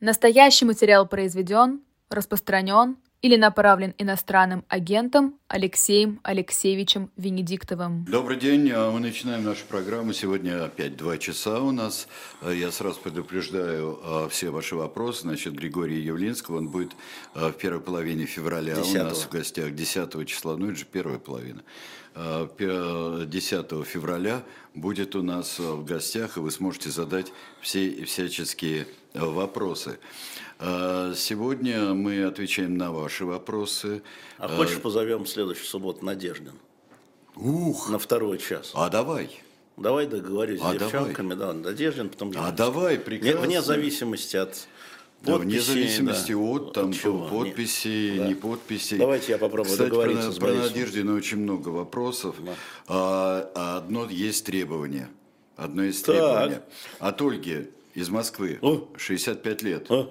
Настоящий материал произведен, распространен или направлен иностранным агентом Алексеем Алексеевичем Венедиктовым. Добрый день, а мы начинаем нашу программу. Сегодня опять два часа у нас. Я сразу предупреждаю а, все ваши вопросы. Значит, Григорий Явлинский, он будет а, в первой половине февраля 10 у нас в гостях 10 числа, ну это же первая половина. 10 февраля будет у нас в гостях, и вы сможете задать все всяческие вопросы. А, сегодня мы отвечаем на ваши вопросы. А хочешь позовем в следующую субботу Надеждин? Ух! На второй час. А давай. Давай договорюсь а с девчонками, давай. да, Надеждин, потом... А давай, прекрасно. Вне зависимости от да, вне зависимости да. от там, Чего? подписи, да. не подписи. Давайте я попробую Кстати, договориться про, с про Надеждину очень много вопросов. Да. А, а одно есть требование. Одно есть так. требование. От Ольги из Москвы, О. 65 лет. О.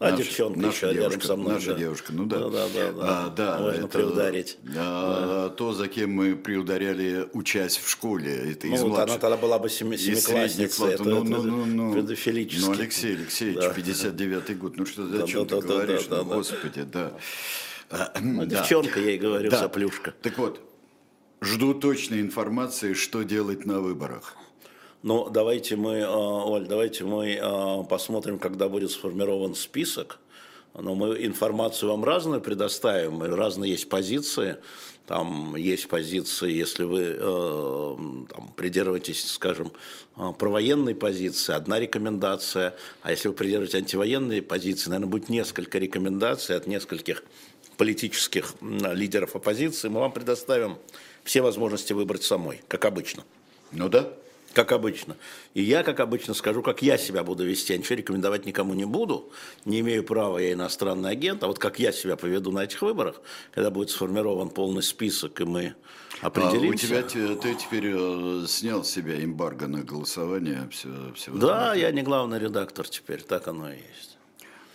А наша, девчонка наша еще девушка, рядом со мной. Наша да. девушка, ну да. Да, да, да. да. А, да Можно это, приударить. А, да. То, за кем мы приударяли, учась в школе. Это ну, из вот младших. она тогда была бы семи, семиклассница. Это, ну, это, ну, ну, ну, педофилически. Ну, Алексей Алексеевич, да. 59-й год. Ну, что да, о чем да, ты да, говоришь? Да, да, ну, да, господи, да. да. Ну, да. Девчонка, я ей говорю, да. соплюшка. Так вот, жду точной информации, что делать на выборах. Ну, давайте мы, Оль, давайте мы посмотрим, когда будет сформирован список но мы информацию вам разную предоставим, разные есть позиции. Там есть позиции, если вы э, там, придерживаетесь, скажем, э, провоенной позиции, одна рекомендация, а если вы придерживаетесь антивоенной позиции, наверное, будет несколько рекомендаций от нескольких политических лидеров оппозиции. Мы вам предоставим все возможности выбрать самой, как обычно. Ну да как обычно. И я, как обычно, скажу, как я себя буду вести. Я ничего рекомендовать никому не буду. Не имею права, я иностранный агент. А вот как я себя поведу на этих выборах, когда будет сформирован полный список, и мы определимся. А у тебя, ты теперь э, снял с себя эмбарго на голосование? Все, все да, я не главный редактор теперь, так оно и есть.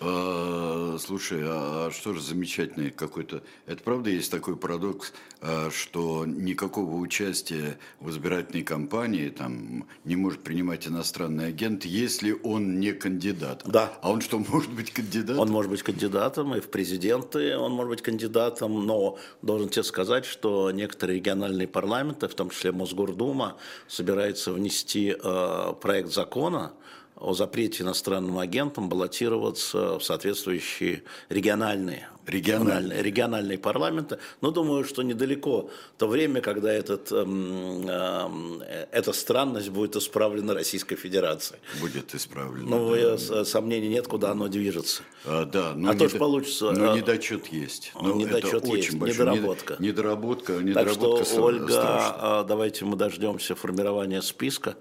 А, слушай, а, а что же замечательный какой-то... Это правда есть такой парадокс, а, что никакого участия в избирательной кампании там не может принимать иностранный агент, если он не кандидат. Да. А он что, может быть кандидатом? Он может быть кандидатом и в президенты, он может быть кандидатом, но должен тебе сказать, что некоторые региональные парламенты, в том числе Мосгордума, собираются внести э, проект закона, о запрете иностранным агентам баллотироваться в соответствующие региональные, региональные. региональные парламенты. Но думаю, что недалеко то время, когда этот, эм, э, эта странность будет исправлена Российской Федерацией. Будет исправлена. Ну, да. сомнений нет, куда оно движется. А, да, но а то, что получится... Но а, недочет есть. Ну, недочет есть, очень большой. недоработка. Недоработка, недоработка Так что, Ольга, страшно. А, давайте мы дождемся формирования списка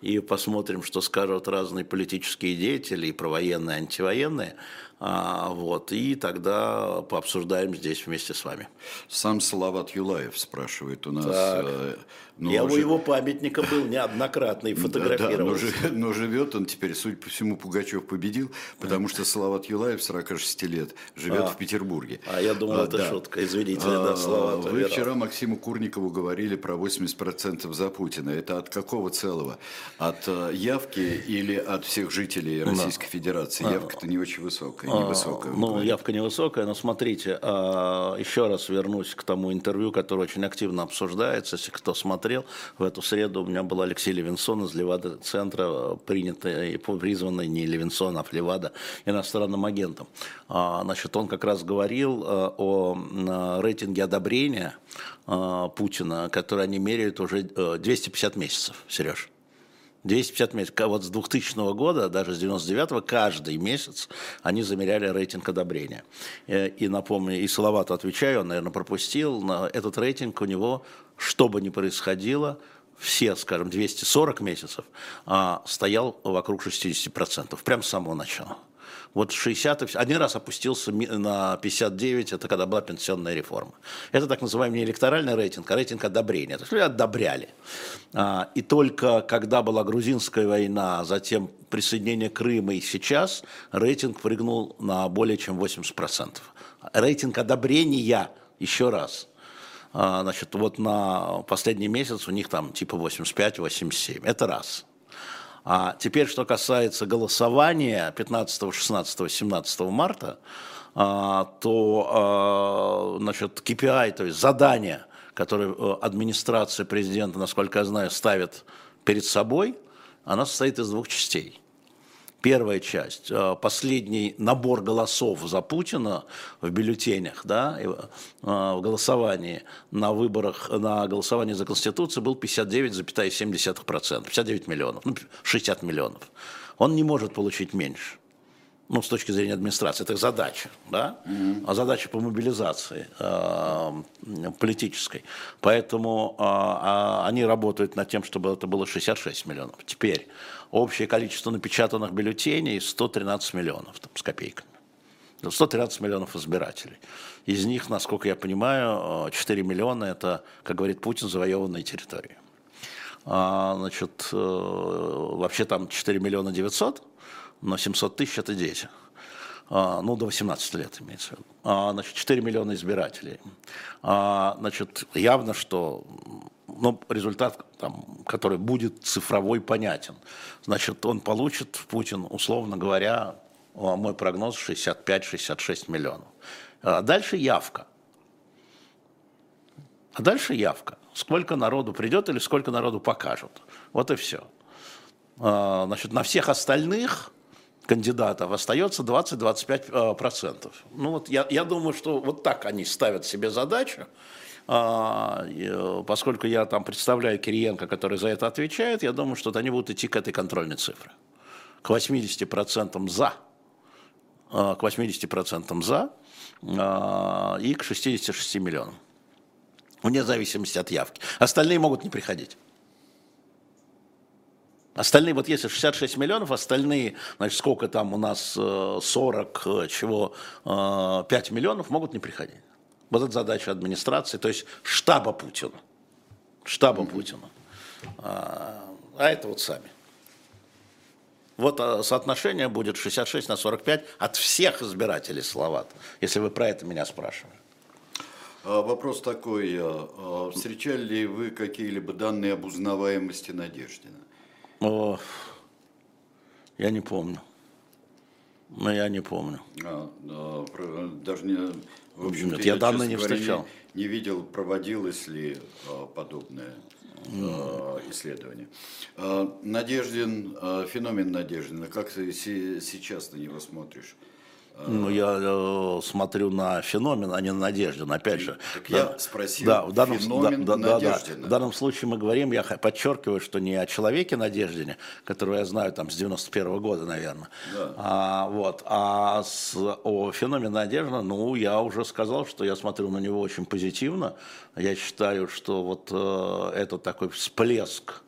и посмотрим, что скажут разные политические деятели, и провоенные, и антивоенные. А, вот, и тогда пообсуждаем здесь вместе с вами. Сам Салават Юлаев спрашивает у нас. Так. Э, ну, Я уже... у его памятника был неоднократно и фотографировался. Да, да, но, живет он теперь, судя по всему, Пугачев победил, потому что Салават Юлаев, 46 лет, живет а. в Петербурге. А я думал, а, это да. шутка, извините, а, да, Салават. Вы вчера Максиму Курникову говорили про 80% за Путина. Это от какого целого? От э, явки или от всех жителей Российской да. Федерации? А. Явка-то не очень высокая, невысокая. А, ну, явка невысокая, но смотрите, а, еще раз вернусь к тому интервью, которое очень активно обсуждается, если кто смотрел смотрел. В эту среду у меня был Алексей Левинсон из Левада-центра, принятый и призванный не Левинсон, а Левада иностранным агентом. А, значит, он как раз говорил э, о рейтинге одобрения э, Путина, который они меряют уже 250 э, месяцев, Сереж. 250 месяцев. Вот с 2000 года, даже с 99 каждый месяц они замеряли рейтинг одобрения. И напомню, и Салавату отвечаю, он, наверное, пропустил, но этот рейтинг у него что бы ни происходило, все, скажем, 240 месяцев, а, стоял вокруг 60%, прямо с самого начала. Вот 60 один раз опустился на 59, это когда была пенсионная реформа. Это так называемый не электоральный рейтинг, а рейтинг одобрения. То есть люди одобряли. А, и только когда была грузинская война, затем присоединение Крыма и сейчас, рейтинг прыгнул на более чем 80%. Рейтинг одобрения, еще раз – а, значит, вот на последний месяц у них там типа 85-87. Это раз. А теперь, что касается голосования 15, 16, 17 марта, а, то а, значит, KPI, то есть задание, которое э, администрация президента, насколько я знаю, ставит перед собой, она состоит из двух частей. Первая часть, э, последний набор голосов за Путина в бюллетенях, да, э, в голосовании на выборах, на голосовании за Конституцию был 59,7%, 59 миллионов, ну, 60 миллионов. Он не может получить меньше ну, с точки зрения администрации, это задача, да, mm-hmm. а задача по мобилизации э, политической. Поэтому э, э, они работают над тем, чтобы это было 66 миллионов. Теперь общее количество напечатанных бюллетеней 113 миллионов там, с копейками. 113 миллионов избирателей. Из них, насколько я понимаю, 4 миллиона – это, как говорит Путин, завоеванные территории. А, значит, э, вообще там 4 миллиона 900 – но 700 тысяч это дети. А, ну, до 18 лет имеется в виду. А, значит, 4 миллиона избирателей. А, значит, явно, что ну, результат, там, который будет цифровой, понятен. Значит, он получит, Путин, условно говоря, мой прогноз 65-66 миллионов. А дальше явка. А дальше явка. Сколько народу придет или сколько народу покажут. Вот и все. А, значит, на всех остальных кандидатов остается 20-25%. Ну вот я, я думаю, что вот так они ставят себе задачу. А, э, поскольку я там представляю Кириенко, который за это отвечает, я думаю, что они будут идти к этой контрольной цифре. К 80% за. А, к 80% за а, и к 66 миллионам. Вне зависимости от явки. Остальные могут не приходить. Остальные, вот если 66 миллионов, остальные, значит, сколько там у нас, 40, э, э, чего, 5 э, миллионов могут не приходить. Вот это задача администрации, то есть штаба Путина. Штаба mm-hmm. Путина. А, а это вот сами. Вот соотношение будет 66 на 45 от всех избирателей Словат, если вы про это меня спрашиваете. А, вопрос такой. А, встречали ли вы какие-либо данные об узнаваемости Надеждина? О, я не помню. Но я не помню. А, а, даже не, в общем Нет, я, я данные не встречал. Не, не видел, проводилось ли а, подобное а, исследование. А, Надеждин, феномен Надеждина, как ты сейчас на него смотришь? Ну, я э, смотрю на феномен, а не на Надеждин, опять же. Так да, я спросил, да, в данном, феномен да, да, Да, в данном случае мы говорим, я подчеркиваю, что не о человеке Надеждине, которого я знаю там с 91 -го года, наверное, да. а, вот, а с, о феномене Надеждина, ну, я уже сказал, что я смотрю на него очень позитивно. Я считаю, что вот э, это такой всплеск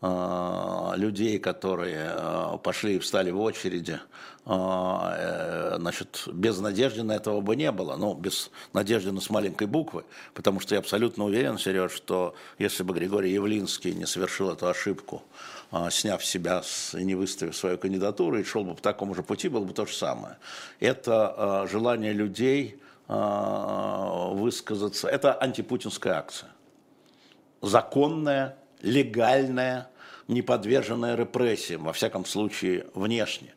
э, людей, которые э, пошли и встали в очереди, значит, без надежды на этого бы не было, ну, без надежды на с маленькой буквы, потому что я абсолютно уверен, Сереж, что если бы Григорий Явлинский не совершил эту ошибку, а, сняв себя и не выставив свою кандидатуру, и шел бы по такому же пути, было бы то же самое. Это а, желание людей высказаться, это антипутинская акция. Законная, легальная, не подверженная репрессиям, во всяком случае, внешне.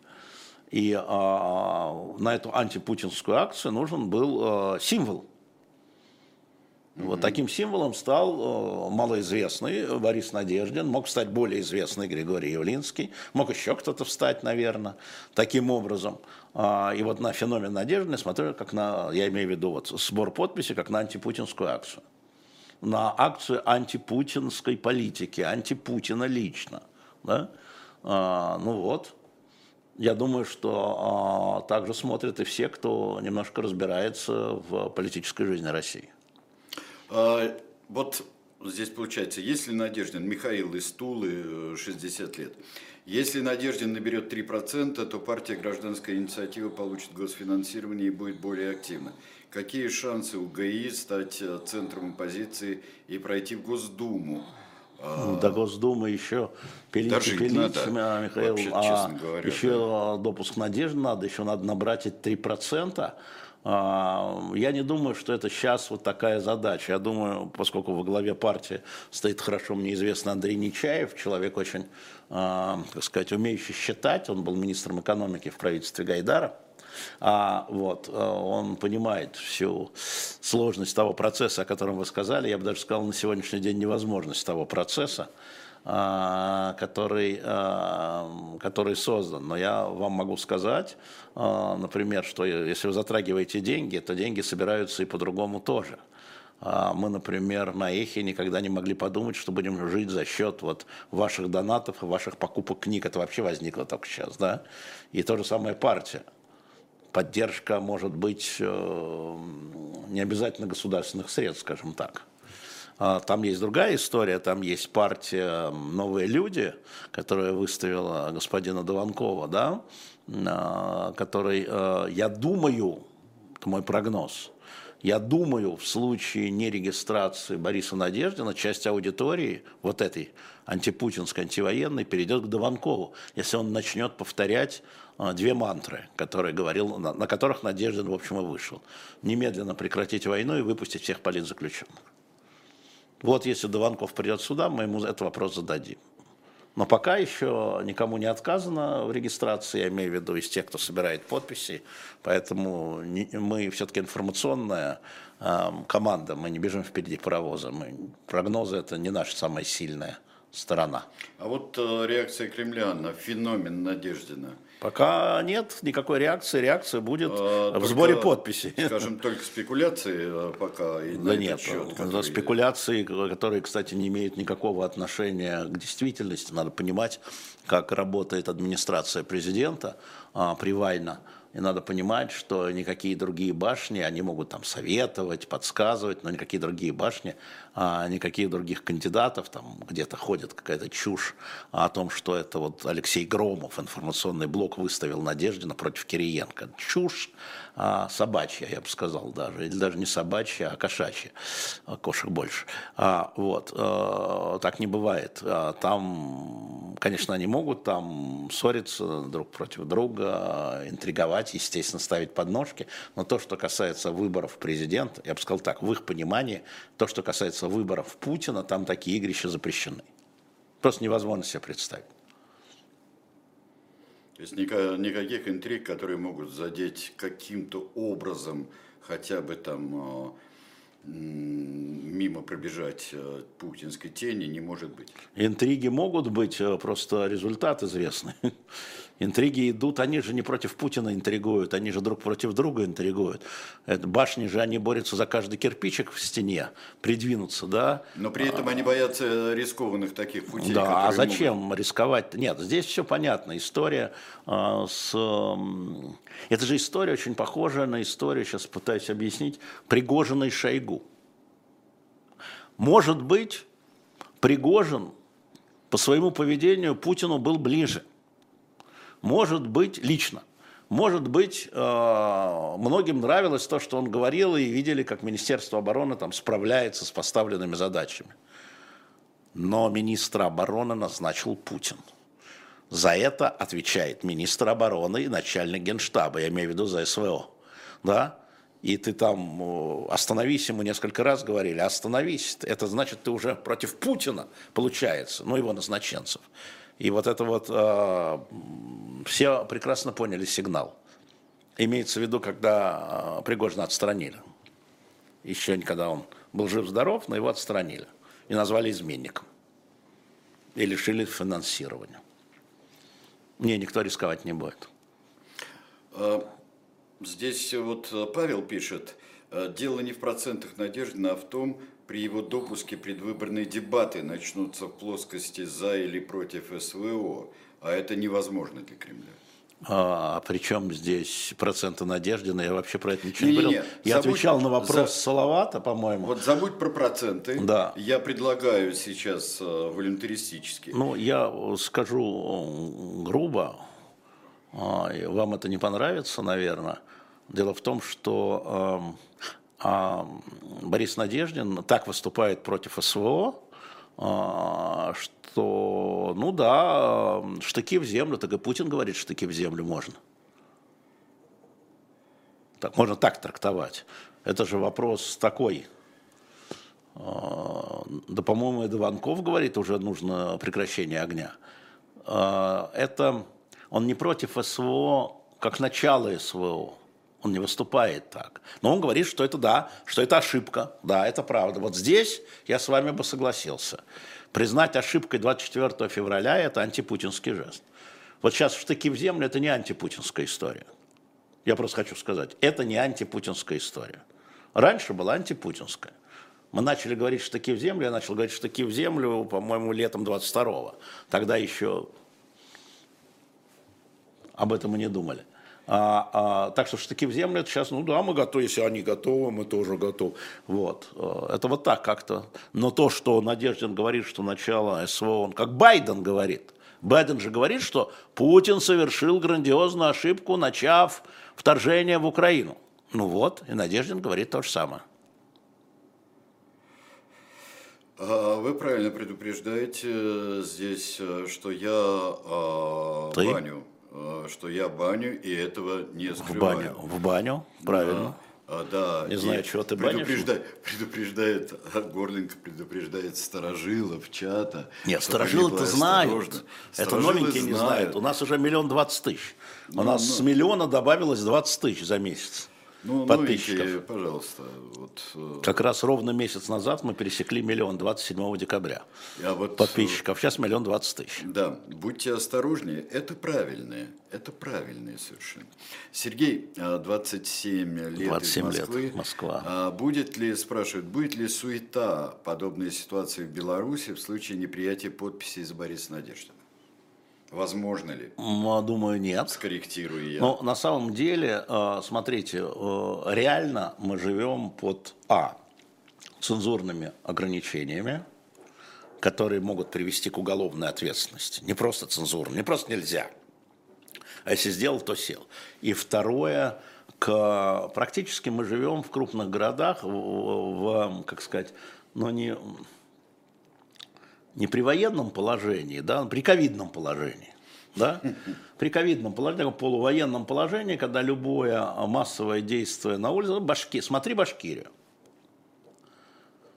И а, на эту антипутинскую акцию нужен был а, символ. Mm-hmm. Вот таким символом стал а, малоизвестный Борис Надеждин, мог стать более известный Григорий Явлинский, мог еще кто-то встать, наверное, таким образом. А, и вот на феномен Надеждина смотрю, как на, я имею в виду вот сбор подписей, как на антипутинскую акцию. На акцию антипутинской политики, антипутина лично. Да? А, ну вот, я думаю, что а, также смотрят и все, кто немножко разбирается в политической жизни России. А, вот здесь получается, если Надеждин, Михаил из Тулы, 60 э, лет, если Надеждин наберет 3%, то партия «Гражданская инициатива» получит госфинансирование и будет более активна. Какие шансы у ГАИ стать э, центром оппозиции и пройти в Госдуму? А, До Госдумы еще пилить пилить, надо, Михаил, вообще, а говоря, еще да. допуск надежды надо, еще надо набрать эти 3%. А, я не думаю, что это сейчас вот такая задача. Я думаю, поскольку во главе партии стоит хорошо мне известный Андрей Нечаев, человек очень, а, так сказать, умеющий считать, он был министром экономики в правительстве Гайдара, а, вот, э, он понимает всю сложность того процесса, о котором вы сказали. Я бы даже сказал, на сегодняшний день невозможность того процесса, а, который, а, который создан. Но я вам могу сказать, а, например, что если вы затрагиваете деньги, то деньги собираются и по-другому тоже. Мы, например, на Эхе никогда не могли подумать, что будем жить за счет вот ваших донатов и ваших покупок книг. Это вообще возникло только сейчас, да? И то же самое партия поддержка может быть э, не обязательно государственных средств, скажем так. А там есть другая история, там есть партия «Новые люди», которая выставила господина Дованкова, да, а, который, э, я думаю, это мой прогноз, я думаю, в случае нерегистрации Бориса Надеждина часть аудитории, вот этой антипутинской, антивоенной, перейдет к Дованкову, если он начнет повторять а, две мантры, которые говорил, на, которых Надеждин, в общем, и вышел. Немедленно прекратить войну и выпустить всех политзаключенных. Вот если Дованков придет сюда, мы ему этот вопрос зададим. Но пока еще никому не отказано в регистрации, я имею в виду из тех, кто собирает подписи, поэтому мы все-таки информационная команда, мы не бежим впереди паровоза, мы, прогнозы это не наша самая сильная сторона. А вот э, реакция Кремля на феномен Надеждина – Пока нет никакой реакции. Реакция будет а, в сборе подписей. Скажем, только спекуляции э, пока и Да нет, счет, который... спекуляции, которые, кстати, не имеют никакого отношения к действительности. Надо понимать, как работает администрация президента а, Привальна. И надо понимать, что никакие другие башни, они могут там советовать, подсказывать, но никакие другие башни, а никаких других кандидатов, там где-то ходит какая-то чушь о том, что это вот Алексей Громов, информационный блок, выставил Надеждина против Кириенко. Чушь а, собачья, я бы сказал даже, или даже не собачья, а кошачья, а, кошек больше. А, вот, а, так не бывает. А, там, конечно, они могут там ссориться друг против друга, интриговать, естественно, ставить подножки, но то, что касается выборов президента, я бы сказал так, в их понимании, то, что касается выборов Путина, там такие игрища запрещены. Просто невозможно себе представить. То есть никаких интриг, которые могут задеть каким-то образом хотя бы там э, мимо пробежать э, путинской тени не может быть. Интриги могут быть, э, просто результат известный. Интриги идут, они же не против Путина интригуют, они же друг против друга интригуют. Это башни же, они борются за каждый кирпичик в стене, придвинуться, да. Но при этом они боятся рискованных таких путей. Да, а зачем могут... рисковать? Нет, здесь все понятно. История э, с... Э, это же история очень похожая на историю, сейчас пытаюсь объяснить, Пригожина и Шойгу. Может быть, Пригожин по своему поведению Путину был ближе. Может быть, лично. Может быть, э, многим нравилось то, что он говорил, и видели, как Министерство обороны там справляется с поставленными задачами. Но министра обороны назначил Путин. За это отвечает министр обороны и начальник генштаба, я имею в виду за СВО. Да? И ты там остановись, ему несколько раз говорили, остановись. Это значит, ты уже против Путина, получается, ну его назначенцев. И вот это вот, э, все прекрасно поняли сигнал. Имеется в виду, когда э, Пригожина отстранили. Еще когда он был жив-здоров, но его отстранили. И назвали изменником. И лишили финансирования. Не, никто рисковать не будет. А, здесь вот Павел пишет, «Э, дело не в процентах надежды, а в том, при его допуске предвыборные дебаты начнутся в плоскости за или против СВО, а это невозможно для Кремля. А, при чем здесь проценты Надеждина? Я вообще про это ничего не, не говорил. Я забудь, отвечал на вопрос за... Салавата, по-моему. Вот забудь про проценты. Да. Я предлагаю сейчас э, волюнтаристически. Ну, я скажу грубо, а, вам это не понравится, наверное. Дело в том, что а Борис Надеждин так выступает против СВО, а, что, ну да, штыки в землю, так и Путин говорит, штыки в землю можно. Так, можно так трактовать. Это же вопрос такой. А, да, по-моему, это Ванков говорит, уже нужно прекращение огня. А, это он не против СВО как начало СВО. Он не выступает так. Но он говорит, что это да, что это ошибка. Да, это правда. Вот здесь я с вами бы согласился. Признать ошибкой 24 февраля – это антипутинский жест. Вот сейчас штыки в землю – это не антипутинская история. Я просто хочу сказать, это не антипутинская история. Раньше была антипутинская. Мы начали говорить штыки в землю, я начал говорить штыки в землю, по-моему, летом 22-го. Тогда еще об этом мы не думали. А, а, так что штыки в землю, это сейчас, ну да, мы готовы, если они готовы, мы тоже готовы. Вот. Э, это вот так как-то. Но то, что Надеждин говорит, что начало СВО, он как Байден говорит. Байден же говорит, что Путин совершил грандиозную ошибку, начав вторжение в Украину. Ну вот, и Надеждин говорит то же самое. А, вы правильно предупреждаете э, здесь, э, что я Ты? баню Э, что я баню, и этого не скрываю. В баню, в баню правильно. А, да, не знаю, чего ты предупреждает. Предупреждает, Горлинка предупреждает Старожилов, чата. Нет, Старожилы-то знают. Это новенькие не знают. У нас уже миллион двадцать тысяч. У ну, нас ну, с миллиона добавилось 20 тысяч за месяц ну, подписчиков. Новенькие, пожалуйста. Вот, э, как раз ровно месяц назад мы пересекли миллион 27 декабря Я вот, подписчиков. Сейчас миллион двадцать тысяч. Да, будьте осторожнее. Это правильные. Это правильные совершенно. Сергей, 27 а, лет 27 из Москвы. Лет, Москва. А будет ли, спрашивают, будет ли суета подобной ситуации в Беларуси в случае неприятия подписей за Бориса Надеждина? Возможно ли? Думаю, нет. Скорректирую я. Но на самом деле, э, смотрите, э, реально мы живем под А. Цензурными ограничениями, которые могут привести к уголовной ответственности. Не просто цензурно, не просто нельзя. А если сделал, то сел. И второе, к, практически мы живем в крупных городах, в, в как сказать, но не не при военном положении, да, а при ковидном положении. Да? При ковидном положении, полувоенном положении, когда любое массовое действие на улице, башки, смотри Башкирию.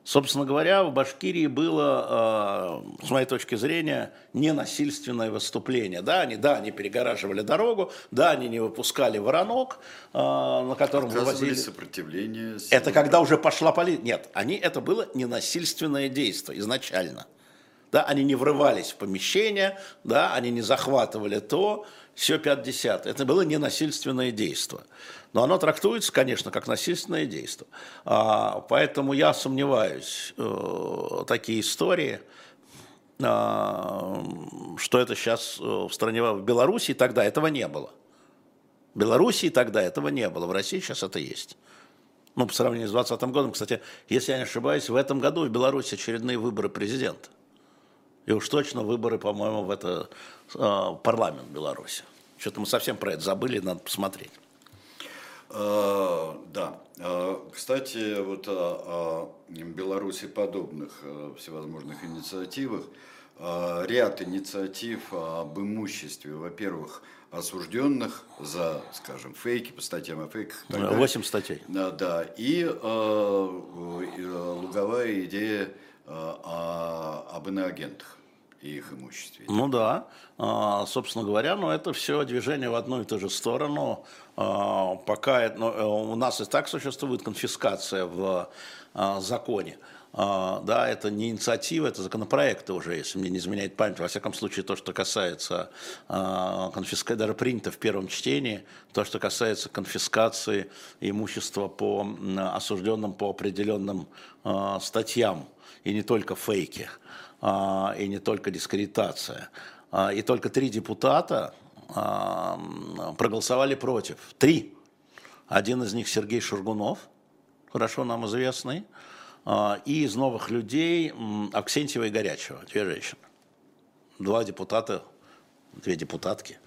Собственно говоря, в Башкирии было, э, с моей точки зрения, ненасильственное выступление. Да, они, да, они перегораживали дорогу, да, они не выпускали воронок, э, на котором вывозили... сопротивление. Это когда уже пошла полиция. Нет, они, это было ненасильственное действие изначально да, они не врывались в помещение, да, они не захватывали то, все 50. Это было ненасильственное действие. Но оно трактуется, конечно, как насильственное действие. А, поэтому я сомневаюсь, э, такие истории, а, что это сейчас э, в стране, в Беларуси тогда этого не было. В Белоруссии тогда этого не было, в России сейчас это есть. Ну, по сравнению с 2020 годом, кстати, если я не ошибаюсь, в этом году в Беларуси очередные выборы президента. И уж точно выборы, по-моему, в это э, парламент Беларуси. Что-то мы совсем про это забыли, надо посмотреть. А, да. А, кстати, вот о, Беларуси подобных а, всевозможных инициативах. Ряд инициатив об имуществе, во-первых, осужденных за, скажем, фейки, по статьям о фейках. Восемь статей. Да, да. И э, луговая идея а, об иноагентах и их имуществе. Ну да, а, собственно говоря, но это все движение в одну и ту же сторону. А, пока ну, э, у нас и так существует конфискация в законе. Да, это не инициатива, это законопроекты уже, если мне не изменяет память. Во всяком случае, то, что касается конфискации, даже принято в первом чтении, то, что касается конфискации имущества по осужденным по определенным статьям и не только фейки, а, и не только дискредитация. А, и только три депутата а, проголосовали против. Три. Один из них Сергей Шургунов, хорошо нам известный, и из новых людей Аксентьева и Горячего, две женщины. Два депутата, две депутатки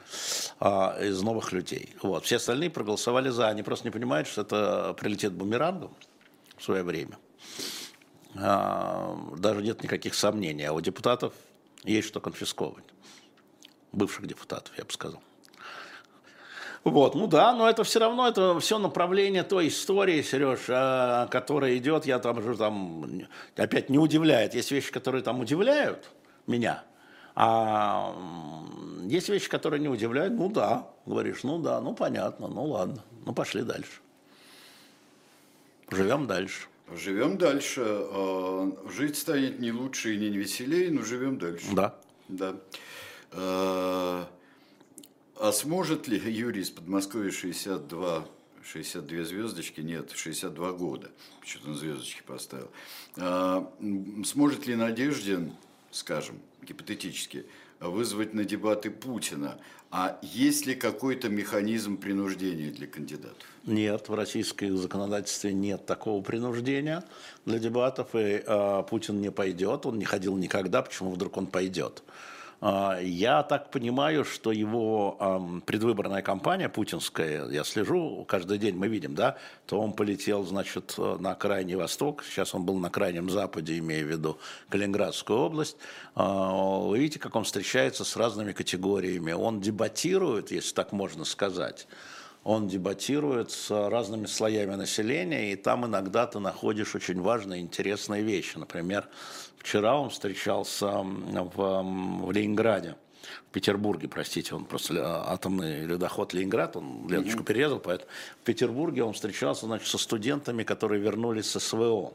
из новых людей. Вот. Все остальные проголосовали за. Они просто не понимают, что это прилетит бумерангом в свое время. Даже нет никаких сомнений. А у депутатов есть что конфисковывать. Бывших депутатов, я бы сказал. Вот, ну да, но это все равно, это все направление той истории, Сереж, а, которая идет, я там уже там, опять не удивляет. Есть вещи, которые там удивляют меня, а есть вещи, которые не удивляют, ну да, говоришь, ну да, ну понятно, ну ладно, ну пошли дальше. Живем дальше. Живем дальше. А, жить станет не лучше и не веселее, но живем дальше. Да. Да. А, а сможет ли Юрий из Подмосковья 62, 62 звездочки, нет, 62 года, что-то на звездочки поставил, а, сможет ли Надеждин, скажем, гипотетически, вызвать на дебаты Путина? А есть ли какой-то механизм принуждения для кандидатов? Нет, в российском законодательстве нет такого принуждения для дебатов, и э, Путин не пойдет, он не ходил никогда, почему вдруг он пойдет? А, я так понимаю, что его предвыборная кампания путинская, я слежу, каждый день мы видим, да, то он полетел, значит, на крайний восток, сейчас он был на крайнем западе, имея в виду Калининградскую область. А, вы видите, как он встречается с разными категориями. Он дебатирует, если так можно сказать, он дебатирует с разными слоями населения, и там иногда ты находишь очень важные, интересные вещи. Например, Вчера он встречался в, в Ленинграде, в Петербурге, простите, он просто атомный ледоход Ленинград, он ленточку mm-hmm. перерезал, поэтому в Петербурге он встречался значит, со студентами, которые вернулись со СВО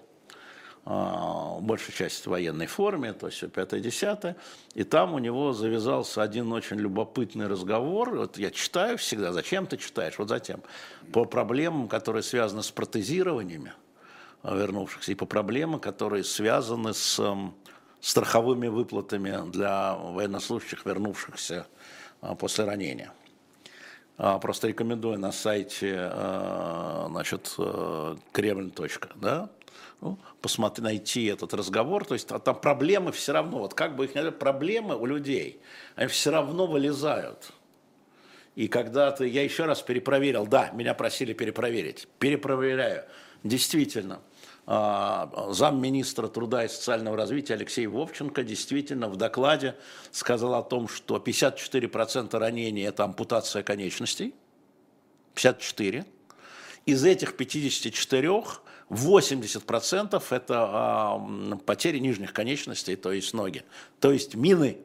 а, большая часть в военной форме, то есть все пятое-десятое. И там у него завязался один очень любопытный разговор. Вот я читаю всегда, зачем ты читаешь? Вот затем. По проблемам, которые связаны с протезированиями вернувшихся и по проблемам, которые связаны с эм, страховыми выплатами для военнослужащих, вернувшихся э, после ранения. А, просто рекомендую на сайте э, значит, э, Кремль. Да? Ну, посмотри, найти этот разговор. То есть там проблемы все равно, вот как бы их не проблемы у людей, они все равно вылезают. И когда ты, я еще раз перепроверил, да, меня просили перепроверить, перепроверяю, действительно – а, замминистра труда и социального развития Алексей Вовченко действительно в докладе сказал о том, что 54% ранений – это ампутация конечностей, 54. Из этих 54 80% это а, потери нижних конечностей, то есть ноги, то есть мины.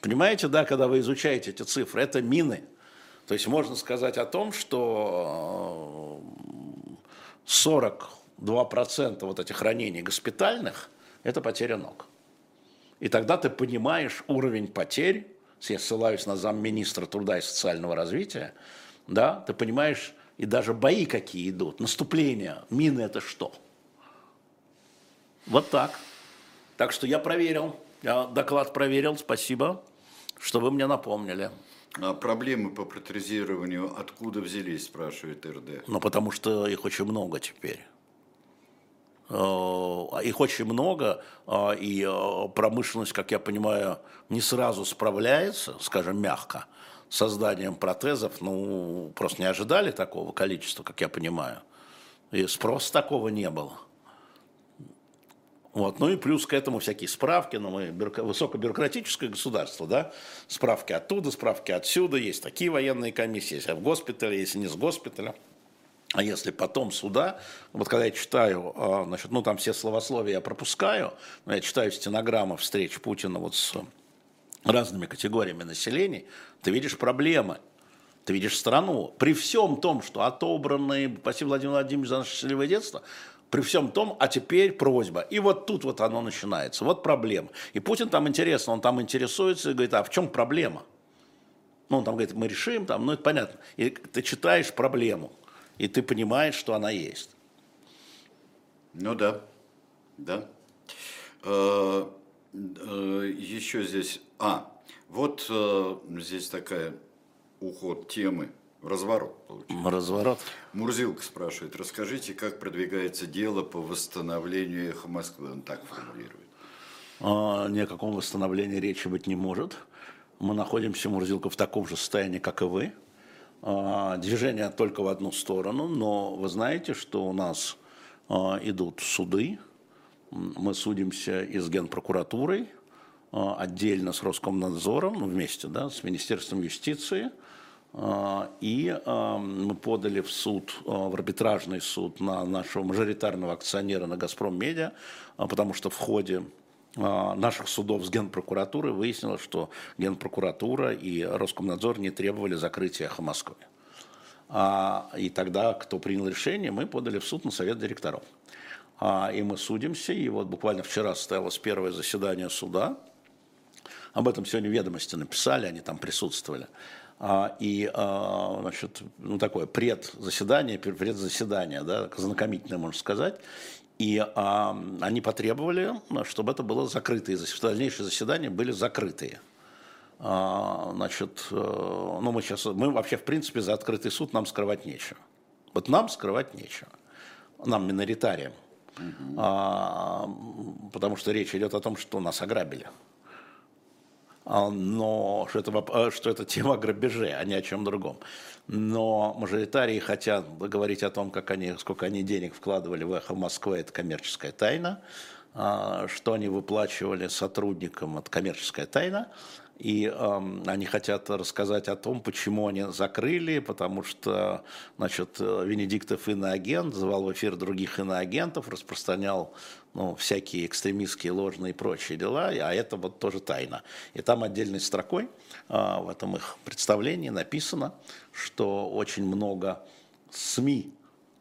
Понимаете, да, когда вы изучаете эти цифры, это мины. То есть можно сказать о том, что 42% вот этих ранений госпитальных – это потеря ног. И тогда ты понимаешь уровень потерь, я ссылаюсь на замминистра труда и социального развития, да, ты понимаешь, и даже бои какие идут, наступления, мины – это что? Вот так. Так что я проверил, я доклад проверил, спасибо, что вы мне напомнили. А проблемы по протезированию откуда взялись, спрашивает РД? Ну, потому что их очень много теперь. Э, их очень много, э, и э, промышленность, как я понимаю, не сразу справляется, скажем, мягко, с созданием протезов. Ну, просто не ожидали такого количества, как я понимаю. И спроса такого не было. Вот. Ну и плюс к этому всякие справки, но мы бюро... высокобюрократическое государство, да, справки оттуда, справки отсюда, есть такие военные комиссии, если в госпитале, если не с госпиталя. А если потом суда, вот когда я читаю, а, значит, ну там все словословия я пропускаю, но я читаю стенограммы встреч Путина вот с разными категориями населения, ты видишь проблемы, ты видишь страну. При всем том, что отобранные, спасибо Владимир Владимирович за наше счастливое детство, при всем том, а теперь просьба. И вот тут вот оно начинается. Вот проблема. И Путин там интересно, он там интересуется и говорит, а в чем проблема? Ну, он там говорит, мы решим, там, ну, это понятно. И ты читаешь проблему, и ты понимаешь, что она есть. Ну да, да. Э, э, еще здесь, а, вот э, здесь такая уход темы Разворот получается. Разворот. Мурзилка спрашивает, расскажите, как продвигается дело по восстановлению эхо Москвы? Он так формулирует. А, ни о каком восстановлении речи быть не может. Мы находимся, Мурзилка, в таком же состоянии, как и вы. А, движение только в одну сторону, но вы знаете, что у нас идут суды, мы судимся и с Генпрокуратурой, отдельно с Роскомнадзором, ну, вместе да, с Министерством юстиции – а, и а, мы подали в суд, а, в арбитражный суд на нашего мажоритарного акционера на «Газпром Медиа», потому что в ходе наших судов с Генпрокуратурой выяснилось, что Генпрокуратура и Роскомнадзор не требовали закрытия «Эхо Москвы». И тогда, кто принял решение, мы подали в суд на совет директоров. И мы судимся, и вот буквально вчера состоялось первое заседание суда. Об этом сегодня ведомости написали, они там присутствовали. А, и а, значит, ну, такое предзаседание, предзаседание, да, знакомительное, можно сказать. И а, они потребовали, чтобы это было закрытые, что дальнейшие заседания были закрытые. А, значит, э, ну мы сейчас, мы вообще в принципе за открытый суд нам скрывать нечего. Вот нам скрывать нечего. Нам, миноритариям. Угу. А, потому что речь идет о том, что нас ограбили. А, но что это, э, что это тема грабежей, а не о чем другом. Но мажоритарии хотят говорить о том, как они, сколько они денег вкладывали в эхо Москвы, это коммерческая тайна. А, что они выплачивали сотрудникам, это коммерческая тайна и э, они хотят рассказать о том, почему они закрыли, потому что, значит, Венедиктов иноагент, звал в эфир других иноагентов, распространял ну, всякие экстремистские, ложные и прочие дела, а это вот тоже тайна. И там отдельной строкой э, в этом их представлении написано, что очень много СМИ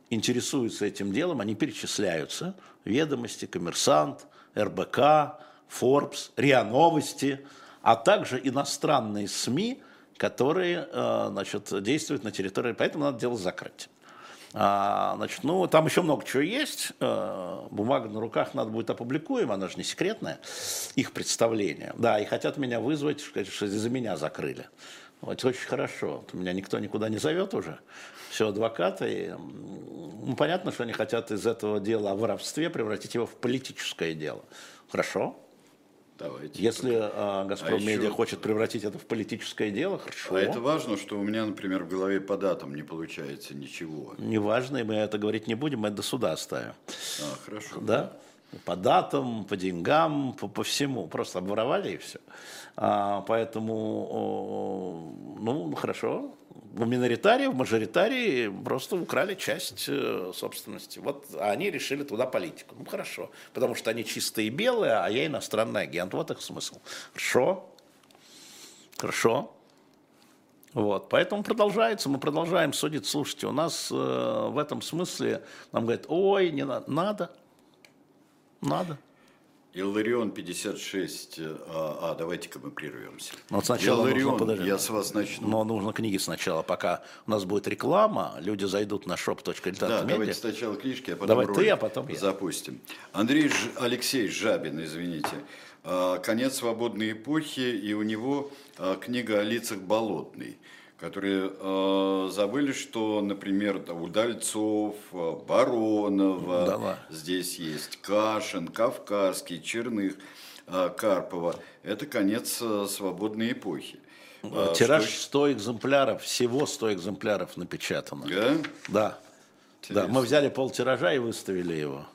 интересуются этим делом, они перечисляются, ведомости, коммерсант, РБК, Forbes, РИА Новости – а также иностранные СМИ, которые э, значит, действуют на территории, поэтому надо дело закрыть. А, значит, ну, там еще много чего есть. А, бумага на руках надо будет опубликуем, она же не секретная, их представление. Да, и хотят меня вызвать, сказать, что из-за меня закрыли. Вот очень хорошо. Вот меня никто никуда не зовет уже. Все адвокаты. Ну, понятно, что они хотят из этого дела о воровстве превратить его в политическое дело. Хорошо. Давайте. Если а, Газпром а Медиа еще... хочет превратить это в политическое дело, хорошо. А это важно, что у меня, например, в голове по датам не получается ничего. Не важно, и мы это говорить не будем, мы это до суда оставим. А, хорошо. Да? По датам, по деньгам, по, по всему. Просто обворовали и все. А, поэтому, ну, хорошо, у миноритариев, мажоритарии просто украли часть э, собственности. Вот они решили туда политику. Ну хорошо, потому что они чистые белые, а я иностранный агент. Вот их смысл. Хорошо, хорошо. Вот, поэтому продолжается, мы продолжаем судить. Слушайте, у нас э, в этом смысле нам говорят, ой, не надо, надо, надо. Илларион 56, а, а давайте-ка мы прервемся. Но вот сначала Илларион, нужно, подожди, я с вас начну. Но нужно книги сначала, пока у нас будет реклама, люди зайдут на shop.diletant.media. Да, давайте сначала книжки, а потом Давай ты, а потом я. Запустим. Андрей Ж... Алексей Жабин, извините. А, «Конец свободной эпохи», и у него а, книга о лицах болотной которые э, забыли, что, например, Удальцов, э, Баронова, Давай. здесь есть Кашин, Кавказский, Черных, э, Карпова. Это конец э, свободной эпохи. Э, Тираж что... 100 экземпляров, всего 100 экземпляров напечатано. Да? Да. Да, мы взяли пол тиража и выставили его.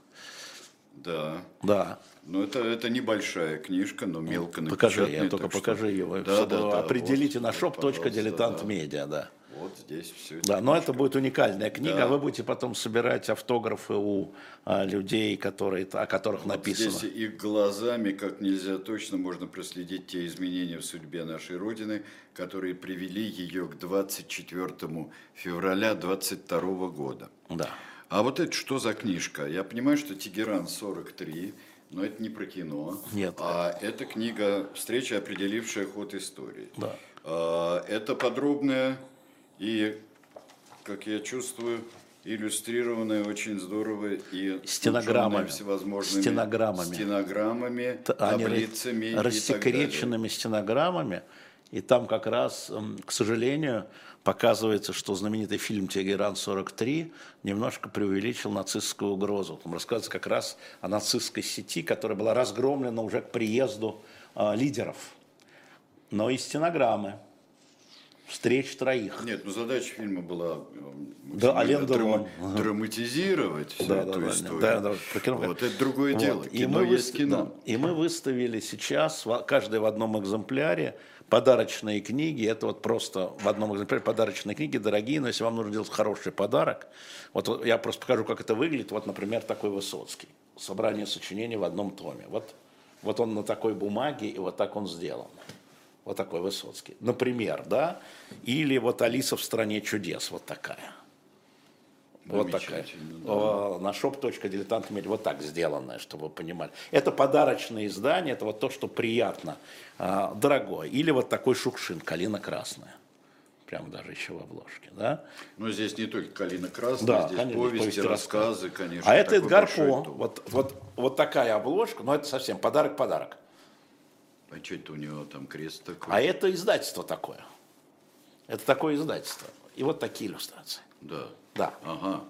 Да. Да. Ну, это, это небольшая книжка, но мелко напечатанная. Покажи, я только покажи что... его. Да, да, да, определите вот, на shop.diletant.media, да. Вот здесь все. Да, но это будет уникальная книга, да. вы будете потом собирать автографы у а, людей, которые, о которых вот написано. Здесь их глазами, как нельзя точно, можно проследить те изменения в судьбе нашей Родины, которые привели ее к 24 февраля 22 года. Да. А вот это что за книжка? Я понимаю, что Тегеран 43, но это не про кино. Нет. А это книга «Встреча, определившая ход истории». Да. А, это подробная и, как я чувствую, иллюстрированная очень здорово и стенограммами, всевозможными стенограммами, стенограммами таблицами рассекреченными стенограммами. И там как раз, к сожалению, показывается, что знаменитый фильм «Тегеран-43» немножко преувеличил нацистскую угрозу. Там рассказывается как раз о нацистской сети, которая была разгромлена уже к приезду э, лидеров. Но и стенограммы. встреч троих. Нет, ну задача фильма была да, Ален драм, драматизировать всю да, эту да, историю. Да, да, кино. Вот это другое вот. дело. Кино и мы есть кино. Да, и мы выставили сейчас, каждый в одном экземпляре, подарочные книги. Это вот просто в одном экземпляре подарочные книги, дорогие, но если вам нужно делать хороший подарок, вот я просто покажу, как это выглядит. Вот, например, такой Высоцкий. Собрание сочинений в одном томе. Вот, вот он на такой бумаге, и вот так он сделан. Вот такой Высоцкий. Например, да? Или вот Алиса в стране чудес, вот такая. Вот такая. Да. На shop.diletant.media. Вот так сделанное, чтобы вы понимали. Это подарочное издание, это вот то, что приятно, а, дорогое. Или вот такой шукшин, калина красная. Прямо даже еще в обложке, да? Но здесь не только калина красная, да, здесь конечно, повести, повести, рассказы, конечно. А это Эдгар По. Вот, вот, вот такая обложка, но это совсем подарок-подарок. А что это у него там крест такой? А это издательство такое. Это такое издательство. И вот такие иллюстрации. Да. Да. Ага.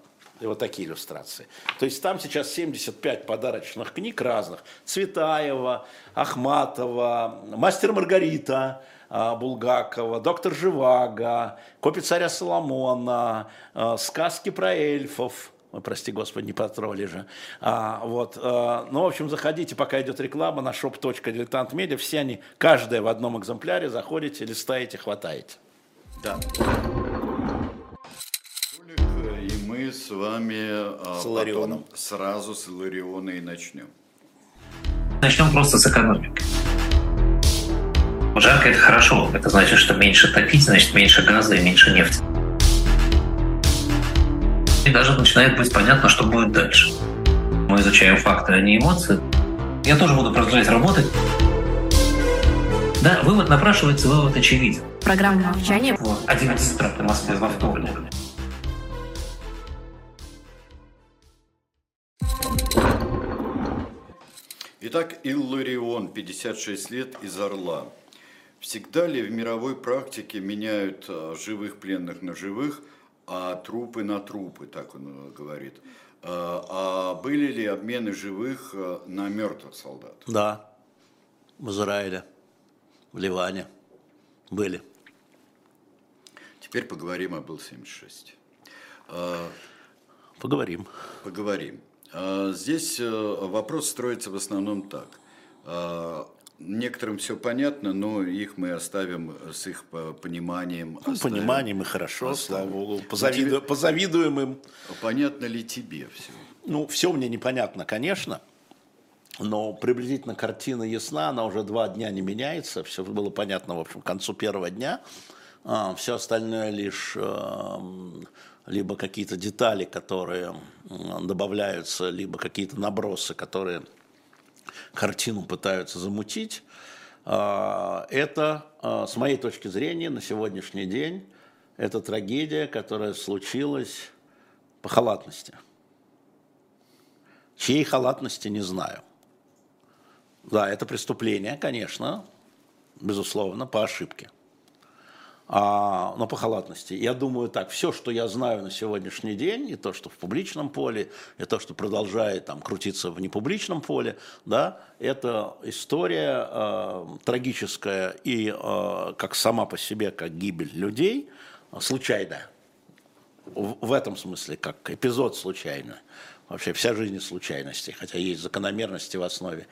И вот такие иллюстрации. То есть там сейчас 75 подарочных книг разных. Цветаева, Ахматова, Мастер Маргарита, а, Булгакова, Доктор Живаго, Копи царя Соломона, а, сказки про эльфов, прости господи, не по тролли же. А, вот, а, ну, в общем, заходите, пока идет реклама на shop.diletant.media, все они, каждая в одном экземпляре, заходите, листаете, хватаете. Да мы с вами а, с Потом сразу с Илариона и начнем. Начнем просто с экономики. Жарко – это хорошо. Это значит, что меньше топить, значит меньше газа и меньше нефти. И даже начинает быть понятно, что будет дальше. Мы изучаем факты, а не эмоции. Я тоже буду продолжать работать. Да, вывод напрашивается, вывод очевиден. Программа молчания. Вот, 11 утра в Москве во вторник. Итак, Илларион, 56 лет, из Орла. Всегда ли в мировой практике меняют а, живых пленных на живых, а трупы на трупы, так он э, говорит? А, а были ли обмены живых э, на мертвых солдат? Да, в Израиле, в Ливане были. Теперь поговорим об Ил-76. А, поговорим. Поговорим. А, здесь э, вопрос строится в основном так. А, некоторым все понятно, но их мы оставим с их пониманием. Ну, пониманием и хорошо, оставим. слава богу. Позавиду... Тебе... Позавидуем им. Понятно ли тебе все? Ну, все мне непонятно, конечно. Но приблизительно картина ясна, она уже два дня не меняется. Все было понятно, в общем, к концу первого дня. А, все остальное лишь эм, либо какие-то детали, которые добавляются, либо какие-то набросы, которые картину пытаются замутить. А, это, а, с моей точки зрения, на сегодняшний день, это трагедия, которая случилась по халатности. Чьей халатности, не знаю. Да, это преступление, конечно, безусловно, по ошибке а, но по халатности. Я думаю так, все, что я знаю на сегодняшний день, и то, что в публичном поле, и то, что продолжает там крутиться в непубличном поле, да, это история э, трагическая и э, как сама по себе, как гибель людей, случайная. В, в этом смысле, как эпизод случайный. Вообще вся жизнь случайности, хотя есть закономерности в основе.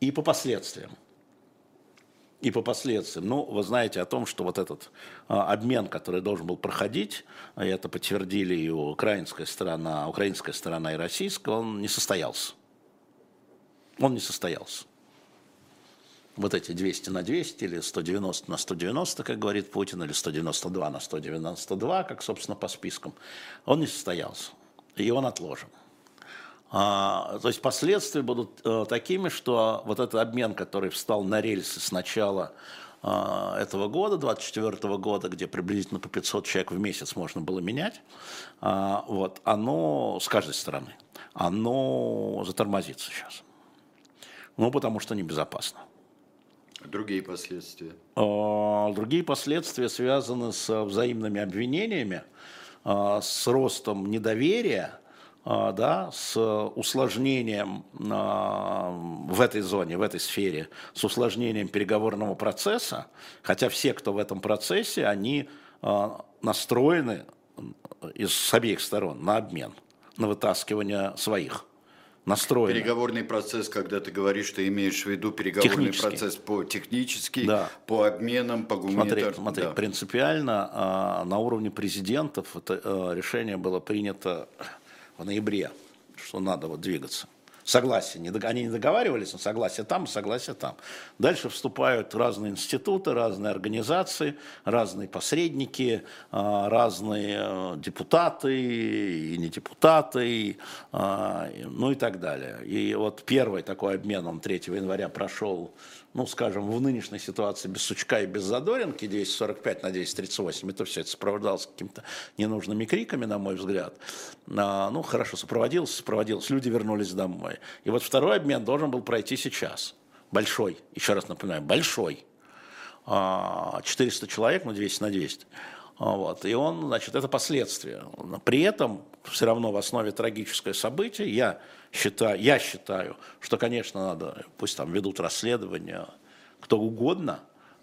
И по последствиям и по последствиям. Ну, вы знаете о том, что вот этот а, обмен, который должен был проходить, а это подтвердили и украинская сторона, украинская сторона и российская, он не состоялся. Он не состоялся. Вот эти 200 на 200 или 190 на 190, как говорит Путин, или 192 на 192, как, собственно, по спискам, он не состоялся. И он отложен. А, то есть последствия будут а, такими, что вот этот обмен, который встал на рельсы с начала а, этого года, 24 года, где приблизительно по 500 человек в месяц можно было менять, а, вот, оно с каждой стороны, оно затормозится сейчас. Ну, потому что небезопасно. Другие последствия? А, другие последствия связаны с взаимными обвинениями, а, с ростом недоверия, да, с усложнением а, в этой зоне, в этой сфере, с усложнением переговорного процесса, хотя все, кто в этом процессе, они настроены из, с обеих сторон на обмен, на вытаскивание своих настроены. Переговорный процесс, когда ты говоришь, ты имеешь в виду переговорный процесс по технически, да. по обменам, по гуманитарным. Смотри, смотри да. принципиально а, на уровне президентов это а, решение было принято в ноябре, что надо вот двигаться согласие. Они не договаривались, но согласие там, согласие там. Дальше вступают разные институты, разные организации, разные посредники, а, разные э, депутаты и не депутаты, а, ну и так далее. И вот первый такой обмен, он 3 января прошел ну, скажем, в нынешней ситуации без Сучка и без Задоринки, 245 на 238, это все это сопровождалось какими-то ненужными криками, на мой взгляд. А, ну, хорошо, сопроводился, сопроводился, люди вернулись домой. И вот второй обмен должен был пройти сейчас. Большой, еще раз напоминаю, большой. 400 а, человек, ну, 200 на 200. А, вот. И он, значит, это последствия. При этом все равно в основе трагическое событие. Я считаю, я считаю, что, конечно, надо, пусть там ведут расследование кто угодно,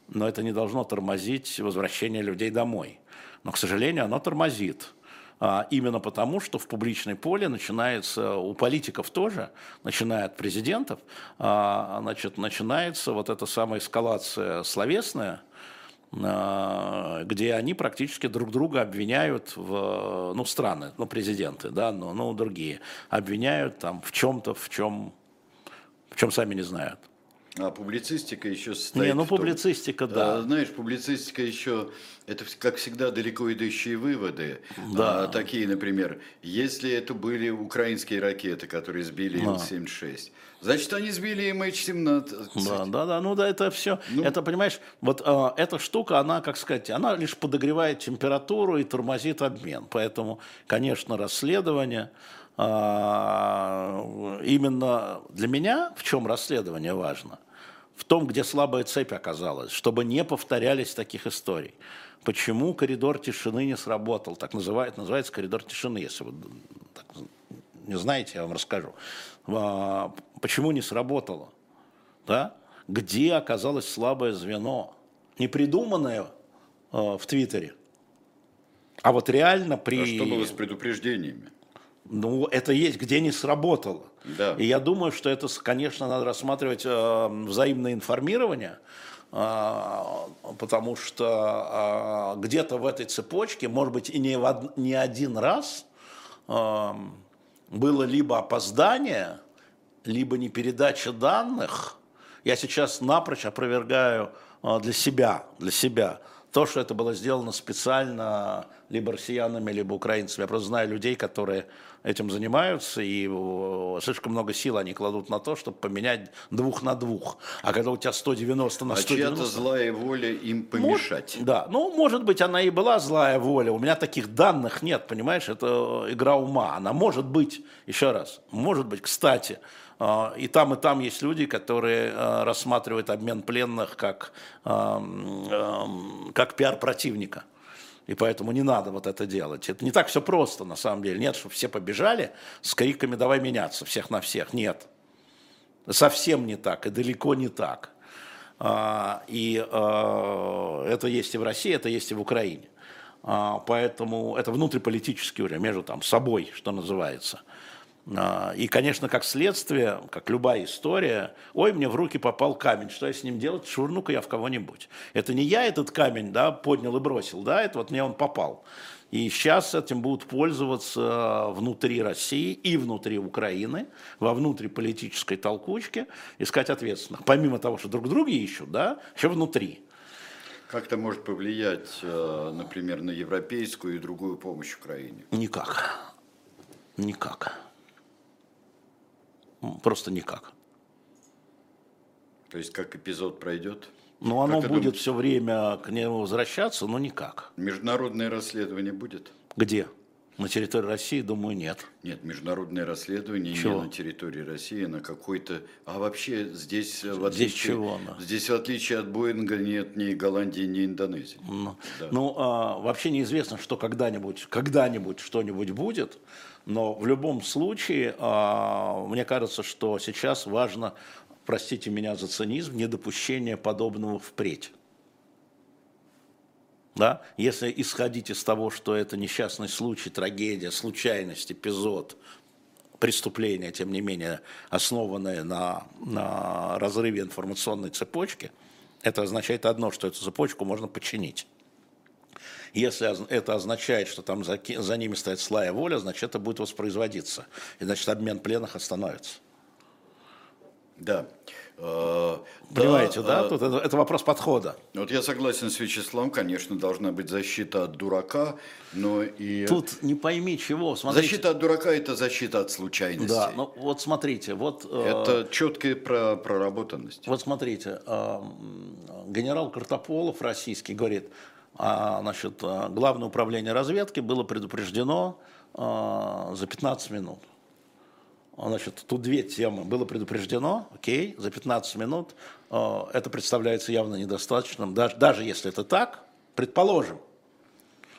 но это не должно тормозить возвращение людей домой. Но, к сожалению, оно тормозит. А, именно потому, что в публичной поле начинается, у политиков тоже, начиная от президентов, а, значит, начинается вот эта самая эскалация словесная, где они практически друг друга обвиняют в, ну, страны, ну, президенты, да, но, ну, другие, обвиняют там в чем-то, в чем, в чем сами не знают. А публицистика еще состоит Не, ну публицистика, да. А, знаешь, публицистика еще, это как всегда далеко идущие выводы. Да. А, такие, например, если это были украинские ракеты, которые сбили да. Ил-76, значит, они сбили МХ-17. Да, да, да, ну да, это все, ну, это, понимаешь, вот а, эта штука, она, как сказать, она лишь подогревает температуру и тормозит обмен. Поэтому, конечно, расследование, а, именно для меня в чем расследование важно? В том, где слабая цепь оказалась, чтобы не повторялись таких историй. Почему коридор тишины не сработал? Так называют, называется коридор тишины, если вы так, не знаете, я вам расскажу. А, почему не сработало? Да? Где оказалось слабое звено? Не придуманное а, в Твиттере, а вот реально при... А что было с предупреждениями? Ну, это есть, где не сработало. Да. И я думаю, что это, конечно, надо рассматривать э, взаимное информирование, э, потому что э, где-то в этой цепочке, может быть, и не, в од, не один раз э, было либо опоздание, либо не передача данных. Я сейчас напрочь опровергаю э, для себя, для себя то, что это было сделано специально либо россиянами, либо украинцами. Я просто знаю людей, которые этим занимаются, и слишком много сил они кладут на то, чтобы поменять двух на двух. А когда у тебя 190 на 190... А чья-то злая воля им помешать. Может, да, ну, может быть, она и была злая воля. У меня таких данных нет, понимаешь, это игра ума. Она может быть, еще раз, может быть, кстати, а, и там, и там есть люди, которые рассматривают обмен пленных как, как пиар противника. И поэтому не надо вот это делать. Это не так все просто на самом деле. Нет, что все побежали с криками «давай меняться всех на всех». Нет. Совсем не так и далеко не так. А, и это есть и в России, это есть и в Украине. Поэтому это внутриполитический уровень, между там собой, что называется – а, и, конечно, как следствие, как любая история, ой, мне в руки попал камень, что я с ним делать? Швырну-ка я в кого-нибудь. Это не я этот камень да, поднял и бросил, да, это вот мне он попал. И сейчас этим будут пользоваться внутри России и внутри Украины, во внутриполитической толкучке, искать ответственных. Помимо того, что друг друга ищут, да, еще внутри. Как это может повлиять, э, например, на европейскую и другую помощь Украине? Никак. Никак. Просто никак. То есть как эпизод пройдет? Ну, оно будет все время к нему возвращаться, но никак. Международное расследование будет? Где? На территории России, думаю, нет. Нет, международное расследование Чего? не на территории России, а на какой-то... А вообще здесь, в отличие... Здесь чего? Да. Здесь, в отличие от Боинга, нет ни Голландии, ни Индонезии. Ну, да. ну а, вообще неизвестно, что когда-нибудь, когда-нибудь что-нибудь будет. Но в любом случае, а, мне кажется, что сейчас важно, простите меня за цинизм, недопущение подобного впредь. Да? Если исходить из того, что это несчастный случай, трагедия, случайность, эпизод, преступление, тем не менее, основанное на, на разрыве информационной цепочки, это означает одно, что эту цепочку можно починить. Если это означает, что там за, за ними стоит слая воля, значит, это будет воспроизводиться. И значит, обмен пленных остановится. Да. Э, Понимаете, да? да? Тут это, это вопрос подхода. Вот я согласен с Вячеславом, конечно, должна быть защита от дурака, но и... Тут не пойми чего. Смотрите. Защита от дурака – это защита от случайности. Да, ну вот смотрите, вот... Э, это четкая про проработанность. Вот смотрите, э, генерал Картополов российский говорит, а, значит, главное управление разведки было предупреждено за 15 минут. Значит, тут две темы. Было предупреждено, окей, за 15 минут. Э, это представляется явно недостаточным, даже, даже если это так, предположим.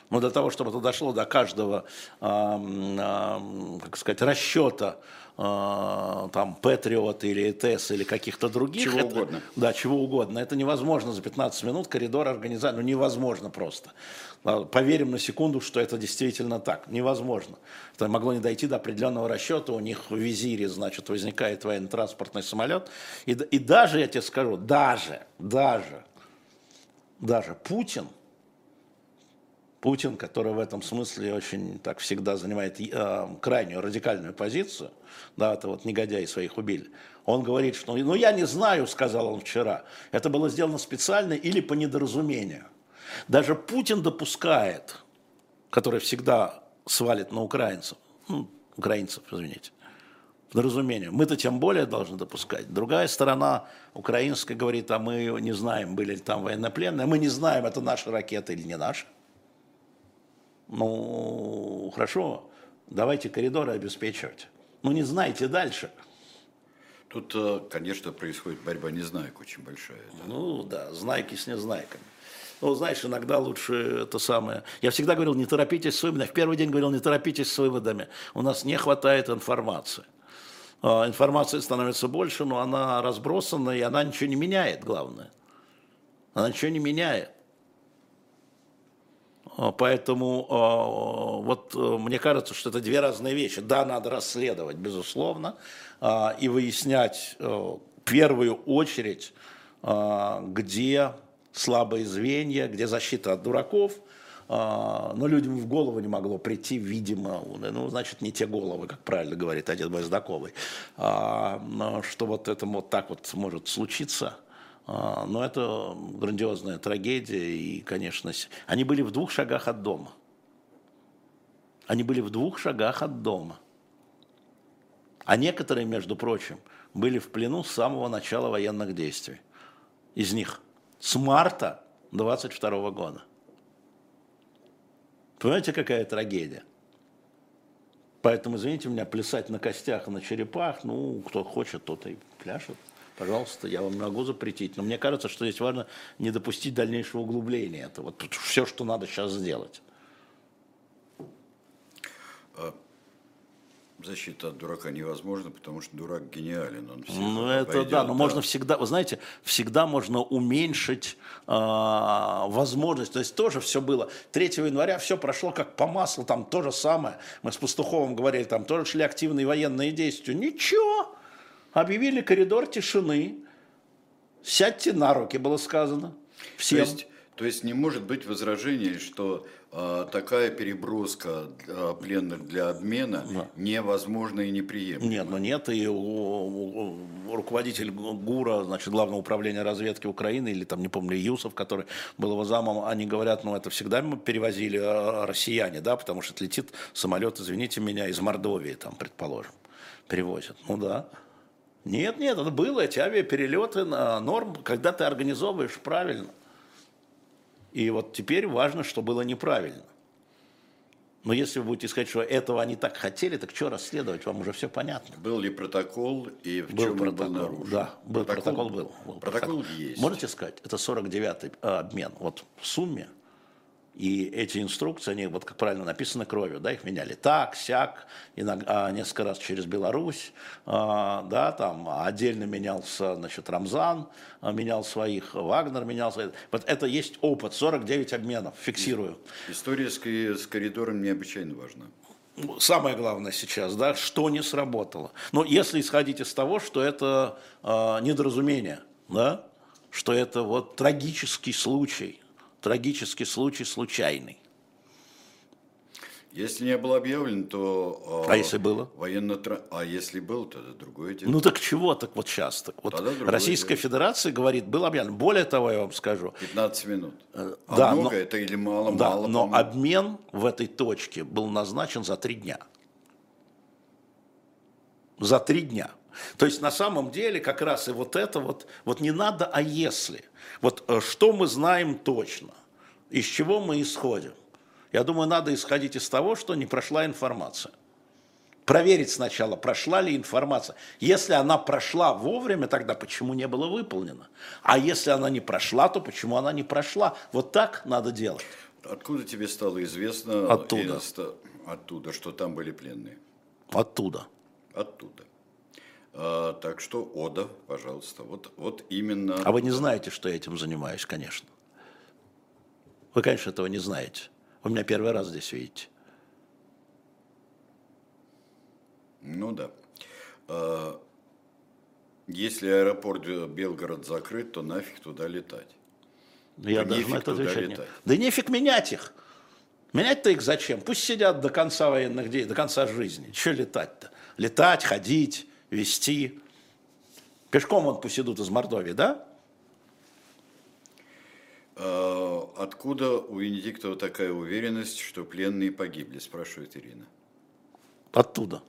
Но для того, чтобы это дошло до каждого, как сказать, расчета там Патриот или ЭТС или каких-то других. Чего это, угодно. Да, чего угодно. Это невозможно за 15 минут коридор организовать. Ну, невозможно просто. Поверим на секунду, что это действительно так. Невозможно. Это могло не дойти до определенного расчета. У них в визире, значит, возникает военно-транспортный самолет. И, и даже, я тебе скажу, даже, даже, даже Путин Путин, который в этом смысле очень так всегда занимает э, крайнюю радикальную позицию, да, это вот негодяи своих убили, он говорит, что ну я не знаю, сказал он вчера, это было сделано специально или по недоразумению. Даже Путин допускает, который всегда свалит на украинцев, ну, украинцев, извините, разумению. Мы-то тем более должны допускать. Другая сторона украинская говорит, а мы не знаем, были ли там военнопленные, мы не знаем, это наши ракеты или не наши. Ну, хорошо, давайте коридоры обеспечивать. Ну, не знаете дальше. Тут, э, конечно, происходит борьба незнаек очень большая. Да? Ну, да, знайки с незнайками. Ну, знаешь, иногда лучше это самое. Я всегда говорил, не торопитесь с выводами. В первый день говорил, не торопитесь с выводами. У нас не хватает информации. А, информации становится больше, но она разбросана, и она ничего не меняет, главное. Она ничего не меняет. А, поэтому а, вот э, мне кажется, что это две разные вещи. Да, надо расследовать, безусловно, а, и выяснять э, в первую очередь, где слабые звенья, где защита от дураков, но людям в голову не могло прийти, видимо, ну, значит, не те головы, как правильно говорит один мой знакомый, что вот это вот так вот может случиться – но это грандиозная трагедия, и, конечно, они были в двух шагах от дома. Они были в двух шагах от дома. А некоторые, между прочим, были в плену с самого начала военных действий. Из них с марта 22 года. Понимаете, какая трагедия? Поэтому, извините меня, плясать на костях и на черепах, ну, кто хочет, тот и пляшет. Пожалуйста, я вам могу запретить. Но мне кажется, что здесь важно не допустить дальнейшего углубления. Это вот все, что надо сейчас сделать. А защита от дурака невозможна, потому что дурак гениален. Он ну, это пойдет, да, но да. можно всегда, вы знаете, всегда можно уменьшить э, возможность. То есть тоже все было. 3 января все прошло как по маслу, там то же самое. Мы с Пастуховым говорили, там тоже шли активные военные действия. Ничего, объявили коридор тишины. Сядьте на руки, было сказано. Всем. То есть, то есть не может быть возражений, что э, такая переброска э, пленных для обмена да. невозможна и неприемлема. Нет, ну нет, и у, у, у, руководитель ГУРа, значит, Главного управления разведки Украины, или там, не помню, Юсов, который был его замом, они говорят, ну это всегда мы перевозили а, россияне, да, потому что летит самолет, извините меня, из Мордовии, там, предположим, перевозят. Ну да. Нет, нет, это было, эти авиаперелеты на норм, когда ты организовываешь правильно. И вот теперь важно, что было неправильно. Но если вы будете сказать, что этого они так хотели, так что расследовать, вам уже все понятно. Был ли протокол и в был чем протокол, был нарушен? Да, был протокол, протокол был. был протокол, протокол есть. Можете сказать, это 49-й а, обмен. Вот в сумме И эти инструкции, они, вот как правильно написаны кровью, да, их меняли так, сяк, иногда, а, несколько раз через Беларусь, а, да, там отдельно менялся, значит, Рамзан, а, менял своих, Вагнер менял своих. Вот это есть опыт, 49 обменов, фиксирую. История с, с коридором необычайно важна самое главное сейчас, да, что не сработало. Но если исходить из того, что это э, недоразумение, да, что это вот трагический случай, трагический случай случайный. Если не было объявлено, то... А, а если было? Военно... А если был, то это другое дело. Ну так чего так вот сейчас? Так вот Российская дело. Федерация говорит, был объявлен. Более того, я вам скажу. 15 минут. Э, а да, много но, это или мало? Да, мало, но обмен в этой точке был назначен за три дня. За три дня. То есть на самом деле как раз и вот это вот, вот не надо, а если. Вот э, что мы знаем точно, из чего мы исходим. Я думаю, надо исходить из того, что не прошла информация. Проверить сначала, прошла ли информация. Если она прошла вовремя, тогда почему не было выполнено? А если она не прошла, то почему она не прошла? Вот так надо делать. Откуда тебе стало известно? Оттуда. Оттуда, что там были пленные? Оттуда. Оттуда. А, так что, Ода, пожалуйста, вот, вот именно... А вы не знаете, что я этим занимаюсь, конечно. Вы, конечно, этого не знаете. Вы меня первый раз здесь видите. Ну да. А, если аэропорт Белгород закрыт, то нафиг туда летать. Я да даже на это отвечать. Да нефиг менять их. Менять-то их зачем? Пусть сидят до конца военных дней, до конца жизни. Что летать-то? Летать, ходить, вести. Пешком вот пусть идут из Мордовии, да? А, откуда у Венедиктова такая уверенность, что пленные погибли, спрашивает Ирина. Оттуда.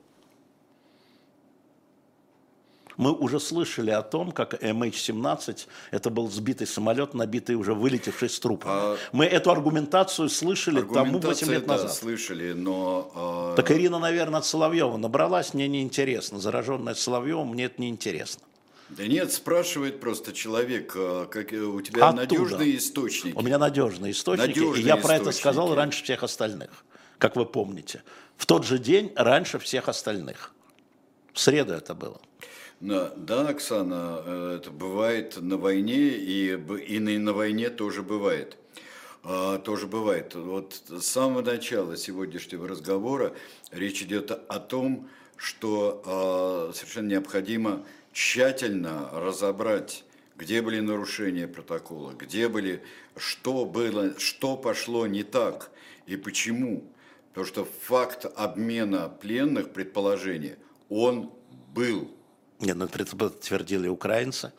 Мы уже слышали о том, как MH17 это был сбитый самолет, набитый уже вылетевший с трупами. А... Мы эту аргументацию слышали тому 8 лет назад. Да, слышали, но... А... Так Ирина, наверное, от Соловьева набралась, мне неинтересно. Зараженная Соловьевым, мне это неинтересно. Да нет, спрашивает просто человек, а, как э, у тебя Оттуда. надежные источники. У меня надежные источники, надежные и я про это сказал раньше всех остальных, как вы помните. В тот же день раньше всех остальных. В среду это было. Да, да, Оксана, э, это бывает на войне, и, и на, на войне тоже бывает. А, тоже бывает. Вот с самого начала сегодняшнего разговора речь идет о том, что а, совершенно необходимо тщательно разобрать, где были нарушения протокола, где были, что было, что пошло не так и почему. Потому что факт обмена пленных, предположение, он был. Нет, ну это подтвердили украинцы,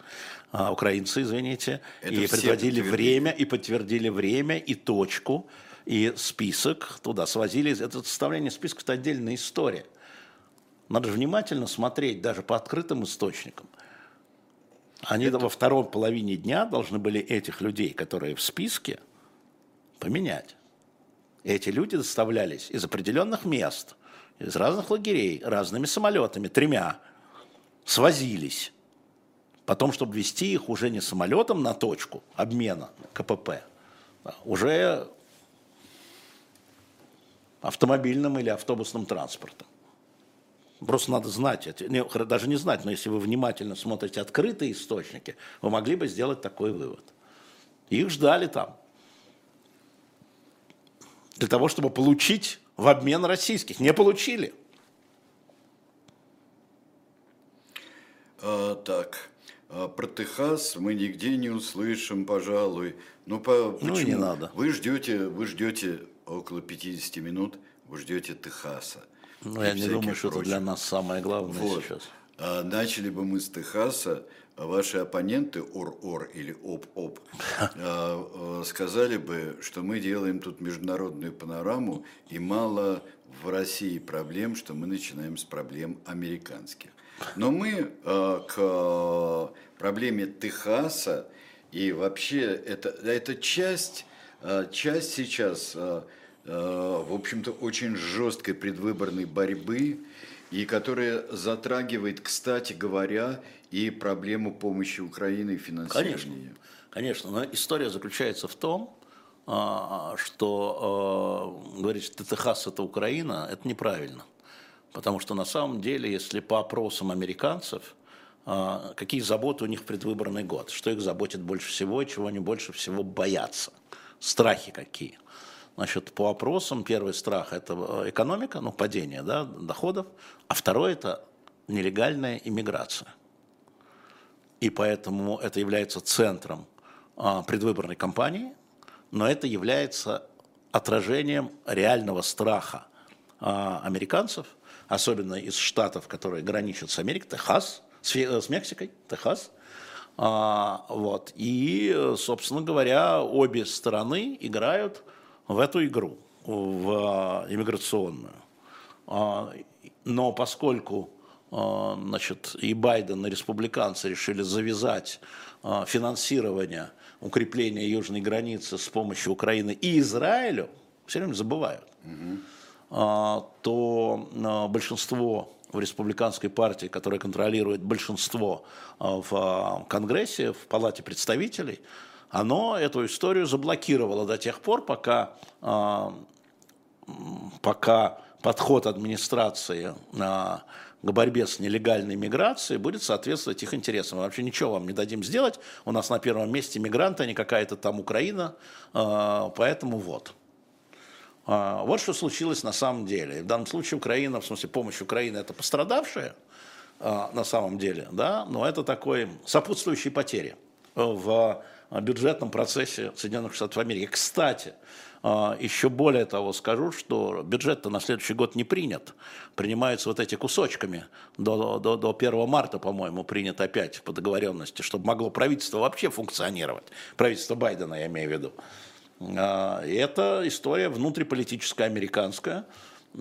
а, украинцы, извините, это и подтвердили время, и подтвердили время, и точку, и список туда свозили. Это составление списка – это отдельная история – надо внимательно смотреть даже по открытым источникам. Они Это... во второй половине дня должны были этих людей, которые в списке, поменять. Эти люди доставлялись из определенных мест, из разных лагерей, разными самолетами, тремя, свозились. Потом, чтобы вести их уже не самолетом на точку обмена КПП, а уже автомобильным или автобусным транспортом. Просто надо знать, не, даже не знать, но если вы внимательно смотрите открытые источники, вы могли бы сделать такой вывод. Их ждали там. Для того, чтобы получить в обмен российских. Не получили. А, так, а про Техас мы нигде не услышим, пожалуй. Ну, по, почему? ну не надо. Вы ждете, вы ждете около 50 минут, вы ждете Техаса. Ну, я не думаю, что это для нас самое главное вот. сейчас. А, начали бы мы с Техаса, а ваши оппоненты ОР-ОР или ОП-ОП а, сказали бы, что мы делаем тут международную панораму, и мало в России проблем, что мы начинаем с проблем американских. Но мы к проблеме Техаса и вообще это, это часть, часть сейчас в общем-то, очень жесткой предвыборной борьбы, и которая затрагивает, кстати говоря, и проблему помощи Украины и финансирования. Конечно, конечно. Но история заключается в том, что говорить, что Техас это Украина, это неправильно. Потому что на самом деле, если по опросам американцев, какие заботы у них в предвыборный год, что их заботит больше всего, чего они больше всего боятся, страхи какие – Значит, по опросам первый страх – это э, экономика, ну, падение да, доходов, а второй – это нелегальная иммиграция. И поэтому это является центром а, предвыборной кампании, но это является отражением реального страха а, американцев, особенно из штатов, которые граничат с Америкой, Техас, с, э, Мексикой, Техас. А, вот. И, собственно говоря, обе стороны играют – в эту игру, в а, иммиграционную. А, но поскольку а, значит, и Байден, и республиканцы решили завязать финансирование укрепления южной границы с помощью Украины и Израилю, все время забывают, угу. то большинство в республиканской партии, которая контролирует большинство в Конгрессе, в Палате представителей, оно эту историю заблокировало до тех пор, пока, а, пока подход администрации к борьбе с нелегальной миграцией будет соответствовать их интересам. Мы вообще ничего вам не дадим сделать. У нас на первом месте мигранты, а не какая-то там Украина. А, поэтому вот. А, вот что случилось на самом деле. В данном случае Украина, в смысле помощь Украины, это пострадавшая на самом деле, да, но это такой сопутствующий потери в бюджетном процессе Соединенных Штатов Америки. Кстати, а, еще более того скажу, что бюджет-то на следующий год не принят. Принимаются вот эти кусочками. До, до, до 1 марта, по-моему, принят опять по договоренности, чтобы могло правительство вообще функционировать. Правительство Байдена, я имею в виду. А, и это история внутриполитическая, американская.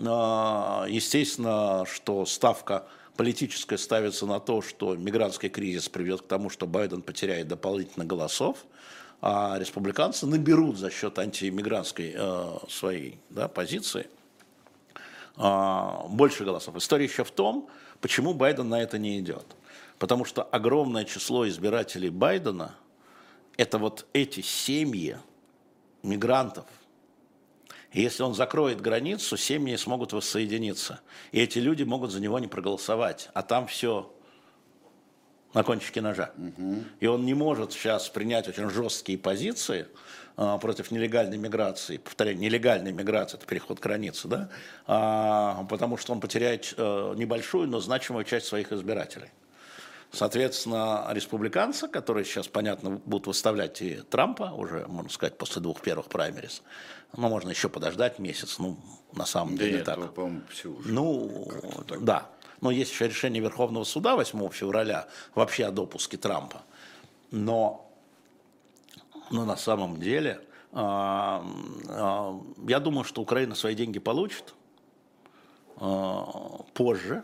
А, естественно, что ставка политическое ставится на то, что мигрантский кризис приведет к тому, что Байден потеряет дополнительно голосов, а республиканцы наберут за счет антииммигрантской э, своей да, позиции э, больше голосов. История еще в том, почему Байден на это не идет. Потому что огромное число избирателей Байдена – это вот эти семьи мигрантов, если он закроет границу, семьи смогут воссоединиться. И эти люди могут за него не проголосовать. А там все на кончике ножа. Угу. И он не может сейчас принять очень жесткие позиции а, против нелегальной миграции. Повторяю, нелегальная миграция – это переход границы, да? А, потому что он потеряет а, небольшую, но значимую часть своих избирателей. Соответственно, республиканцы, которые сейчас, понятно, будут выставлять и Трампа, уже, можно сказать, после двух первых праймерис, ну, можно еще подождать месяц, ну, на самом да деле нет, так. по-моему, все уже. Ну, да. Но есть еще решение Верховного суда 8 февраля вообще о допуске Трампа. Но, но на самом деле, э, э, я думаю, что Украина свои деньги получит э, позже,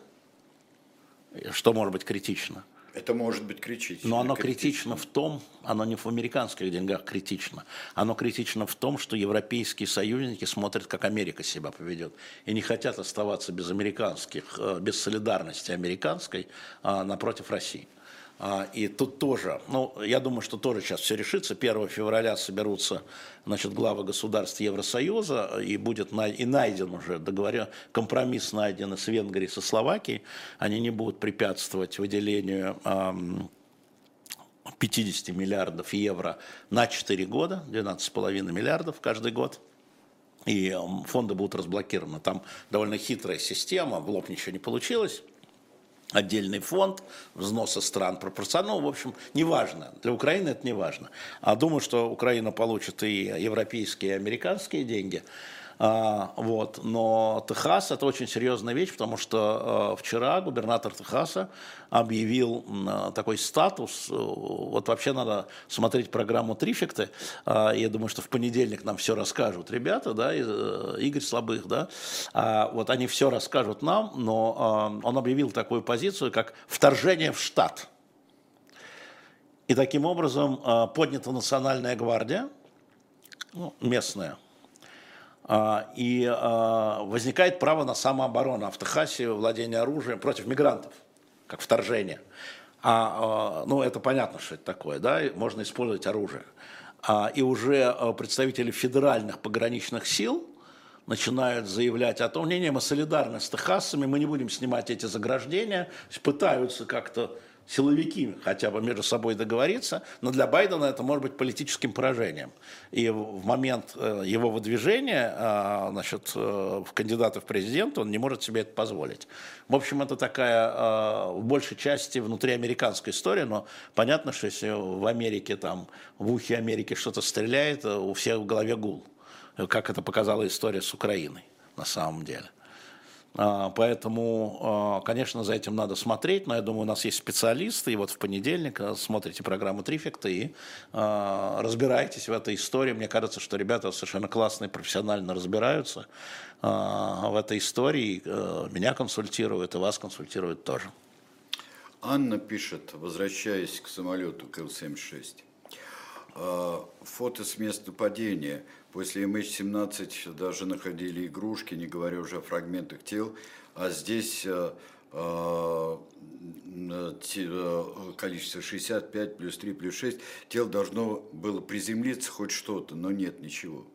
что может быть критично – это может быть критично. Но оно критично. критично в том, оно не в американских деньгах критично, оно критично в том, что европейские союзники смотрят, как Америка себя поведет, и не хотят оставаться без американских, э, без солидарности американской а, напротив России. А, и тут тоже, ну, я думаю, что тоже сейчас все решится. 1 февраля соберутся значит, главы государств Евросоюза, и будет и найден уже договорен, компромисс найден с Венгрией, со Словакией. Они не будут препятствовать выделению 50 миллиардов евро на 4 года, 12,5 миллиардов каждый год. И фонды будут разблокированы. Там довольно хитрая система, в лоб ничего не получилось отдельный фонд, взносы стран пропорционал, в общем, неважно. Для Украины это не важно. А думаю, что Украина получит и европейские, и американские деньги. А, вот. Но Техас это очень серьезная вещь, потому что а, вчера губернатор Техаса объявил такой статус. Вот вообще надо смотреть программу Трифекты. А, я думаю, что в понедельник нам все расскажут ребята, да, э, Игорь Слабых, да. Вот они все расскажут нам, но он объявил такую позицию, как вторжение в штат. И таким образом поднята национальная гвардия, ну, местная, а, и а, возникает право на самооборону. А в Техасе владение оружием против мигрантов, как вторжение. А, ну, это понятно, что это такое, да, можно использовать оружие. А, и уже а, представители федеральных пограничных сил начинают заявлять о том, не, не, мы солидарны с техасами, мы не будем снимать эти заграждения, пытаются как-то силовики хотя бы между собой договориться, но для Байдена это может быть политическим поражением. И в момент э, его выдвижения а, значит, э, в кандидата в президент он не может себе это позволить. В общем, это такая в большей части внутриамериканская история, но понятно, что если в Америке, там, в ухе Америки что-то стреляет, э, у всех в голове гул, как это показала история с Украиной на самом деле. А, поэтому, а, конечно, за этим надо смотреть, но я думаю, у нас есть специалисты, и вот в понедельник а, смотрите программу Трифекта и разбираетесь в этой истории. Мне кажется, что ребята совершенно классные, профессионально разбираются в этой истории. Меня консультируют, и вас консультируют тоже. Анна пишет, возвращаясь к самолету К-76. Фото с места падения – После MH17 даже находили игрушки, не говоря уже о фрагментах тел. А здесь э, э, э, количество 65 плюс 3 плюс 6. Тело должно было приземлиться хоть что-то, но нет ничего.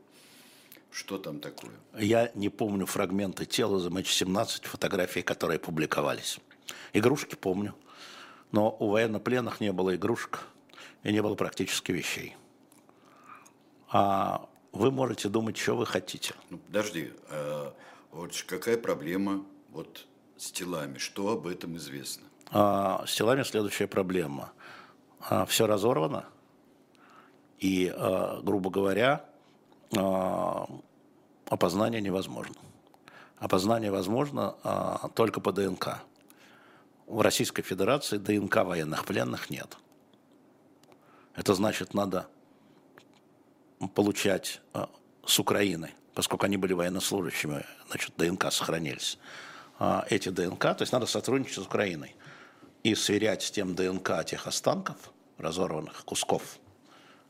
Что там такое? Я не помню фрагменты тела за MH17, фотографии, которые публиковались. Игрушки помню. Но у военнопленных не было игрушек и не было практически вещей. А вы можете думать, что вы хотите. Ну, подожди, а вот какая проблема вот с телами? Что об этом известно? А, с телами следующая проблема. А, все разорвано, и, а, грубо говоря, а, опознание невозможно. Опознание возможно а, только по ДНК. В Российской Федерации ДНК военных пленных нет. Это значит, надо получать а, с Украины, поскольку они были военнослужащими, значит, ДНК сохранились, а, эти ДНК, то есть надо сотрудничать с Украиной и сверять с тем ДНК тех останков, разорванных кусков,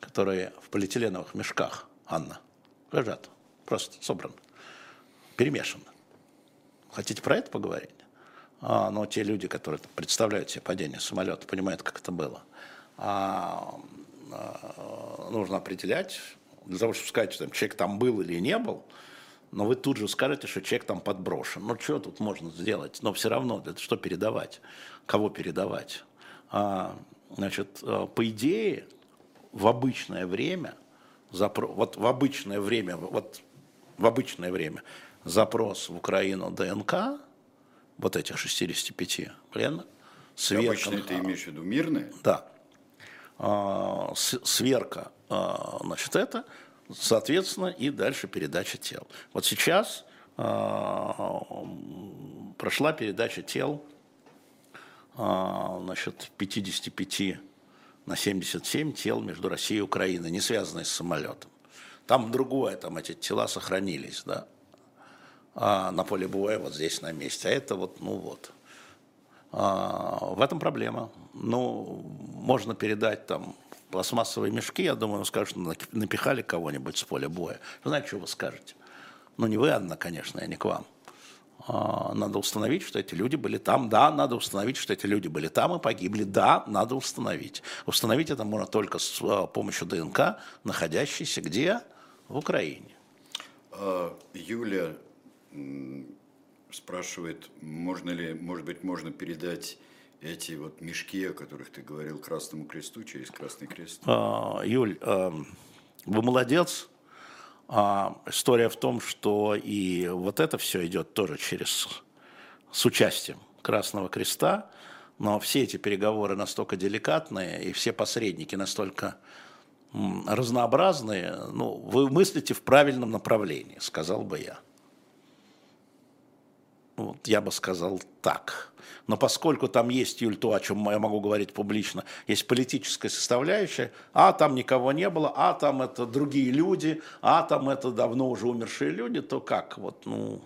которые в полиэтиленовых мешках, Анна, лежат, просто собраны, перемешаны. Хотите про это поговорить? А, но те люди, которые представляют себе падение самолета, понимают, как это было. А, а, нужно определять для того, чтобы сказать, что там, человек там был или не был, но вы тут же скажете, что человек там подброшен. Ну, что тут можно сделать? Но все равно, это что передавать? Кого передавать? А, значит, э, по идее, в обычное время, запро... вот в обычное время, вот в обычное время запрос в Украину ДНК, вот этих 65 пленных, сверка... Обычно ты имеешь в виду мирные? Да. А, сверка значит, это, соответственно, и дальше передача тел. Вот сейчас а, прошла передача тел значит, 55 на 77 тел между Россией и Украиной, не связанные с самолетом. Там другое, там эти тела сохранились, да, а на поле боя вот здесь на месте. А это вот, ну вот. А, в этом проблема. Ну, можно передать там пластмассовые мешки, я думаю, он скажет, что напихали кого-нибудь с поля боя. Знаете, что вы скажете? Ну, не вы одна, конечно, я не к вам. А, надо установить, что эти люди были там. Да, надо установить, что эти люди были там и погибли. Да, надо установить. Установить это можно только с а, помощью ДНК, находящейся где? В Украине. А, Юля спрашивает, можно ли, может быть, можно передать эти вот мешки, о которых ты говорил, Красному Кресту, через Красный Крест? А, Юль, а, вы молодец. А, история в том, что и вот это все идет тоже через с участием Красного Креста, но все эти переговоры настолько деликатные, и все посредники настолько разнообразные, ну, вы мыслите в правильном направлении, сказал бы я. Вот я бы сказал так. Но поскольку там есть, Юль, то, о чем я могу говорить публично, есть политическая составляющая, а там никого не было, а там это другие люди, а там это давно уже умершие люди, то как? Вот, ну,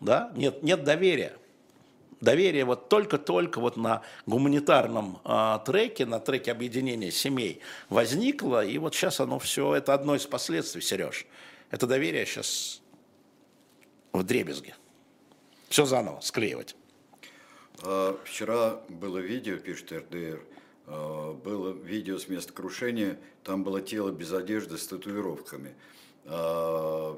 да, нет, нет доверия. Доверие вот только-только вот на гуманитарном э, треке, на треке объединения семей возникло, и вот сейчас оно все, это одно из последствий, Сереж. Это доверие сейчас в дребезге. Все заново склеивать. А, вчера было видео, пишет РДР, было видео с места крушения, там было тело без одежды с татуировками.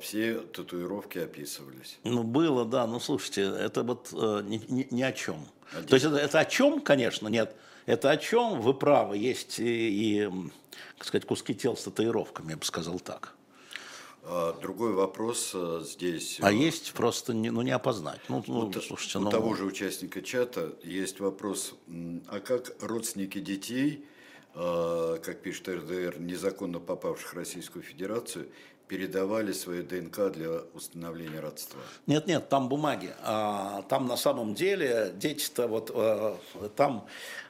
Все татуировки описывались. Ну, было, да. Ну, слушайте, это вот э, ни, ни, ни о чем. То есть это, это о чем, конечно, нет. Это о чем, вы правы, есть и, и так сказать, куски тел с татуировками, я бы сказал так. А, другой вопрос э, здесь. А есть просто не, ну, не опознать. Ну, ну, вот, слушайте, у ну... того же участника чата есть вопрос, а как родственники детей, э, как пишет РДР, незаконно попавших в Российскую Федерацию, передавали свою ДНК для установления родства? Нет, нет, там бумаги. А, там на самом деле дети-то вот э, там,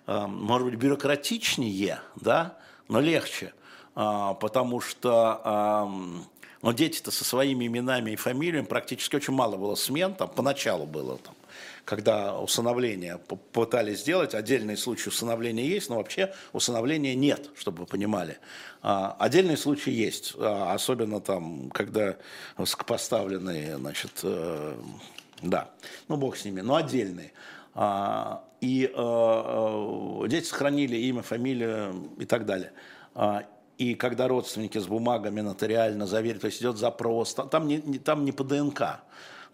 может быть, бюрократичнее, да, но легче, а, потому что но дети-то со своими именами и фамилиями практически очень мало было смен, там поначалу было там, когда усыновление пытались сделать, отдельные случаи усыновления есть, но вообще усыновления нет, чтобы вы понимали. А, отдельные случаи есть, а, особенно там, когда высокопоставленные, значит, э, да, ну бог с ними, но отдельные. А, и э, э, дети сохранили имя, фамилию и так далее. И когда родственники с бумагами нотариально заверили, то есть идет запрос, там не, там не по ДНК,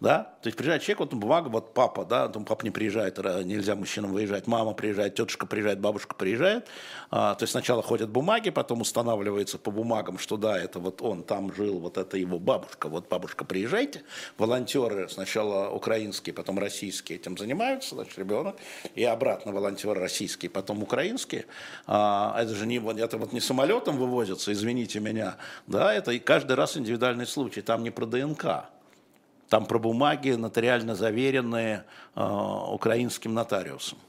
да, то есть приезжает человек, вот бумага, вот папа, да, там папа не приезжает, нельзя мужчинам выезжать, мама приезжает, тетушка приезжает, бабушка приезжает, а, то есть сначала ходят бумаги, потом устанавливается по бумагам, что да, это вот он там жил, вот это его бабушка, вот бабушка приезжайте, волонтеры сначала украинские, потом российские этим занимаются, значит, ребенок, и обратно волонтеры российские, потом украинские, а, это же не, это вот не самолетом вывозится, извините меня, да, это и каждый раз индивидуальный случай, там не про ДНК, там про бумаги, нотариально заверенные э, украинским нотариусом.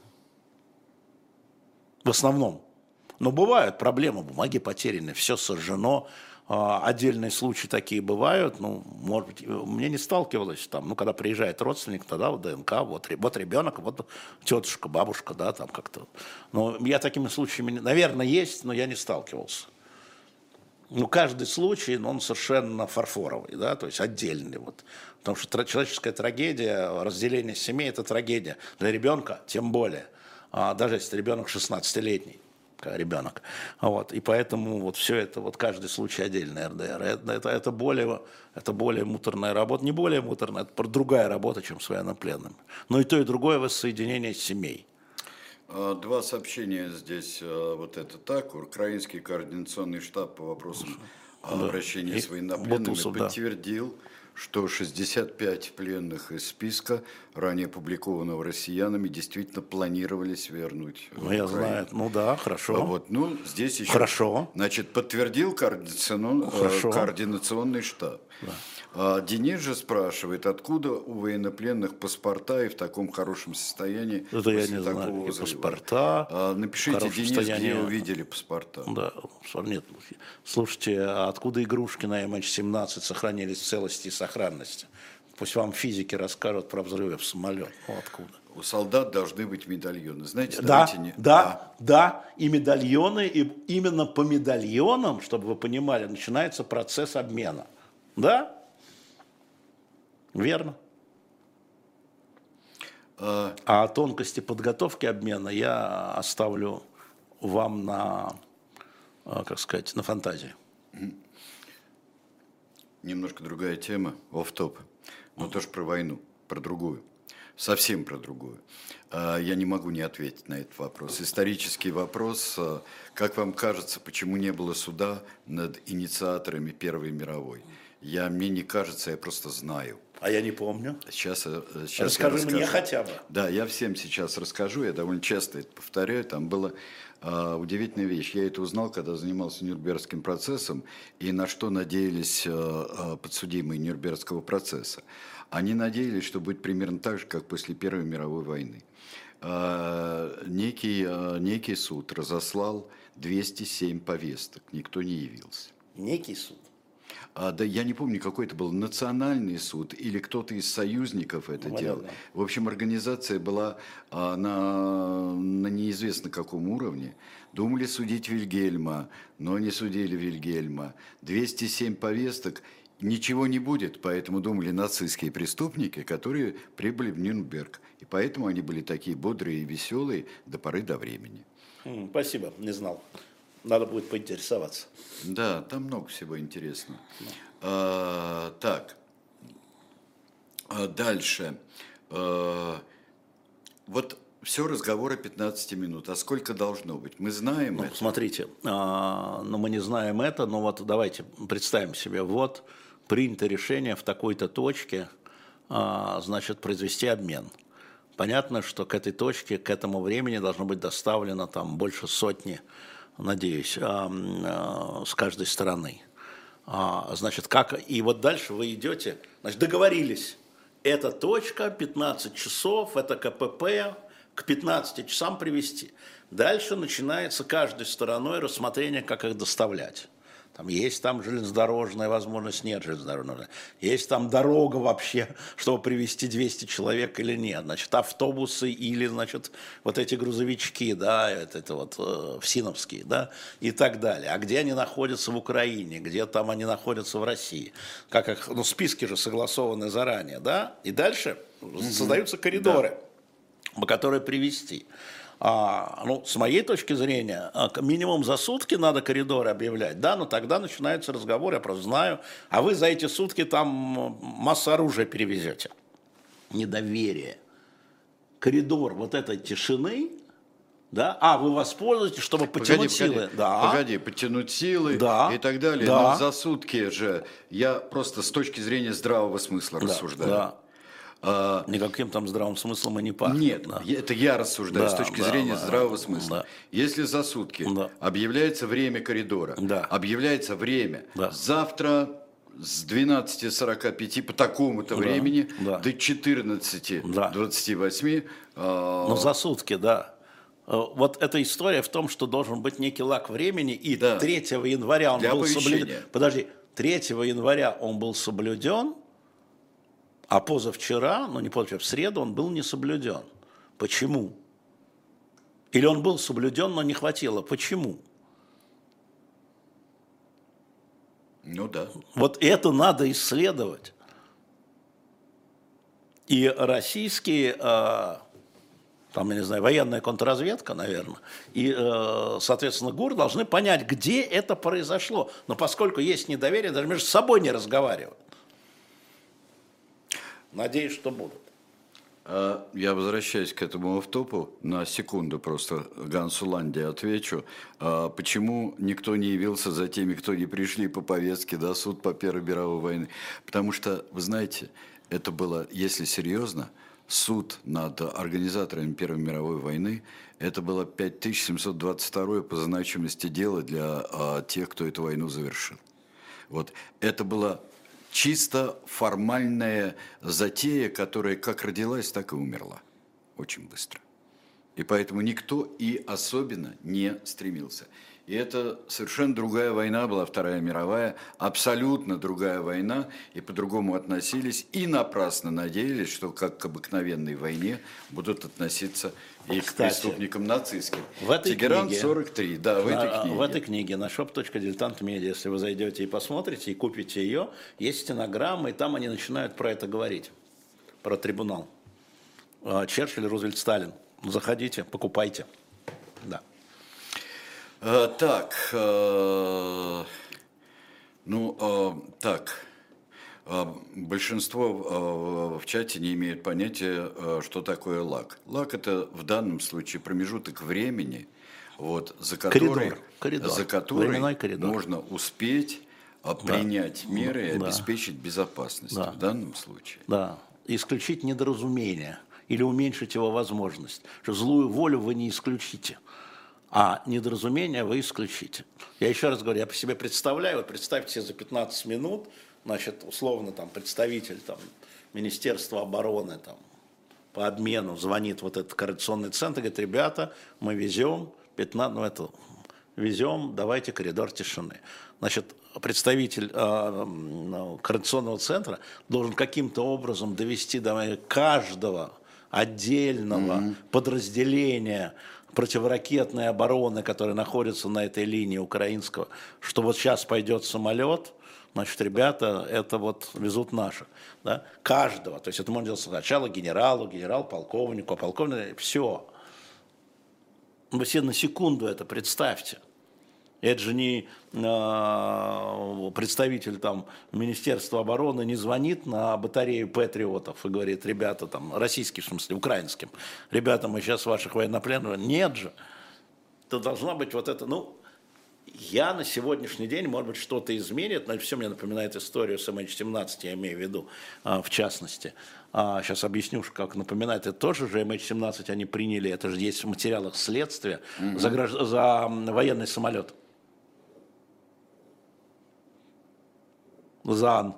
В основном. Но бывают проблемы, бумаги потеряны, все сожжено, э, отдельные случаи такие бывают, ну, может быть, мне не сталкивалось там, ну, когда приезжает родственник, тогда вот ДНК, вот, вот ребенок, вот тетушка, бабушка, да, там как-то. Но я такими случаями, наверное, есть, но я не сталкивался ну, каждый случай, ну, он совершенно фарфоровый, да, то есть отдельный. Вот. Потому что человеческая трагедия, разделение семей – это трагедия. Для ребенка тем более. А даже если ребенок 16-летний ребенок. Вот. И поэтому вот все это, вот каждый случай отдельный РДР. Это, это, это, более, это более муторная работа. Не более муторная, это другая работа, чем с военнопленными. Но и то, и другое воссоединение семей. А, два сообщения здесь, а, вот это так. Украинский координационный штаб по вопросам да. обращения с военнопленными Бутусов, подтвердил, да что 65 пленных из списка, ранее опубликованного россиянами, действительно планировались вернуть. Ну, я знаю. Ну да, хорошо. А вот, ну, здесь еще... Хорошо. Значит, подтвердил координационный, э, координационный штаб. Да. А Денис же спрашивает, откуда у военнопленных паспорта и в таком хорошем состоянии Это я не знаю. И паспорта. А, напишите, Денис, состоянии... где увидели паспорта. Да, нет. Слушайте, а откуда игрушки на MH17 сохранились в целости и сохранности? Пусть вам физики расскажут про взрывы в самолет. Ну, откуда? У солдат должны быть медальоны. Знаете, да, не... да, да, да, и медальоны, и именно по медальонам, чтобы вы понимали, начинается процесс обмена. Да? Верно. А, а тонкости подготовки обмена я оставлю вам на, а, как сказать, на фантазии. Немножко другая тема, оф-топ, но тоже про войну, про другую, совсем про другую. А, я не могу не ответить на этот вопрос. Исторический вопрос, как вам кажется, почему не было суда над инициаторами Первой мировой? Я, мне не кажется, я просто знаю. А я не помню. Сейчас, э, сейчас Расскажи я мне хотя бы. Да, я всем сейчас расскажу, я довольно часто это повторяю. Там была э, удивительная вещь. Я это узнал, когда занимался Нюрнбергским процессом, и на что надеялись э, э, подсудимые Нюрнбергского процесса. Они надеялись, что будет примерно так же, как после Первой мировой войны. Э, некий, э, некий суд разослал 207 повесток, никто не явился. Некий суд? А, да я не помню, какой это был национальный суд или кто-то из союзников это ну, делал. В общем, организация была а, на, на неизвестно каком уровне. Думали судить Вильгельма, но не судили Вильгельма. 207 повесток, ничего не будет, поэтому думали нацистские преступники, которые прибыли в Нюрнберг. И поэтому они были такие бодрые и веселые до поры до времени. Спасибо, не знал. Надо будет поинтересоваться. Да, там много всего интересного. А, так, а дальше. А, вот все разговоры 15 минут. А сколько должно быть? Мы знаем ну, это? Смотрите, а, но мы не знаем это, но вот давайте представим себе, вот принято решение в такой-то точке, а, значит, произвести обмен. Понятно, что к этой точке, к этому времени должно быть доставлено там больше сотни, надеюсь, а, а, с каждой стороны. А, значит, как, и вот дальше вы идете, значит, договорились, эта точка, 15 часов, это КПП, к 15 часам привести. Дальше начинается каждой стороной рассмотрение, как их доставлять. Там есть там железнодорожная возможность, нет железнодорожная. Есть там дорога вообще, чтобы привести 200 человек или нет. Значит, автобусы или, значит, вот эти грузовички, да, это, это вот э, всиновские, да, и так далее. А где они находятся в Украине, где там они находятся в России. Как их, ну, списки же согласованы заранее, да, и дальше угу. создаются коридоры. Да по которой привести. А, ну, с моей точки зрения, а, минимум за сутки надо коридоры объявлять, да, но тогда начинается разговор, я просто знаю, а вы за эти сутки там массу оружия перевезете. Недоверие. Коридор вот этой тишины, да, а вы воспользуетесь, чтобы потянуть погоди, силы. Погоди, да. погоди, подтянуть силы да. и так далее. Да. Но за сутки же я просто с точки зрения здравого смысла да. рассуждаю. Да. А, Никаким там здравым смыслом и не пахнет. Нет, да. это я рассуждаю да, с точки да, зрения да, здравого смысла. Да. Если за сутки да. объявляется время коридора, да. объявляется время да. завтра с 12.45 по такому-то да, времени да. до 14.28. Да. Э, ну, за сутки, да. Э, вот эта история в том, что должен быть некий лак времени, и да. 3 января он Для был соблюден. Подожди, 3 января он был соблюден, а позавчера, ну не позавчера, в среду он был не соблюден. Почему? Или он был соблюден, но не хватило. Почему? Ну да. Вот это надо исследовать. И российские, а, там, я не знаю, военная контрразведка, наверное, и, э, соответственно, ГУР должны понять, где это произошло. Но поскольку есть недоверие, даже между собой не разговаривают. Надеюсь, что будут. А, я возвращаюсь к этому автопу на секунду просто Гансу Ланде отвечу. А, почему никто не явился за теми, кто не пришли по повестке, да, суд по Первой мировой войне? Потому что, вы знаете, это было, если серьезно, суд над организаторами Первой мировой войны, это было 5722 по значимости дело для а, тех, кто эту войну завершил. Вот это было чисто формальная затея, которая как родилась, так и умерла. Очень быстро. И поэтому никто и особенно не стремился. И это совершенно другая война была, Вторая мировая, абсолютно другая война, и по-другому относились, и напрасно надеялись, что как к обыкновенной войне будут относиться и Кстати, к преступникам нацистским. В этой Тегеран книге, 43, да, в этой книге. В этой книге на shop.diletant.media, если вы зайдете и посмотрите, и купите ее, есть стенограмма, и там они начинают про это говорить, про трибунал. А, Черчилль, Рузвельт, Сталин. Заходите, покупайте. Да. А, так, а, ну, а, так, а, большинство а, в чате не имеет понятия, а, что такое лак. Лак – это в данном случае промежуток времени, вот, за который, коридор, коридор, за который коридор. можно успеть принять да. меры и да. обеспечить безопасность да. в данном случае. Да, исключить недоразумение или уменьшить его возможность. Что злую волю вы не исключите, а недоразумение вы исключите. Я еще раз говорю, я по себе представляю, вот представьте себе за 15 минут – значит, условно там представитель там, Министерства обороны там, по обмену звонит вот этот координационный центр, говорит, ребята, мы везем 15, ну это, везем, давайте коридор тишины. Значит, представитель э, координационного центра должен каким-то образом довести до каждого отдельного mm-hmm. подразделения противоракетной обороны, которое находится на этой линии украинского, что вот сейчас пойдет самолет – Значит, ребята это вот везут наших. Да? Каждого. То есть это можно делать сначала генералу, генерал-полковнику, а полковнику, все. Вы себе на секунду это представьте. Это же не э, представитель там, Министерства обороны не звонит на батарею патриотов и говорит, ребята, там, российским, в смысле, украинским, ребята, мы сейчас ваших военнопленных. Нет же. То должна быть вот это, ну, я на сегодняшний день, может быть, что-то изменит, но все мне напоминает историю с MH17, я имею в виду, а, в частности. Сейчас а, объясню, как напоминает. Это тоже же MH17 они приняли, это же есть в материалах следствия угу. за, за военный самолет. ЗАН.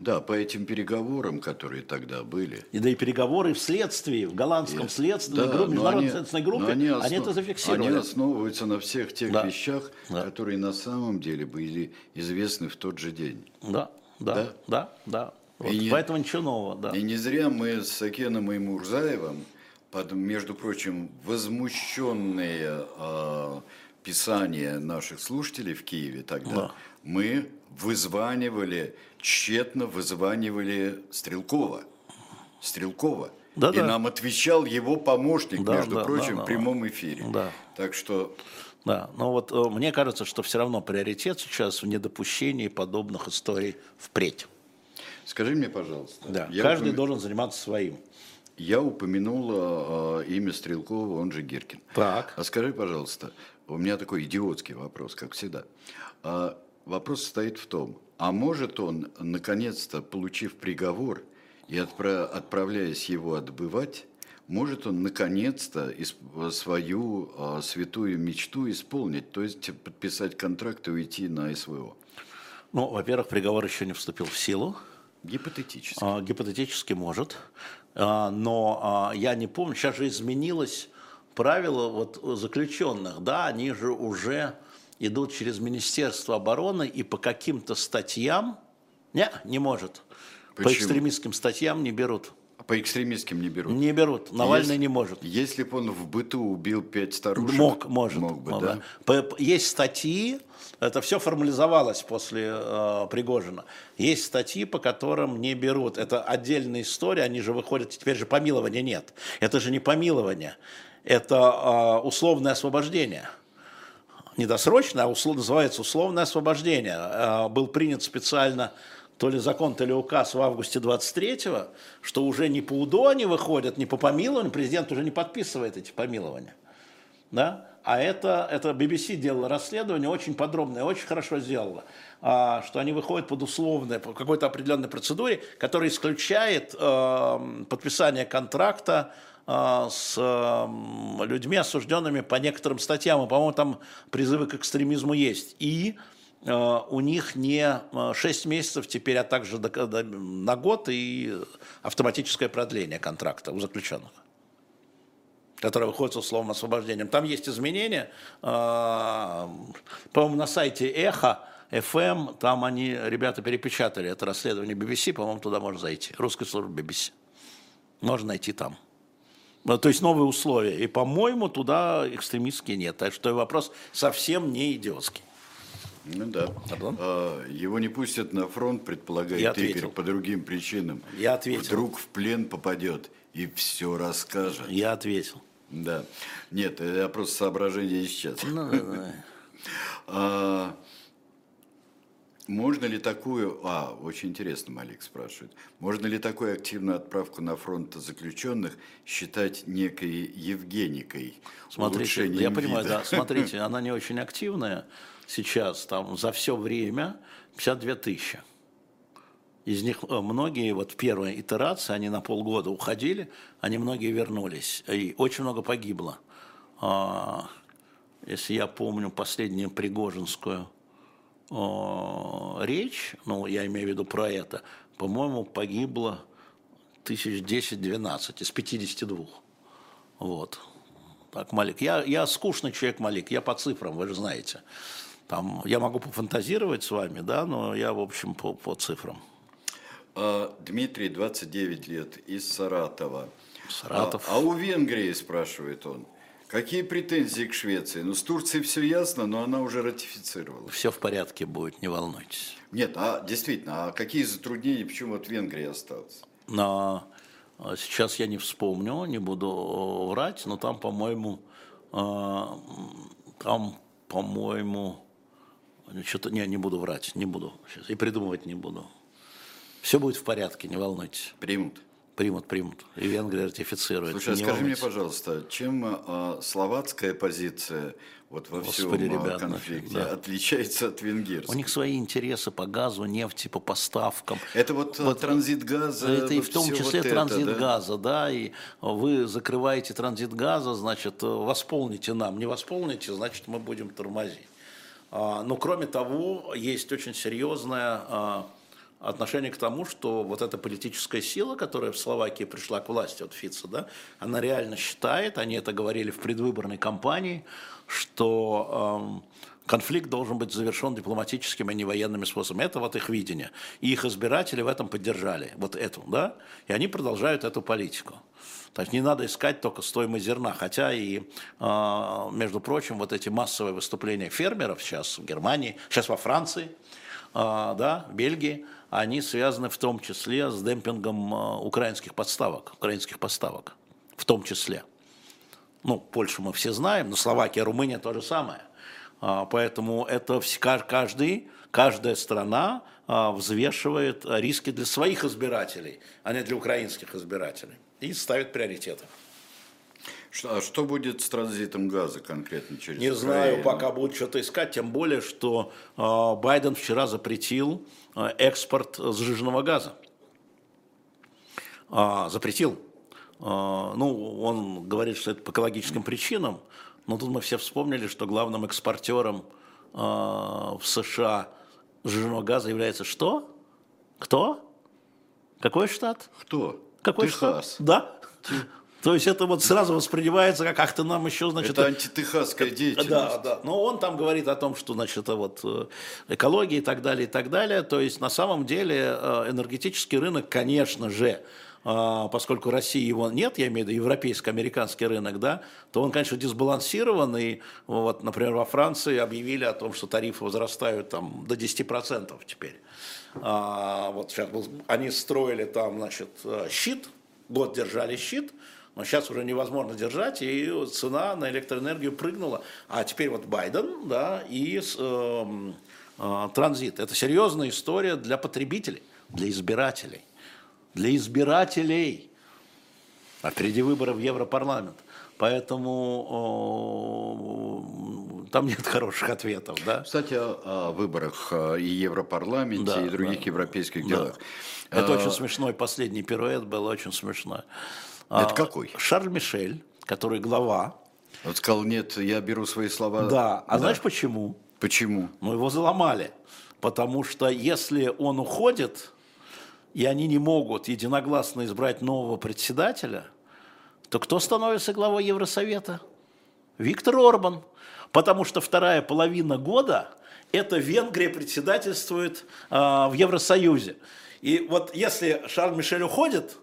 Да, по этим переговорам, которые тогда были. И да и переговоры в следствии, в голландском и, следственной да, группе, международной они, следственной группе, они, основ, они это зафиксировали. Они основываются на всех тех да. вещах, да. которые на самом деле были известны в тот же день. Да, да, да, да. да. Вот, и поэтому не, ничего нового. Да. И не зря мы с Акеном и Мурзаевым, под, между прочим, возмущенные э, писания наших слушателей в Киеве тогда, да. мы вызванивали, тщетно вызванивали Стрелкова. Стрелкова. Да, и да. нам отвечал его помощник, да, между да, прочим, да, в прямом эфире. Да. Так что... Да, но вот э, мне кажется, что все равно приоритет сейчас в недопущении подобных историй впредь. Скажи мне, пожалуйста. Да, каждый упом... должен заниматься своим. Я упомянул э, имя Стрелкова, он же Гиркин. Так. А скажи, пожалуйста, у меня такой идиотский вопрос, как всегда. А, вопрос состоит в том, а может он, наконец-то, получив приговор и отправ... отправляясь его отбывать, может он наконец-то свою а, святую мечту исполнить, то есть подписать контракт и уйти на СВО? Ну, во-первых, приговор еще не вступил в силу. Гипотетически. А, гипотетически может. А, но а, я не помню, сейчас же изменилось правила вот заключенных, да, они же уже идут через Министерство обороны и по каким-то статьям, не, не может. Почему? По экстремистским статьям не берут. А по экстремистским не берут? Не берут. Навальный если, не может. Если бы он в быту убил пять старушек? Мог, может. Мог бы, да? да. Есть статьи, это все формализовалось после э, Пригожина. Есть статьи, по которым не берут. Это отдельная история, они же выходят, теперь же помилования нет. Это же не помилование, это э, условное освобождение не досрочное, а услов, называется условное освобождение. Э, был принят специально то ли закон, то ли указ в августе 23-го, что уже не по УДО они выходят, не по помилованию, президент уже не подписывает эти помилования. Да? А это, это BBC делала расследование, очень подробное, очень хорошо сделала, а, что они выходят под условное, по какой-то определенной процедуре, которая исключает э, подписание контракта с э, людьми, осужденными по некоторым статьям. И, по-моему, там призывы к экстремизму есть. И Э, у них не 6 э, месяцев теперь, а также на год и автоматическое продление контракта у заключенных которое выходит с условным освобождением. Там есть изменения. По-моему, на сайте Эхо FM, там они, ребята, перепечатали это расследование BBC, по-моему, туда можно зайти. Русская служба BBC. Можно найти там. То есть новые условия. И, по-моему, туда экстремистские нет. Так что вопрос совсем не идиотский. Ну да. А, его не пустят на фронт, предполагает Игорь, по другим причинам. Я ответил. Вдруг в плен попадет и все расскажет. Я ответил. Да. Нет, я просто соображение сейчас. Ну, да, да. можно ли такую, а, очень интересно, Малик спрашивает, можно ли такую активную отправку на фронт заключенных считать некой Евгеникой? Смотрите, я понимаю, вида? да, смотрите, она не очень активная, сейчас там за все время 52 тысячи. Из них э, многие, вот в первой итерации, они на полгода уходили, они многие вернулись. И очень много погибло. А, если я помню последнюю Пригожинскую речь, ну, я имею в виду про это, по-моему, погибло тысяч 10-12 из 52. Вот. Так, Малик. Я, я скучный человек, Малик, я по цифрам, вы же знаете. Там, я могу пофантазировать с вами, да, но я, в общем, по, по цифрам. А, Дмитрий, 29 лет, из Саратова. Саратов. А, а у Венгрии, спрашивает он, Какие претензии к Швеции? Ну, с Турцией все ясно, но она уже ратифицировала. Все в порядке будет, не волнуйтесь. Нет, а действительно, а какие затруднения, почему вот Венгрия осталась? Но а, сейчас я не вспомню, не буду врать, но там, по-моему, а, там, по-моему, что-то, не, не буду врать, не буду сейчас, и придумывать не буду. Все будет в порядке, не волнуйтесь. Примут? Примут, примут. И Венгрия ратифицирует. Слушай, а скажи волнуйтесь. мне, пожалуйста, чем э, словацкая позиция вот во Господи, всем ребят, конфликте да. отличается от венгерской? У них свои интересы по газу, нефти, по поставкам. Это вот, вот транзит газа? Это и в том числе вот транзит это, да? газа, да, и вы закрываете транзит газа, значит, восполните нам. Не восполните, значит, мы будем тормозить. А, но кроме того, есть очень серьезная а, отношение к тому, что вот эта политическая сила, которая в Словакии пришла к власти от Фица, да, она реально считает, они это говорили в предвыборной кампании, что э, конфликт должен быть завершен дипломатическим, а не военными способами. Это вот их видение. И их избиратели в этом поддержали, вот эту, да, и они продолжают эту политику. То есть не надо искать только стоимость зерна, хотя и, э, между прочим, вот эти массовые выступления фермеров сейчас в Германии, сейчас во Франции, э, да, Бельгии, они связаны в том числе с демпингом э, украинских подставок, украинских поставок, в том числе. Ну, Польшу мы все знаем, но Словакия, Румыния то же самое. А, поэтому это каждый, каждая страна а, взвешивает риски для своих избирателей, а не для украинских избирателей, и ставит приоритеты. Что, а что будет с транзитом газа конкретно через Не Украину? знаю, пока будут что-то искать, тем более, что э, Байден вчера запретил экспорт сжиженного газа. Э, запретил. Э, ну, он говорит, что это по экологическим причинам, но тут мы все вспомнили, что главным экспортером э, в США сжиженного газа является что? Кто? Какой штат? Кто? Какой Техас. штат? Да. То есть это вот сразу воспринимается как как-то нам еще, значит... Это антитехасская деятельность. Да, да. Но он там говорит о том, что, значит, это вот э, экология и так далее, и так далее. То есть на самом деле э, энергетический рынок, конечно же, э, поскольку России его нет, я имею в виду европейско-американский рынок, да, то он, конечно, дисбалансирован. И вот, например, во Франции объявили о том, что тарифы возрастают там до 10% теперь. А, вот сейчас они строили там, значит, щит, год держали щит, но сейчас уже невозможно держать, и цена на электроэнергию прыгнула. А теперь вот Байден, да, и э, э, транзит. Это серьезная история для потребителей, для избирателей. Для избирателей. А впереди выборы в Европарламент. Поэтому э, там нет хороших ответов. Да? Кстати, о, о выборах э, и Европарламенте, да, и других да, европейских делах. Да. Это а... очень смешной последний пируэт был, очень смешной. Это а, какой? Шарль Мишель, который глава. Вот сказал, нет, я беру свои слова. Да, а да. знаешь почему? Почему? Ну, его заломали. Потому что если он уходит, и они не могут единогласно избрать нового председателя, то кто становится главой Евросовета? Виктор Орбан. Потому что вторая половина года это Венгрия председательствует э, в Евросоюзе. И вот если Шарль Мишель уходит,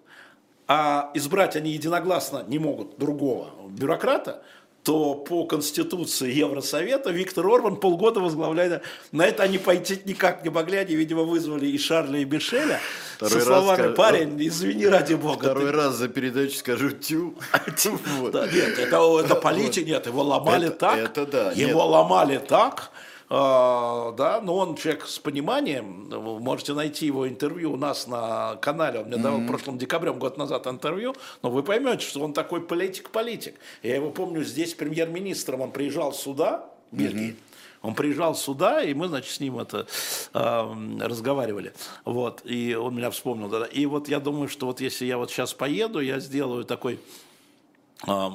а избрать они единогласно не могут другого бюрократа, то по Конституции Евросовета Виктор Орбан полгода возглавляет. На это они пойти никак не могли, они, видимо, вызвали и Шарля, и Мишеля Второй со словами раз, «Парень, извини, ради бога». Второй ты... раз за передачу скажу «тю». Да, нет, это, это политик, нет, его ломали так. Его ломали так, да, но он человек с пониманием, вы можете найти его интервью у нас на канале, он мне mm-hmm. в прошлом декабре, год назад интервью, но вы поймете, что он такой политик-политик. Я его помню здесь премьер-министром, он приезжал сюда, Бельгии, mm-hmm. Он приезжал сюда, и мы, значит, с ним это э, разговаривали. Вот, и он меня вспомнил. Да, и вот я думаю, что вот если я вот сейчас поеду, я сделаю такой э,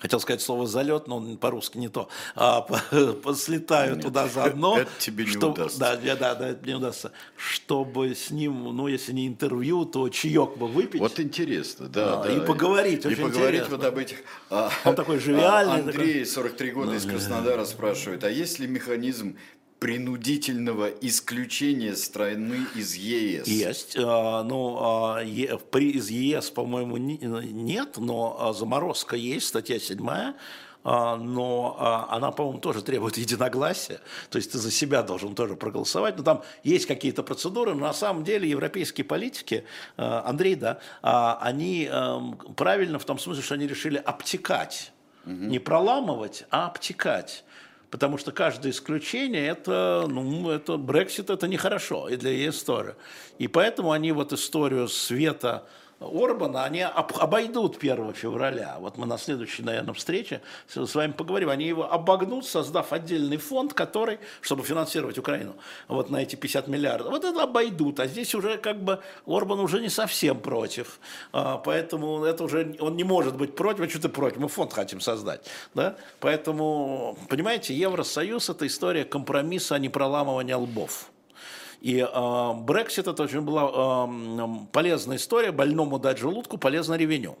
хотел сказать слово залет, но по-русски не то, а, по, слетаю Нет, туда заодно. Это тебе не чтобы, удастся. Да, да, да, это мне удастся. Чтобы с ним, ну, если не интервью, то чаек бы выпить. Вот интересно, да. А, да и поговорить, И поговорить интересно. вот об этих... А, Он такой живиальный. Андрей, 43 года, из Краснодара, спрашивает, а есть ли механизм принудительного исключения страны из ЕС? Есть. Ну, из ЕС, по-моему, нет, но заморозка есть, статья 7 а, но а, она, по-моему, тоже требует единогласия, то есть ты за себя должен тоже проголосовать, но там есть какие-то процедуры, но на самом деле европейские политики, а, Андрей, да, они эм, правильно в том смысле, что они решили обтекать, угу. не проламывать, а обтекать. Потому что каждое исключение это, ну, это Брексит это нехорошо и для ЕС тоже. И поэтому они вот историю света Орбана, они обойдут 1 февраля. Вот мы на следующей, наверное, встрече с вами поговорим. Они его обогнут, создав отдельный фонд, который, чтобы финансировать Украину, вот на эти 50 миллиардов. Вот это обойдут. А здесь уже как бы Орбан уже не совсем против. А, поэтому это уже он не может быть против. А что ты против? Мы фонд хотим создать. Да? Поэтому, понимаете, Евросоюз – это история компромисса, а не проламывания лбов. И Брексит это очень была э, полезная история, больному дать желудку, полезно ревеню.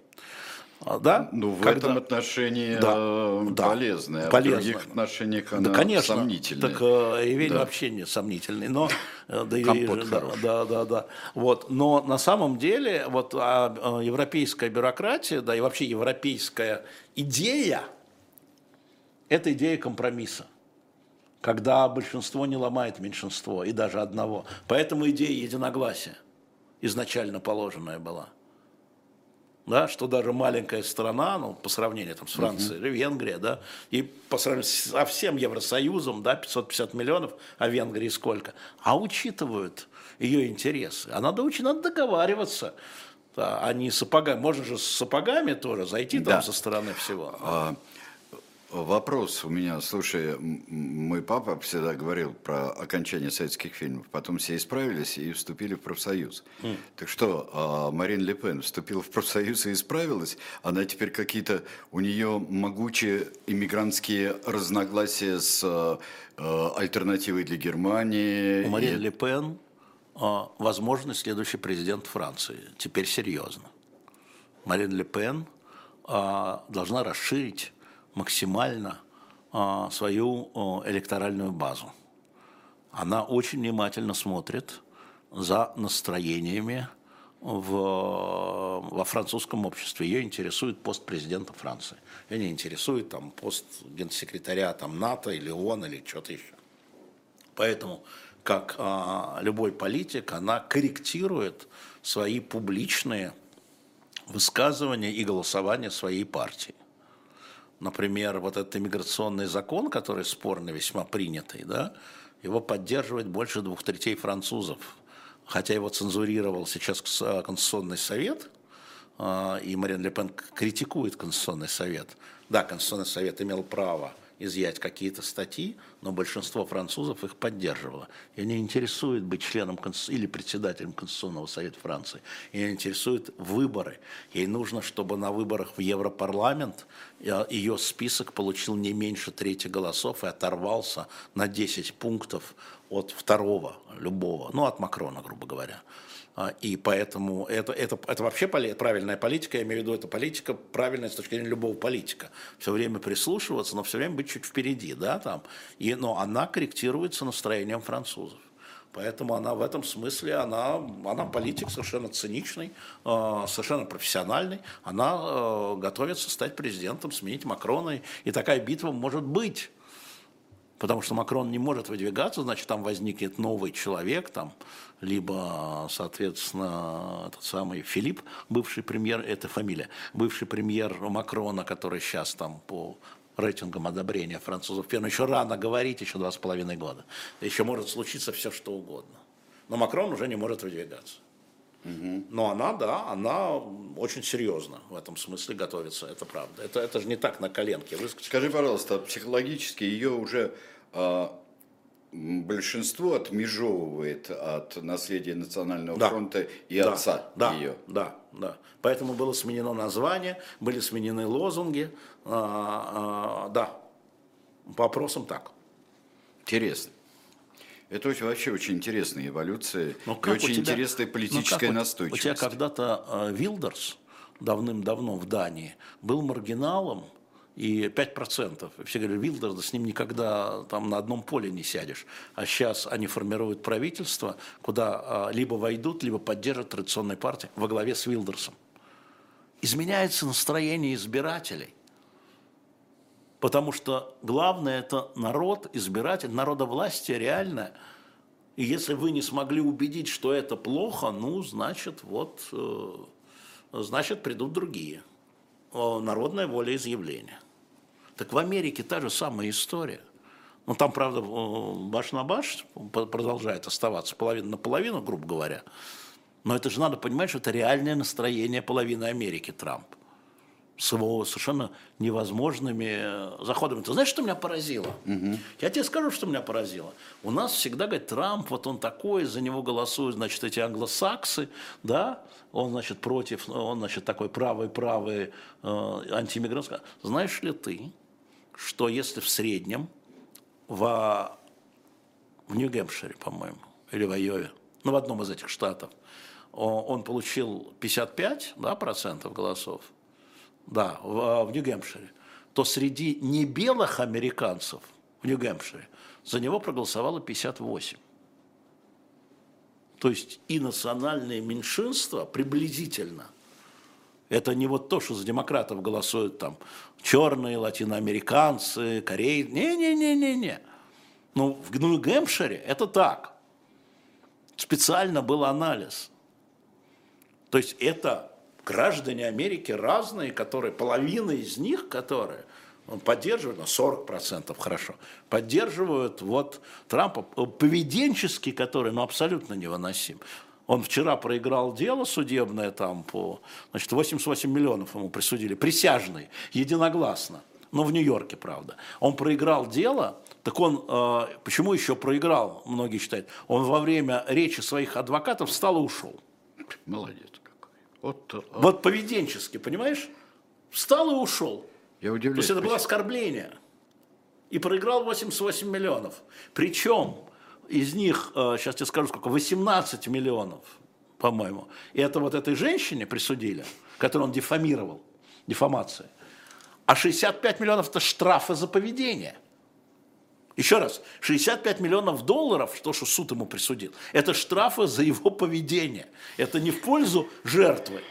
А, да? Ну, в Когда... этом отношении да, э, да, полезная, а полезно. в других отношениях она да, конечно, сомнительная. Так э, ревень да. вообще не сомнительный, но э, да, Компот да, да, да, да, вот. Но на самом деле вот а, а, европейская бюрократия, да и вообще европейская идея, это идея компромисса когда большинство не ломает меньшинство, и даже одного. Поэтому идея единогласия изначально положенная была. Да, что даже маленькая страна, ну, по сравнению там, с Францией, uh-huh. Венгрия, да, и по сравнению со всем Евросоюзом, да, 550 миллионов, а Венгрии сколько, а учитывают ее интересы. А надо очень надо договариваться, да, а не сапогами. Можно же с сапогами тоже зайти да. там со стороны всего. А, Вопрос у меня, слушай, мой папа всегда говорил про окончание советских фильмов, потом все исправились и вступили в профсоюз. Mm. Так что, а Марин Ле Пен вступила в профсоюз и исправилась, она теперь какие-то, у нее могучие иммигрантские разногласия с э, альтернативой для Германии. У Марин и... Ле Пен возможно следующий президент Франции, теперь серьезно. Марин Ле Пен должна расширить максимально а, свою электоральную базу. Она очень внимательно смотрит за настроениями в, во французском обществе. Ее интересует пост президента Франции. Ее не интересует там, пост генсекретаря там, НАТО или ООН или что-то еще. Поэтому, как а, любой политик, она корректирует свои публичные высказывания и голосования своей партии например, вот этот иммиграционный закон, который спорно весьма принятый, да, его поддерживает больше двух третей французов. Хотя его цензурировал сейчас Конституционный совет, а, и Марин Ле Пен критикует Конституционный совет. Да, Конституционный совет имел право изъять какие-то статьи, но большинство французов их поддерживало. Ее не интересует быть членом или председателем Конституционного совета Франции. Ее интересуют выборы. Ей нужно, чтобы на выборах в Европарламент э, ее список получил не меньше трети голосов и оторвался на 10 пунктов от второго любого, ну, от Макрона, грубо говоря. А, и поэтому это, это, это вообще правильная политика, я имею в виду, это политика правильная с точки зрения любого политика. Все время прислушиваться, но все время быть чуть впереди, да, там. И, но она корректируется настроением французов. Поэтому она в этом смысле, она, она политик совершенно циничный, э, совершенно профессиональный. Она э, готовится стать президентом, сменить Макрона. И такая битва может быть потому что Макрон не может выдвигаться, значит, там возникнет новый человек, там, либо, соответственно, этот самый Филипп, бывший премьер, это фамилия, бывший премьер Макрона, который сейчас там по рейтингам одобрения французов, еще рано говорить, еще два с половиной года. Еще может случиться все, что угодно. Но Макрон уже не может выдвигаться. Угу. Но она, да, она очень серьезно в этом смысле готовится, это правда. Это, это же не так на коленке выскочить. Скажи, пожалуйста, психологически ее уже а, большинство отмежевывает от наследия Национального да. фронта и да. отца да. ее. Да, да. Поэтому было сменено название, были сменены лозунги. А, а, да, по вопросам так. Интересно. Это очень, вообще очень интересная эволюция ну, и очень тебя, интересная ну, политическая ну, настойчивость. У тебя когда-то э, Вилдерс давным-давно в Дании был маргиналом и 5%. Все говорят, Вилдер, да с ним никогда там на одном поле не сядешь. А сейчас они формируют правительство, куда а, либо войдут, либо поддержат традиционной партии во главе с Вилдерсом. Изменяется настроение избирателей. Потому что главное это народ, избиратель, народовластие реальное. И если вы не смогли убедить, что это плохо, ну, значит, вот, э, значит, придут другие. Народное волеизъявление. Так в Америке та же самая история. Ну, там, правда, баш на баш продолжает оставаться, половина на половину, грубо говоря. Но это же надо понимать, что это реальное настроение половины Америки Трамп. С его совершенно невозможными заходами. Ты знаешь, что меня поразило? Угу. Я тебе скажу, что меня поразило. У нас всегда говорят, Трамп, вот он такой, за него голосуют, значит, эти англосаксы, да, он, значит, против, он, значит, такой правый-правый э, антииммигрантский. Знаешь ли ты, что если в среднем в, в Нью-Гэмпшире, по-моему, или в Айове, ну, в одном из этих штатов, он получил 55 да, процентов голосов, да, в, в Нью-Гэмпшире, то среди небелых американцев в Нью-Гэмпшире за него проголосовало 58. То есть и национальные меньшинства приблизительно – это не вот то, что за демократов голосуют там черные, латиноамериканцы, корейцы. Не-не-не-не-не. Ну, в Нью-Гэмпшире это так. Специально был анализ. То есть это граждане Америки разные, которые, половина из них, которые поддерживают, ну, 40% хорошо, поддерживают вот Трампа поведенчески, который, ну, абсолютно невыносим. Он вчера проиграл дело судебное там по, значит, 88 миллионов ему присудили, присяжный, единогласно. Но в Нью-Йорке, правда. Он проиграл дело, так он, э, почему еще проиграл, многие считают, он во время речи своих адвокатов встал и ушел. Молодец. Вот, вот. вот поведенчески, понимаешь? Встал и ушел. Я удивляюсь. То есть это было оскорбление. И проиграл 88 миллионов. Причем из них, сейчас э, тебе скажу сколько, 18 миллионов, по-моему. И это вот этой женщине присудили, которую он дефамировал, дефамация. А 65 миллионов – это штрафы за поведение. Еще раз, 65 миллионов долларов, то, что суд ему присудил, это штрафы за его поведение. Это не в пользу жертвы.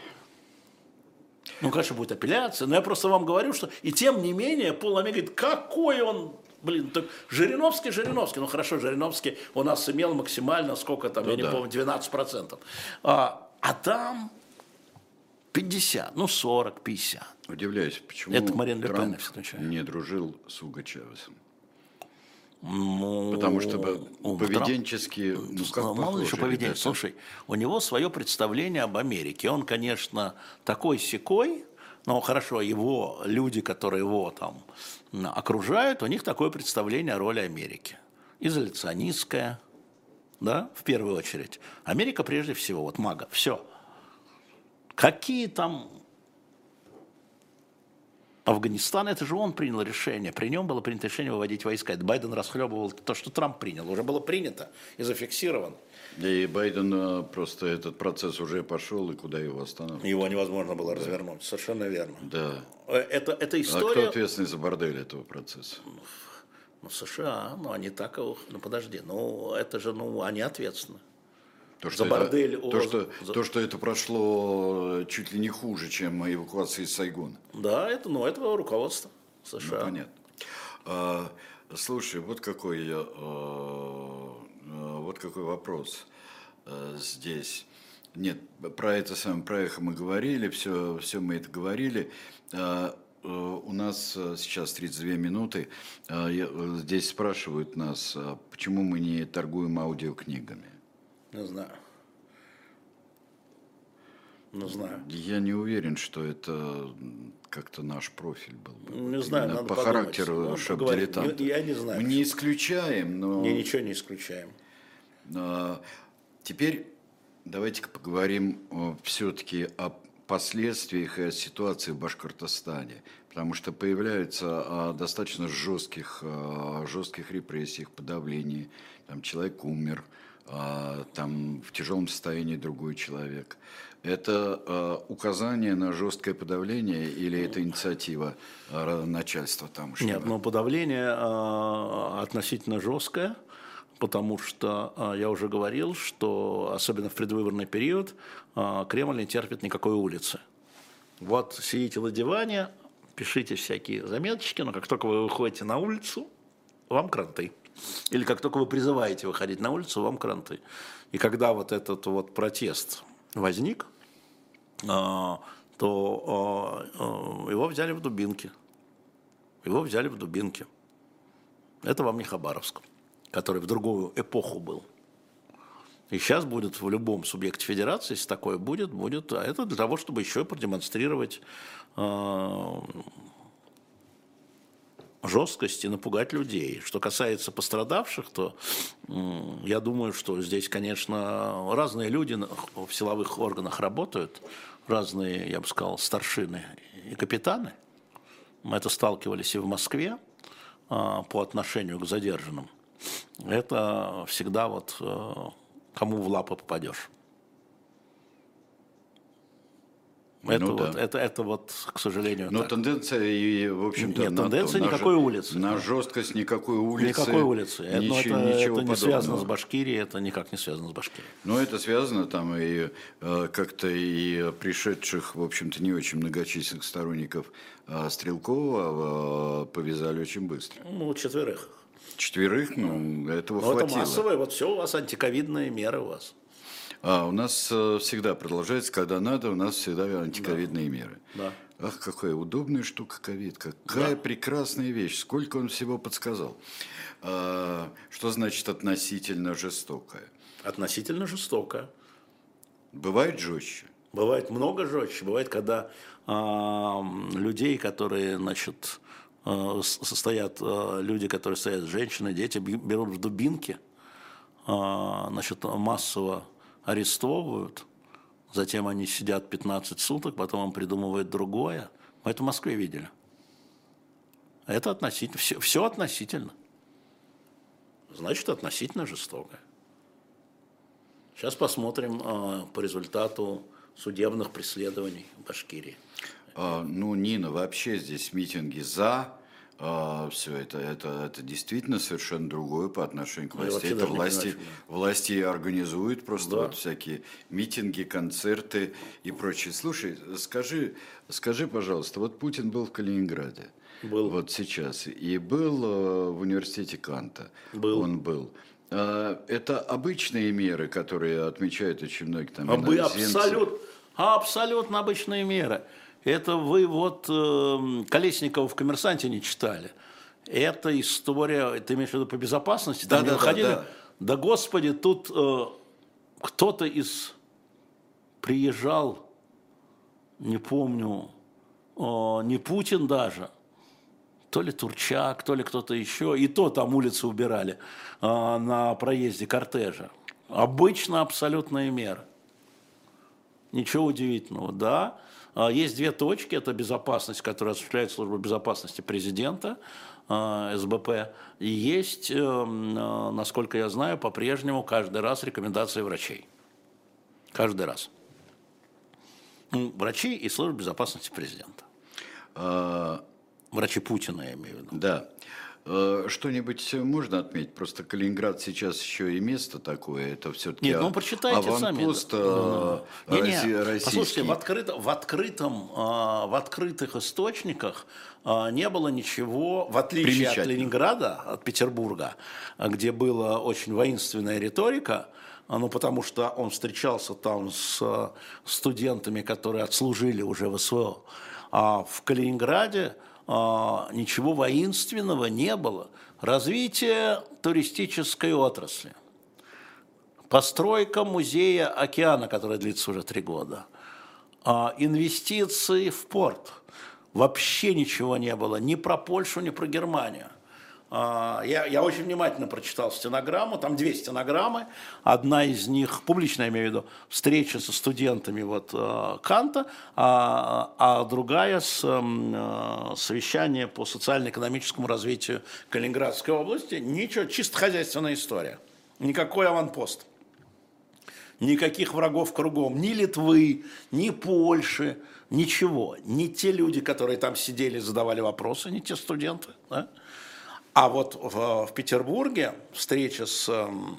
Ну, конечно, будет апелляция, но я просто вам говорю, что и тем не менее Пол Ами говорит, какой он Блин, так Жириновский, Жириновский, ну хорошо, Жириновский у нас имел максимально, сколько там, ну, я да. не помню, 12%. А, а там 50, ну 40, 50. Удивляюсь, почему Это Марин Трамп не дружил с Уго Чавесом. Ну, Потому что поведенчески, Трамп, ну, как мало еще поведение. Слушай, у него свое представление об Америке. Он, конечно, такой секой, но хорошо, его люди, которые его там окружают, у них такое представление о роли Америки. Изоляционистская, да, в первую очередь. Америка прежде всего, вот мага, все. Какие там Афганистан, это же он принял решение. При нем было принято решение выводить войска. Это Байден расхлебывал то, что Трамп принял. Уже было принято и зафиксировано. И Байден э, просто этот процесс уже пошел, и куда его остановить? Его невозможно было да. развернуть, совершенно верно. Да. Э, это, это история... А кто ответственный за бордель этого процесса? Ну, США, ну, они так, ну, подожди, ну, это же, ну, они ответственны. То, что за бордель. Это, то, что, за... то, что это прошло чуть ли не хуже, чем эвакуация из Сайгона. Да, это, ну, это руководство США. Ну, понятно. А, слушай, вот какой а, Э, вот какой вопрос э, здесь. Нет, про это самое, про эхо мы говорили, все, все мы это говорили. Э, у нас сейчас 32 минуты. Здесь спрашивают нас, почему мы не торгуем аудиокнигами. Не знаю. Не знаю. Я не уверен, что это как-то наш профиль был бы. Не знаю, надо по подумать. характеру ну, шап-дилетанта. Я не знаю. Мы не исключаем, но... Не, ничего не исключаем. А, теперь давайте поговорим все-таки о последствиях и о ситуации в Башкортостане, потому что появляются достаточно жестких, жестких репрессиях, подавлений, там человек умер, а там в тяжелом состоянии другой человек. Это э, указание на жесткое подавление или это инициатива э, начальства там? Нет, но подавление э, относительно жесткое, потому что э, я уже говорил, что особенно в предвыборный период Кремль не терпит никакой улицы. Вот сидите на диване, пишите всякие заметочки, но как только вы выходите на улицу, вам кранты. Или как только вы призываете выходить на улицу, вам кранты. И когда вот этот вот протест возник, а, то а, а, его взяли в дубинки. Его взяли в дубинки. Это вам не Хабаровск, который в другую эпоху был. И сейчас будет в любом субъекте федерации, если такое будет, будет. А это для того, чтобы еще продемонстрировать и напугать людей. Что касается пострадавших, то я думаю, что здесь, конечно, разные люди в силовых органах работают, разные, я бы сказал, старшины и капитаны. Мы это сталкивались и в Москве а, по отношению к задержанным. Это всегда вот э, кому в лапы попадешь. Это, ну, вот, да. это, это вот, к сожалению, Но так. тенденция, и, в общем-то... Нет, тенденция на, никакой на, улицы. На жесткость никакой улицы. Никакой улицы. Ничего, это, ничего это не связано с Башкирией, это никак не связано с Башкирией. Но это связано там и э, как-то и пришедших, в общем-то, не очень многочисленных сторонников э, Стрелкова э, повязали очень быстро. Ну, четверых. Четверых, ну, этого Но хватило. это массовое, вот все у вас антиковидные меры у вас. А, у нас э, всегда продолжается, когда надо, у нас всегда антиковидные да. меры. Да. Ах, какая удобная штука ковид, какая да. прекрасная вещь, сколько он всего подсказал. А, что значит относительно жестокая? Относительно жестокая. Бывает жестче? Бывает много жестче. Бывает, когда а, людей, которые, значит, а, состоят, а, люди, которые стоят, женщины, дети, берут в дубинки, а, значит, массово арестовывают, затем они сидят 15 суток, потом он придумывает другое. Мы это в Москве видели. Это относительно, все, все относительно. Значит, относительно жестокое. Сейчас посмотрим э, по результату судебных преследований в Башкирии. А, ну, Нина, вообще здесь митинги за а, все это, это, это действительно совершенно другое по отношению к ну, власти. Это власти, власти организуют просто да. вот всякие митинги, концерты и прочее. Слушай, скажи, скажи, пожалуйста, вот Путин был в Калининграде. Был. Вот сейчас. И был э, в университете Канта. Был. Он был. А, это обычные меры, которые отмечают очень многие там. Абы, абсолютно, абсолютно обычные меры. Это вы вот э, Колесникова в «Коммерсанте» не читали. Это история, ты имеешь в виду по безопасности? Да, да, да, да. Да, господи, тут э, кто-то из приезжал, не помню, э, не Путин даже, то ли Турчак, то ли кто-то еще, и то там улицы убирали э, на проезде кортежа. Обычно абсолютная мера. Ничего удивительного, да. А, есть две точки. Это безопасность, которую осуществляет служба безопасности президента, а, СБП. И есть, эм, а, насколько я знаю, по-прежнему каждый раз рекомендации врачей. Каждый раз. Ну, врачи и служба безопасности президента. Врачи Путина, я имею в виду. Да. Э, что-нибудь можно отметить? Просто Калининград сейчас еще и место такое, это все-таки Нет, ну прочитайте сами. Э, не, не, российский. Послушайте, в, открыто, в, открытом, э, в открытых источниках не было ничего, в отличие от Ленинграда, от Петербурга, где была очень воинственная риторика, ну, потому что он встречался там с студентами, которые отслужили уже в СВО. А в Калининграде ничего воинственного не было. Развитие туристической отрасли, постройка музея океана, которая длится уже три года, а, инвестиции в порт. Вообще ничего не было ни про Польшу, ни про Германию – а, я, я очень внимательно прочитал стенограмму, там две стенограммы, одна из них, публичная, я имею в виду, встреча со студентами вот, э, Канта, а, а другая с э, совещание по социально-экономическому развитию Калининградской области. Ничего, чисто хозяйственная история, никакой аванпост. никаких врагов кругом, ни Литвы, ни Польши, ничего. Не те люди, которые там сидели, задавали вопросы, не те студенты. Да? А вот в, в Петербурге встреча с эм,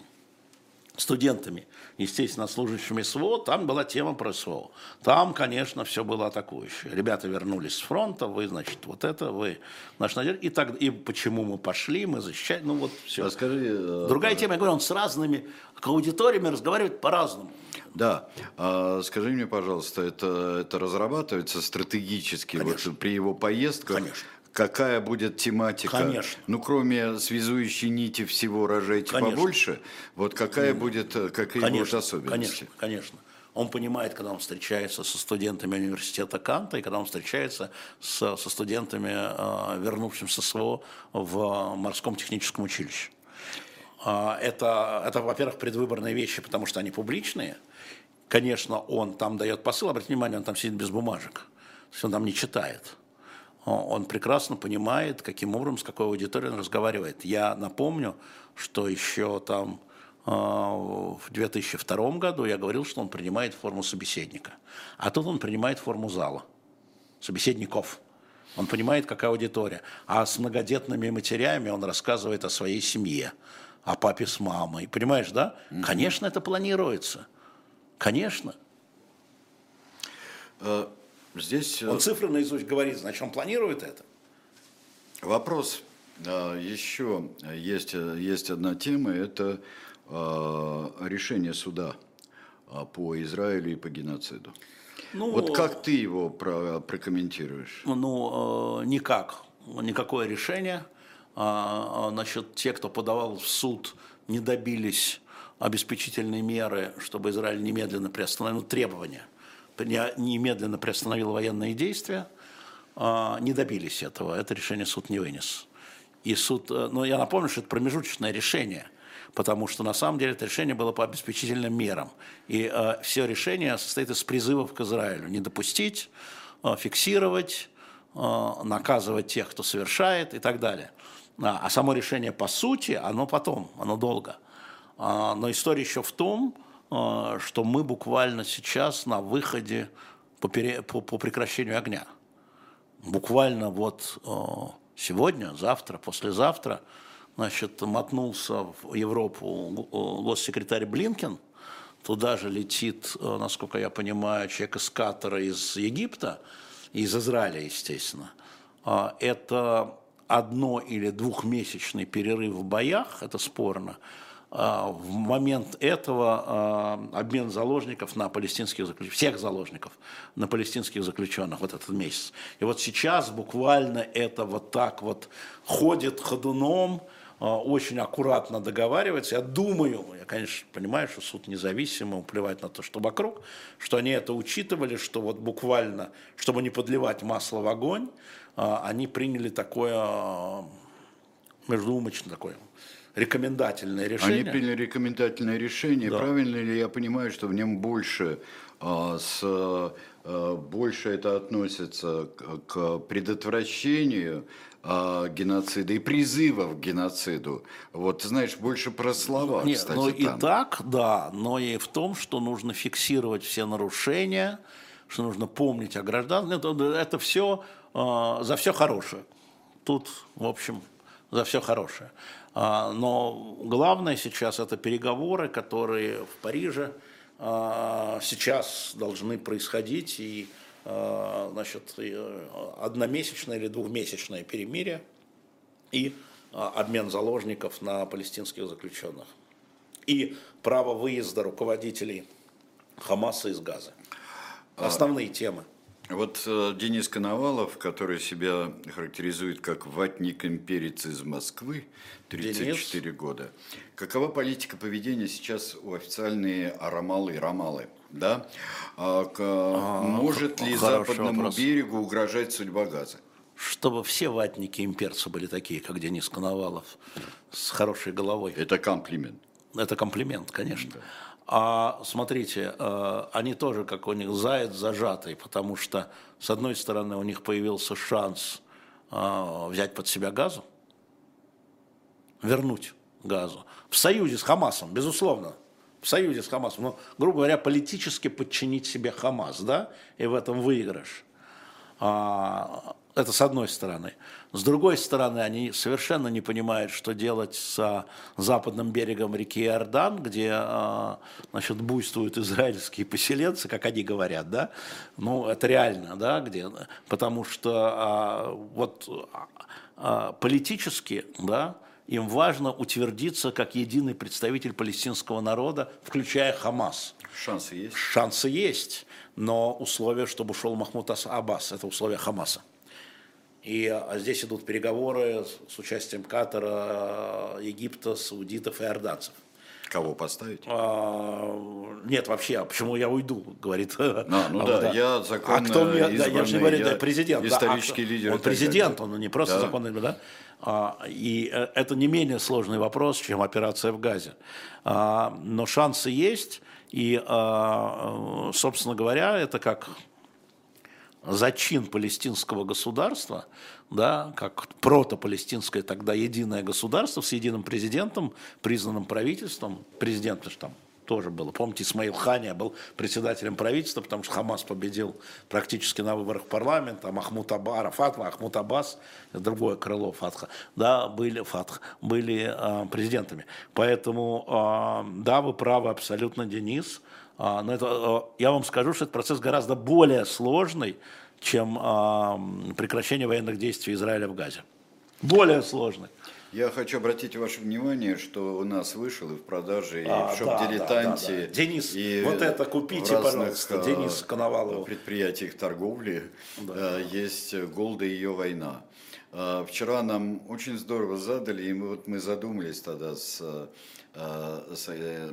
студентами, естественно, служащими СВО, там была тема про СВО. Там, конечно, все было атакующее. Ребята вернулись с фронта, вы, значит, вот это, вы наш надежда. И, так, и почему мы пошли, мы защищаем, ну вот все. А скажи, э, Другая тема, я говорю, он с разными аудиториями разговаривает по-разному. Да. А, скажи мне, пожалуйста, это, это разрабатывается стратегически вот, при его поездках? Конечно. Какая будет тематика? Конечно. Ну, кроме связующей нити всего рожайте Конечно. побольше, вот какая будет, э, какие конечно, будут особенности? Конечно, конечно. Он понимает, когда он встречается со студентами университета Канта и когда он встречается с, со студентами, э, вернувшимся СВО в морском техническом училище. А, это, это, во-первых, предвыборные вещи, потому что они публичные. Конечно, он там дает посыл, обратите внимание, он там сидит без бумажек, то есть он там не читает. Он прекрасно понимает, каким образом, с какой аудиторией он разговаривает. Я напомню, что еще там а, в 2002 году я говорил, что он принимает форму собеседника. А тут он принимает форму зала, собеседников. Он понимает, какая аудитория. А с многодетными матерями он рассказывает о своей семье, о папе с мамой. Понимаешь, да? Mm-hmm. Конечно, это планируется. Конечно. Uh... Здесь... Он цифры наизусть говорит, значит, он планирует это. Вопрос. Еще есть, есть одна тема, это решение суда по Израилю и по геноциду. Ну, вот как ты его про, прокомментируешь? Ну, никак. Никакое решение. Значит, те, кто подавал в суд, не добились обеспечительной меры, чтобы Израиль немедленно приостановил требования немедленно приостановил военные действия, а, не добились этого. Это решение суд не вынес. И суд, э, но я напомню, что это промежуточное решение, потому что на самом деле это решение было по обеспечительным мерам. И э, все решение состоит из призывов к Израилю. Не допустить, э, фиксировать, наказывать тех, кто совершает и так далее. А, а само решение по сути, оно потом, оно долго. А, но история еще в том, что мы буквально сейчас на выходе по, пере, по, по прекращению огня. Буквально вот а, сегодня, завтра, послезавтра, значит, мотнулся в Европу госсекретарь Блинкен, туда же летит, насколько я понимаю, человек из Катара, из Египта, из Израиля, естественно. Это одно- или двухмесячный перерыв в боях, это спорно, в момент этого а, обмен заложников на палестинских заключенных, всех заложников на палестинских заключенных вот этот месяц. И вот сейчас буквально это вот так вот ходит ходуном, а, очень аккуратно договаривается. Я думаю, я, конечно, понимаю, что суд независимый, плевать на то, что вокруг, что они это учитывали, что вот буквально, чтобы не подливать масло в огонь, они приняли такое междуумочное такое рекомендательное решение. Они приняли рекомендательное решение. Да. Правильно ли я понимаю, что в нем больше а, с а, больше это относится к, предотвращению а, геноцида и призывов к геноциду. Вот, знаешь, больше про слова, Нет, кстати, ну там. и так, да, но и в том, что нужно фиксировать все нарушения, что нужно помнить о гражданах. Это, это все э, за все хорошее. Тут, в общем, за все хорошее. А, но главное сейчас это переговоры, которые в Париже а, сейчас должны происходить, и а, значит, одномесячное или двухмесячное перемирие и обмен заложников на палестинских заключенных. И право выезда руководителей Хамаса из Газы. Основные темы. Вот э, Денис Коновалов, который себя характеризует как ватник имперец из Москвы, 34 Денис. года. Какова политика поведения сейчас у официальные Арамалы и Рамалы? Да? А, к, а, может ли западному вопрос. берегу угрожать судьба газа? Чтобы все ватники имперцы были такие, как Денис Коновалов, с хорошей головой. Это комплимент. Это комплимент, конечно. Да. А смотрите, э, они тоже, как у них заяц зажатый, потому что, с одной стороны, у них появился шанс э, взять под себя газу, вернуть газу. В союзе с Хамасом, безусловно. в союзе с Хамасом, но, грубо говоря, политически подчинить себе Хамас, да, и в этом выигрыш. А, это с одной стороны. С другой стороны, они совершенно не понимают, что делать с западным берегом реки Иордан, где а, значит, буйствуют израильские поселенцы, как они говорят, да, ну, это реально, да, где, потому что а, вот политически, да, им важно утвердиться как единый представитель палестинского народа, включая Хамас. Шансы есть? Шансы есть, но условие, чтобы ушел Махмуд Аббас, это условие Хамаса. И а здесь идут переговоры с участием Катара, Египта, саудитов и иорданцев. Кого поставить? А, нет, вообще, а почему я уйду, говорит. А, ну а, да, да, я законно а кто мне, избранный, да, я же говорю, да, президент. Исторический да, лидер. Он президент, он не просто да. законный, да. А, и э, это не менее сложный вопрос, чем операция в Газе. А, но шансы есть, и, а, собственно говоря, это как зачин палестинского государства, да, как протопалестинское тогда единое государство с единым президентом, признанным правительством, президент же там тоже было. Помните, Исмаил Хания был председателем правительства, потому что Хамас победил практически на выборах в парламент, а Махмуд Аббара, Фатма, Махмуд Аббас, другое крыло Фатха, да, были, Фатх, были э, президентами. Поэтому, э, да, вы правы абсолютно, Денис, но это, а, я вам скажу, что этот процесс гораздо более сложный, чем а, прекращение военных действий Израиля в Газе. Более сложный. Я хочу обратить ваше внимание, что у нас вышел и в продаже, и а, в шоп-дилетанте. Да, да, да. Денис, и вот это купите, в разных, пожалуйста, Денис Коновалов. предприятиях торговли да. есть Голда и ее война. Вчера нам очень здорово задали, и мы, вот мы задумались тогда с, с э, Э,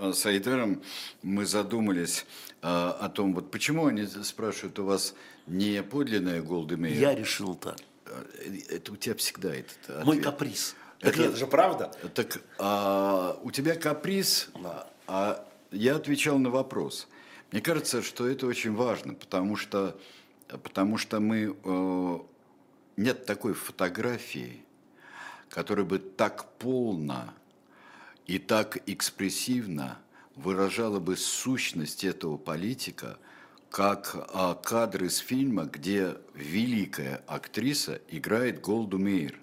с Айдером мы задумались э, о том, вот почему они спрашивают у вас не подлинная Голдемейр? Я решил так. Э, это у тебя всегда этот ответ. Мой каприз. Так это, это же правда. Так а, у тебя каприз, да. а я отвечал на вопрос. Мне кажется, что это очень важно, потому что, потому что мы э, нет такой фотографии, которая бы так полно и так экспрессивно выражала бы сущность этого политика, как а, кадры из фильма, где великая актриса играет Голду Мейер.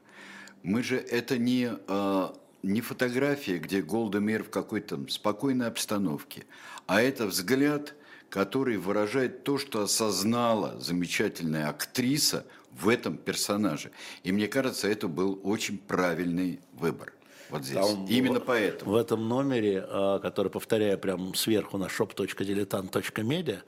Мы же это не, а, не фотография, где Голда Мейер в какой-то спокойной обстановке, а это взгляд, который выражает то, что осознала замечательная актриса в этом персонаже. И мне кажется, это был очень правильный выбор. Вот здесь. Там Именно поэтому. В этом номере, а, который, повторяю, прямо сверху на shop.diletant.media,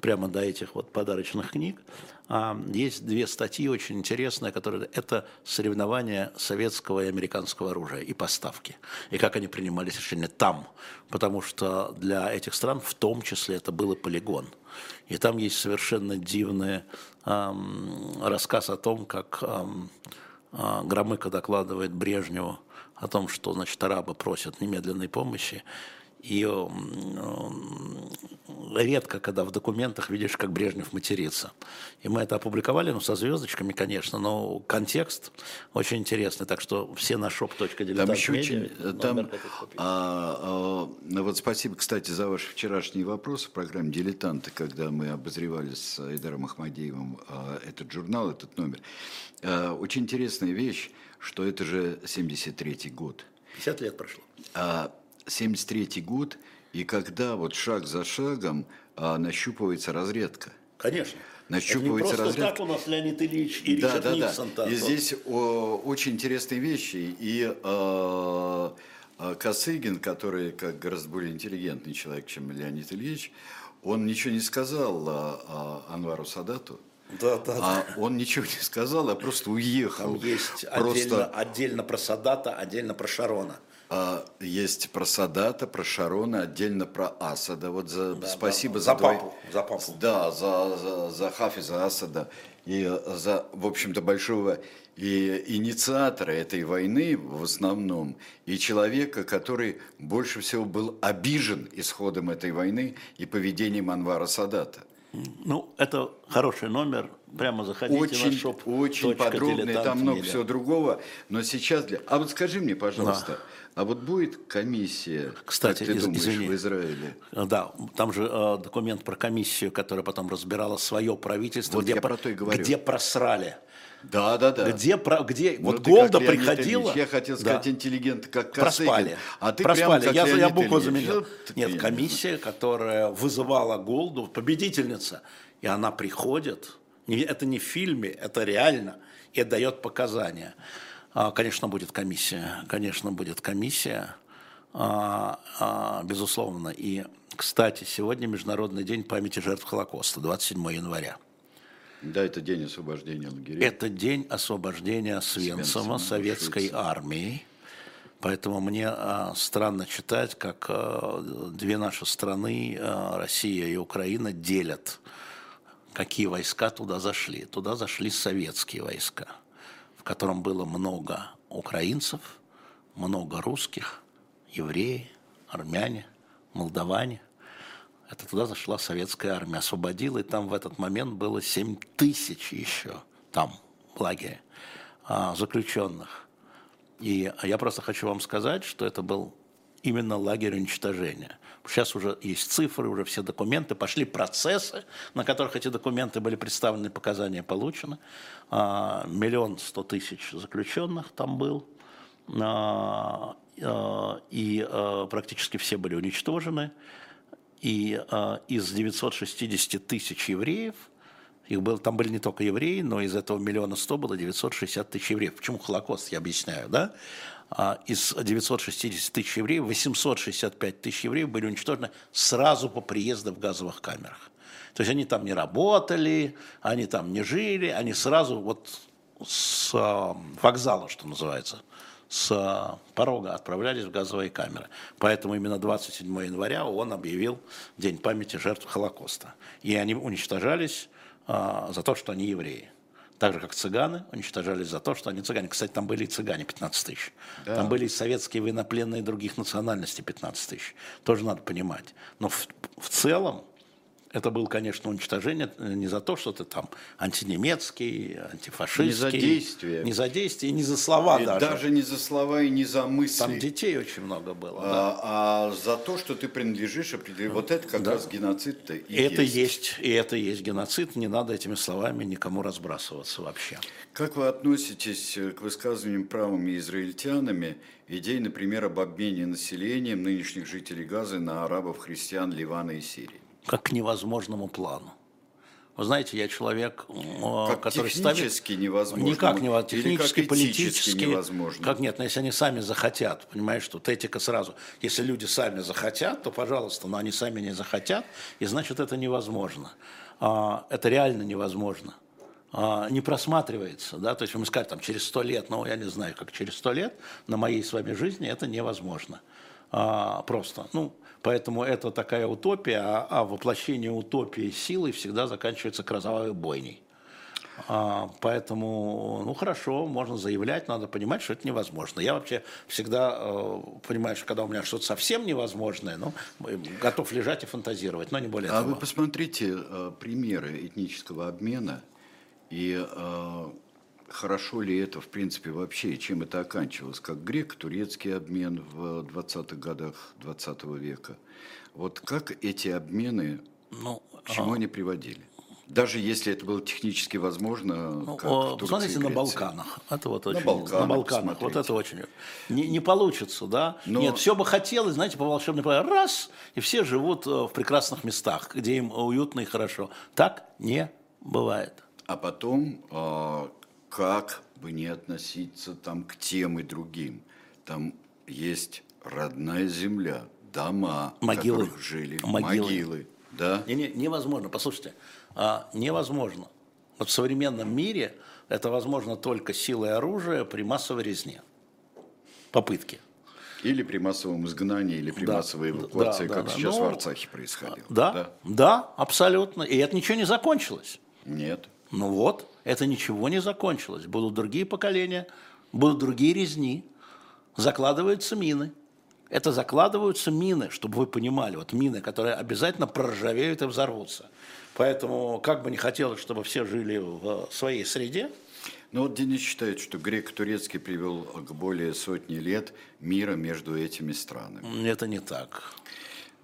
прямо до этих вот подарочных книг, а, есть две статьи очень интересные, которые это соревнования советского и американского оружия и поставки, и как они принимались решения там, потому что для этих стран в том числе это был и полигон. И там есть совершенно дивный эм, рассказ о том, как эм, Громыко докладывает Брежневу, о том, что значит, арабы просят немедленной помощи. И редко, когда в документах видишь, как Брежнев матерится. И мы это опубликовали, ну, со звездочками, конечно, но контекст очень интересный. Так что все на shop.diletant Там еще очень... Там, а, а, ну, вот спасибо, кстати, за ваш вчерашний вопрос в программе «Дилетанты», когда мы обозревали с Айдаром Ахмадеевым а, этот журнал, этот номер. А, очень интересная вещь что это же 73-й год. 50 лет прошло. А 73-й год, и когда вот шаг за шагом а, нащупывается разрядка. Конечно. Нащупывается это не просто разрядка. так у нас Леонид Ильич и да, Ричард да, Никсон. Да. И здесь о, очень интересные вещи. И э, Косыгин, который как гораздо более интеллигентный человек, чем Леонид Ильич, он ничего не сказал а, а, Анвару Садату. Да, да, а да. он ничего не сказал, а просто уехал. Там есть просто... отдельно, отдельно про Садата, отдельно про Шарона. А, есть про Садата, про Шарона, отдельно про Асада. Вот за, да, спасибо да, за, за двой... папу. За папу. Да, за, за, за Хафиза Асада. И за, в общем-то, большого и инициатора этой войны в основном, и человека, который больше всего был обижен исходом этой войны и поведением Анвара Садата. Ну, это хороший номер, Прямо заходите очень, на шоп. Очень подробно, и там много всего другого. Но сейчас для... А вот скажи мне, пожалуйста, да. а вот будет комиссия, Кстати, как ты из, думаешь, извини, в Израиле? Да, там же э, документ про комиссию, которая потом разбирала свое правительство, вот где, я про то и говорю. где просрали. Да, да, да. Где, про, где ну, вот Голда приходила. Ильич, я хотел сказать да. интеллигент, как Косыгин. Проспали. А ты Проспали. прям я, Леонид я букву Ильич. заменил. Вот Нет, комиссия, которая вызывала Голду, победительница, и она приходит. Это не в фильме, это реально. И дает показания. А, Конечно, будет комиссия. Конечно, будет комиссия. А, а, Безусловно. И, кстати, сегодня Международный день памяти жертв Холокоста, 27 января. Да, это день освобождения лагерей. Это день освобождения Свенцева, Свенцева, советской Швеция. армии. Поэтому мне а, странно читать, как а, две наши страны, а, Россия и Украина, делят, какие войска туда зашли. Туда зашли советские войска, в котором было много украинцев, много русских, евреи, армяне, молдаване. Это туда зашла советская армия, освободила, и там в этот момент было 7 тысяч еще там, в лагере, а, заключенных. И я просто хочу вам сказать, что это был именно лагерь уничтожения. Сейчас уже есть цифры, уже все документы, пошли процессы, на которых эти документы были представлены, показания получены. А, Миллион сто тысяч заключенных там был. А, И практически все были уничтожены. И а, из 960 тысяч евреев, их было, там были не только евреи, но из этого миллиона сто было 960 тысяч евреев. Почему Холокост, я объясняю, да? А, из 960 тысяч евреев 865 тысяч евреев были уничтожены сразу по приезду в газовых камерах. То есть они там не работали, они там не жили, они сразу вот с а, вокзала, что называется, с а, порога отправлялись в газовые камеры. Поэтому именно 27 января он объявил День памяти жертв Холокоста. И они уничтожались а, за то, что они евреи. Так же, как цыганы уничтожались за то, что они цыгане. Кстати, там были и цыгане 15 тысяч. Да. Там были и советские военнопленные других национальностей 15 тысяч. Тоже надо понимать. Но в, в целом это было, конечно, уничтожение не за то, что ты там антинемецкий, антифашистский. Не за действие. Не за действие, не за слова И даже. даже не за слова и не за мысли. Там детей очень много было. да. а, а за то, что ты принадлежишь определенному. Вот это как Да. раз геноцид-то и это есть. есть, и это есть геноцид. Не надо этими словами никому разбрасываться вообще. Как вы относитесь э, к высказываниям правыми израильтянами идей, например, об обмене населением нынешних жителей Газы на арабов, христиан, Ливана и Сирии? Как к невозможному плану. Вы знаете, я человек, э, Как который технически ставит... невозможно. Никак. Или Технически, как политически. невозможно. Как нет, но если они сами захотят, понимаешь, тут этика сразу. Если люди сами захотят, то, пожалуйста, но они сами не захотят, и значит, это невозможно. А, Это реально невозможно. А, Не просматривается, да, то есть вы сказать, там, через сто лет, ну, я не знаю, как через сто лет, на моей с вами жизни это невозможно. А, Просто, ну, Поэтому это такая утопия, а, а воплощение утопии силой всегда заканчивается кровавой бойней. А, поэтому, ну хорошо, можно заявлять, надо понимать, что это невозможно. Я вообще всегда э, понимаю, что когда у меня что-то совсем невозможное, ну, готов лежать и фантазировать, но не более А того. вы посмотрите э, примеры этнического обмена и э, хорошо ли это, в принципе, вообще, и чем это оканчивалось, как греко-турецкий обмен в 20-х годах 20 века. Вот как эти обмены, Ну, к чему они приводили? Даже если это было технически возможно, Ну, как о, Турции посмотрите и на. Балканах. Это вот очень, Балканах на Балканах. Вот это очень. Не, не получится, да? Но- Нет, все бы хотелось, знаете, по волшебной палочке, раз, и все живут э, в прекрасных местах, где им уютно и хорошо. Так не бывает. А потом, а, как бы не относиться там к тем и другим, там есть родная земля, дома, в Могилы. которых жили, Могилы. могилы, да? Не, не, невозможно. Послушайте, а, невозможно. Вот в современном мире это возможно только силой оружия при массовой резне. Попытки. Или при массовом изгнании, или при Да, массовой да, эвакуации, да, как да. сейчас Ну, в Арцахе происходило. Да, да, абсолютно. И это ничего не закончилось. Нет. Ну вот, это ничего не закончилось. Будут другие поколения, будут другие резни, закладываются мины. Это закладываются мины, чтобы вы понимали, вот мины, которые обязательно проржавеют и взорвутся. Поэтому, как бы не хотелось, чтобы все жили в своей среде, ну вот Денис считает, что греко-турецкий привел к более сотни лет мира между этими странами. Это не так.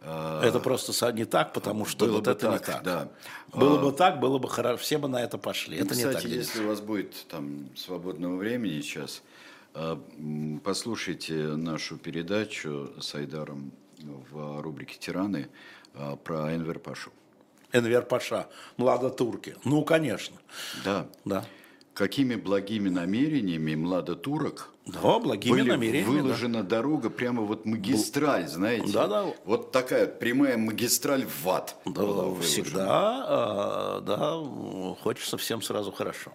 А, это просто не так, потому что было вот это так, не так. Да. Было бы так, было бы хорошо, все бы на это пошли. Это Кстати, не так. если у вас будет там свободного времени сейчас, а, послушайте нашу передачу с Айдаром в рубрике «Тираны» а, про Энвер Пашу. Энвер Паша, Млада Турки. Ну, конечно. Да. Да какими благими намерениями млада турок да, благими были намерениями, выложена да. дорога, прямо вот магистраль, знаете? Да, да. Вот такая прямая магистраль в ад. Да, всегда, э, да, хочется всем сразу хорошо.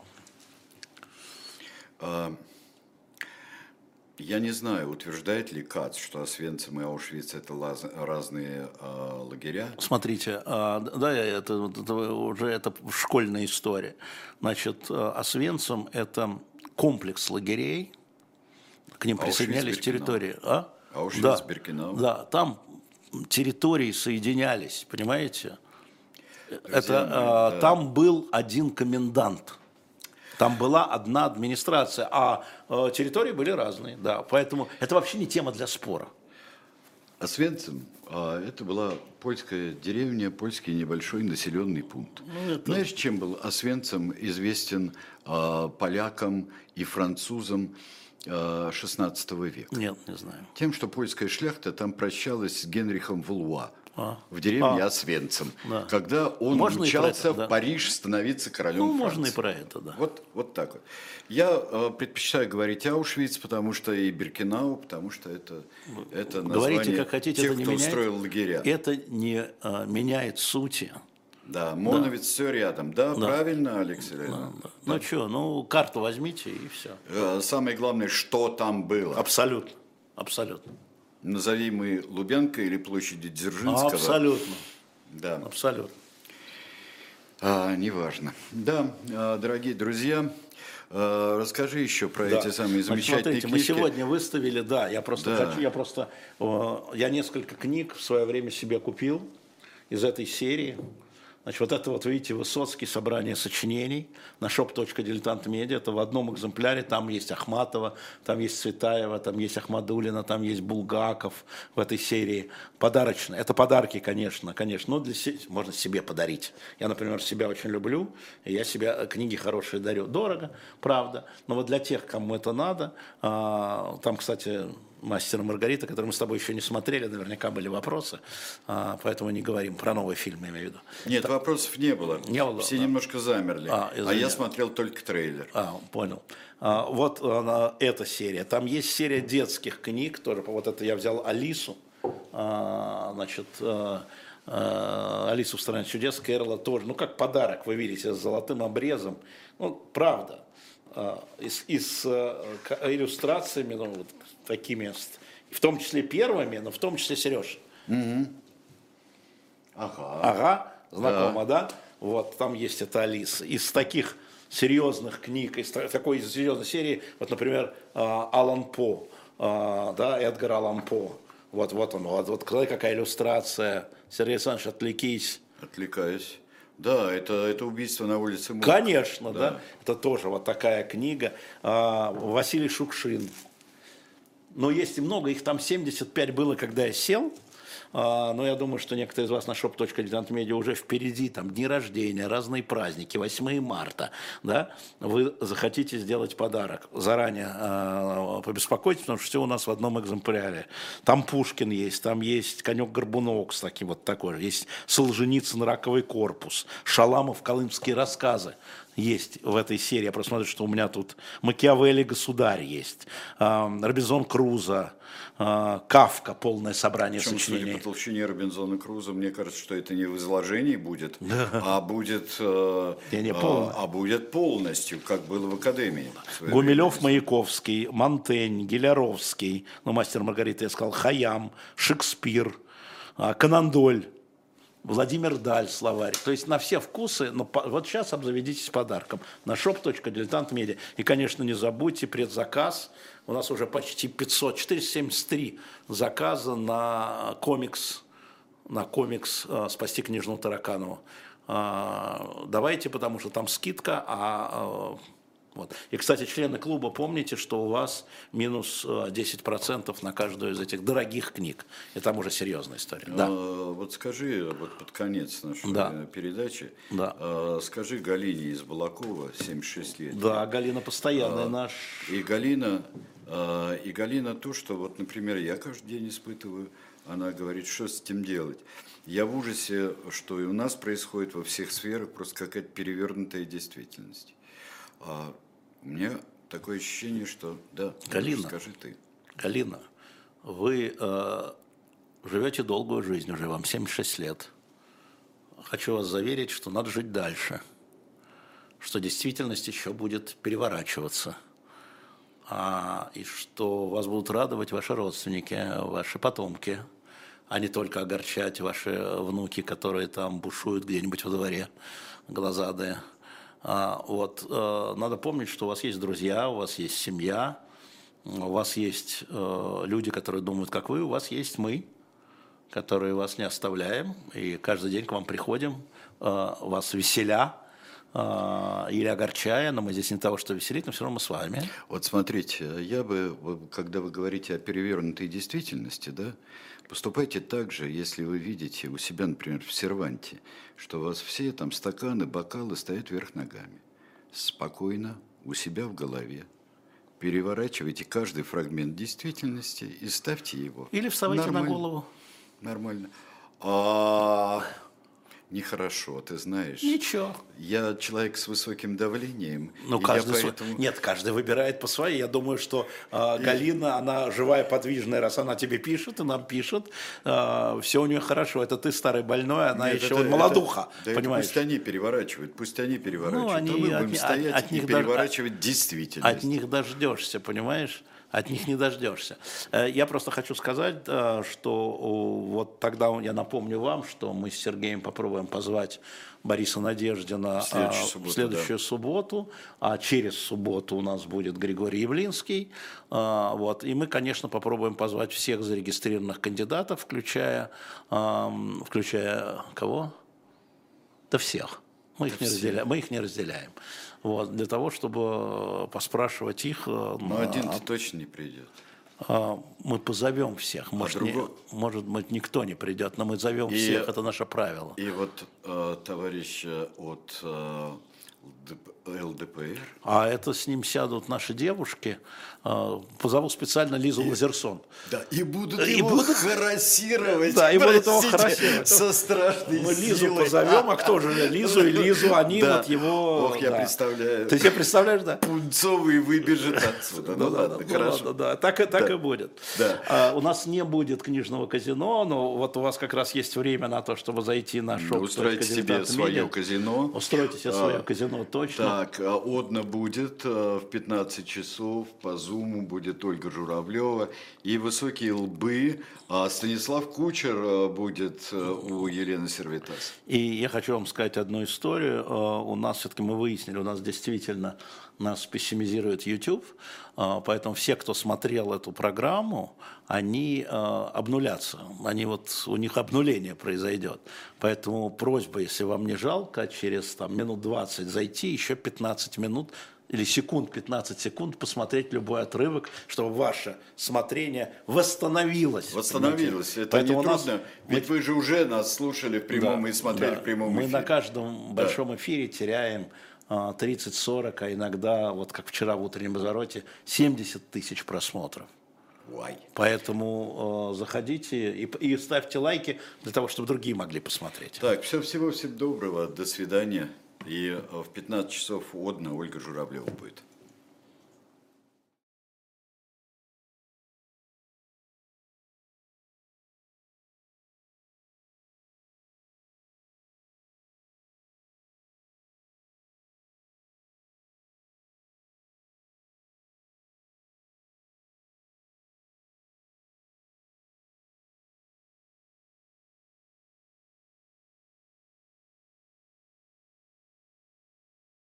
А, я не знаю, утверждает ли Кац, что Освенцим и Аушвиц это лаз, разные э, лагеря. Смотрите, э, да, это, это уже это школьная история. Значит, Освенцим это комплекс лагерей, к ним присоединялись территории. А? Аушвиц, да. Да, там территории соединялись, понимаете? Друзья это, мои, да. Там был один комендант – там была одна администрация, а э, территории были разные, да. Поэтому это вообще не тема для спора. Освенцим а, это была польская деревня, польский небольшой населенный пункт. Ну, это... Знаешь, чем был Освенцим известен а, полякам и французам а, 16 века? Нет, не знаю. Тем, что польская шляхта там прощалась с Генрихом Вулуа а. в деревне а. Освенцим, да. когда он можно мчался это, да. в Париж становиться королем ну, Франции. можно и про это, да. Вот, вот так вот. Я э, предпочитаю говорить Аушвиц, потому что и Биркинау, потому что это, это название Говорите, как хотите, тех, это не кто меняет, устроил лагеря. Это не а, меняет сути. Да, Моновец да. все рядом. Да, да. правильно, Алексей да, да. да. Ну что, ну карту возьмите и все. Э, самое главное, что там было. Абсолютно, абсолютно назови мы Лубянка или площади Дзержинского. Абсолютно. Да. Абсолютно. А, неважно. Да, а, дорогие друзья, а, расскажи еще про да. эти самые замечательные Значит, смотрите, книжки. Мы сегодня выставили, да, я просто да. хочу, я просто, я несколько книг в свое время себе купил из этой серии. Значит, вот это вот, видите, Высоцкий, собрание сочинений на shop.diletant.media. Это в одном экземпляре, там есть Ахматова, там есть Цветаева, там есть Ахмадулина, там есть Булгаков в этой серии. Подарочно. Это подарки, конечно, конечно. Но для можно себе подарить. Я, например, себя очень люблю, и я себе книги хорошие дарю. Дорого, правда. Но вот для тех, кому это надо, а, там, кстати, «Мастера Маргарита», который мы с тобой еще не смотрели, наверняка были вопросы, а, поэтому не говорим про новый фильм, имею в виду. Нет, так, вопросов не было. Не было. Все да. немножко замерли. А, а я смотрел только трейлер. А, понял. А, вот она, эта серия. Там есть серия детских книг, тоже, вот это я взял Алису, а, значит, а, а, Алису в стране чудес, Кэрола тоже, ну как подарок, вы видите, с золотым обрезом. Ну, правда, а, и с, и с иллюстрациями, ну, вот, такими, в том числе первыми, но в том числе Сереж. Угу. Ага. Ага, знакомо, да. да? Вот, там есть эта Алиса. Из таких серьезных книг, из такой серьезной серии, вот, например, а, Алан По, а, да, Эдгар Алан По. Вот, вот он, вот, вот какая иллюстрация. Сергей Александрович, отвлекись. Отвлекаюсь. Да, это, это убийство на улице Мук. Конечно, да. да. Это тоже вот такая книга. А, Василий Шукшин но есть и много, их там 75 было, когда я сел, а, но я думаю, что некоторые из вас на shop.diletantmedia уже впереди, там дни рождения, разные праздники, 8 марта, да, вы захотите сделать подарок, заранее э, побеспокойтесь, потому что все у нас в одном экземпляре. Там Пушкин есть, там есть Конек-Горбунок с таким вот такой есть Солженицын «Раковый корпус», Шаламов «Колымские рассказы», есть в этой серии. Я просто смотрю, что у меня тут Макиавелли «Государь» есть, Робинзон Круза, а, Кавка, полное собрание Причем, сочинений. Судя по толщине Робинзона Круза, мне кажется, что это не в изложении будет, а будет, э, не, не а, а будет полностью, как было в Академии. Гумилев, Маяковский, Монтень, Геляровский, ну, мастер Маргарита, я сказал, Хаям, Шекспир, а, Канандоль. Владимир Даль, словарь. То есть на все вкусы, но по, вот сейчас обзаведитесь подарком на shop.diletant.media. И, конечно, не забудьте предзаказ. У нас уже почти 500, 473 заказа на комикс, на комикс «Спасти книжную Тараканову». Давайте, потому что там скидка, а вот. И, кстати, члены клуба, помните, что у вас минус 10% э, на каждую из этих дорогих книг. И там уже серьезная история. Да. А, вот скажи, вот под конец нашей да. передачи, да. а, скажи Галине из Балакова, 76 лет. Да, Галина постоянная а, наш. И Галина, а, и Галина то, что вот, например, я каждый день испытываю, она говорит, что с этим делать. Я в ужасе, что и у нас происходит во всех сферах просто какая-то перевернутая действительность. А у меня такое ощущение, что да, Галина, скажи ты. Галина, вы э, живете долгую жизнь уже, вам 76 лет. Хочу вас заверить, что надо жить дальше, что действительность еще будет переворачиваться, а, и что вас будут радовать ваши родственники, ваши потомки, а не только огорчать ваши внуки, которые там бушуют где-нибудь во дворе, глазадые. А, вот, э, надо помнить, что у вас есть друзья, у вас есть семья, у вас есть э, люди, которые думают, как вы, у вас есть мы, которые вас не оставляем, и каждый день к вам приходим, э, вас веселя, или огорчая, но мы здесь не того, что веселить, но все равно мы с вами. Вот смотрите, я бы, когда вы говорите о перевернутой действительности, да, Поступайте так же, если вы видите у себя, например, в серванте, что у вас все там стаканы, бокалы стоят вверх ногами. Спокойно, у себя в голове. Переворачивайте каждый фрагмент действительности и ставьте его. Или вставайте Нормально. на голову. Нормально. А Нехорошо, ты знаешь. Ничего. Я человек с высоким давлением. Ну, каждый поэтому... Нет, каждый выбирает по своей. Я думаю, что э, Галина, она живая, подвижная, раз она тебе пишет и нам пишет, э, все у нее хорошо. Это ты старый больной, она Нет, еще это, молодуха. Это, понимаешь? Это пусть они переворачивают, пусть они переворачивают. Ну, они, а мы будем от, стоять от, от и них переворачивать даже, действительность. От них дождешься, понимаешь? От них не дождешься. Э, я просто хочу сказать, э, что вот тогда я напомню вам, что мы с Сергеем попробуем позвать Бориса Надеждина в следующую, субботу, в следующую да. субботу, а через субботу у нас будет Григорий Явлинский. Э, вот, и мы, конечно, попробуем позвать всех зарегистрированных кандидатов, включая, включая кого? Да всех. Мы их, не разделяем, мы их не разделяем вот, для того, чтобы поспрашивать их. Э, Но на, один-то точно не придет. А, мы позовем всех. Может, не, может быть, никто не придет, но мы зовем и, всех, это наше правило. И вот э, товарищ от э, ЛДПР. А это с ним сядут наши девушки. А, позову специально Лизу и, Лазерсон. Да, и будут и его будут, харассировать. Да, и будут его харассировать. Со страшной Мы Лизу силой. позовем, а кто же? Лизу и Лизу, они да. вот его... Ох, я да. представляю. Ты себе представляешь, да? Пунцовый выбежит отсюда. Ну, ладно, ну, хорошо. да. Так, так и будет. Да. А, у нас не будет книжного казино, но вот у вас как раз есть время на то, чтобы зайти на шоп. Устройте себе свое казино. Устройте себе свое а, казино, точно. Так, а Одна будет э, в 15 часов по Зуму будет Ольга Журавлева и высокие лбы. А Станислав Кучер э, будет э, у Елены Сервитас. И я хочу вам сказать одну историю. У нас все-таки мы выяснили, у нас действительно нас пессимизирует YouTube, поэтому все, кто смотрел эту программу, они обнулятся, они вот, у них обнуление произойдет. Поэтому просьба, если вам не жалко, через там, минут 20 зайти, еще 15 минут или секунд, 15 секунд посмотреть любой отрывок, чтобы ваше смотрение восстановилось. Восстановилось. Это Поэтому не трудно, нас... ведь вы же уже нас слушали в прямом да, и смотрели да. в прямом эфире. Мы на каждом да. большом эфире теряем 30-40, а, а иногда, вот как вчера в утреннем развороте, 70 тысяч просмотров. Why? Поэтому э, заходите и, и ставьте лайки для того, чтобы другие могли посмотреть. Так, все, всего всем доброго, до свидания. И в 15 часов одна Ольга Журавлева будет.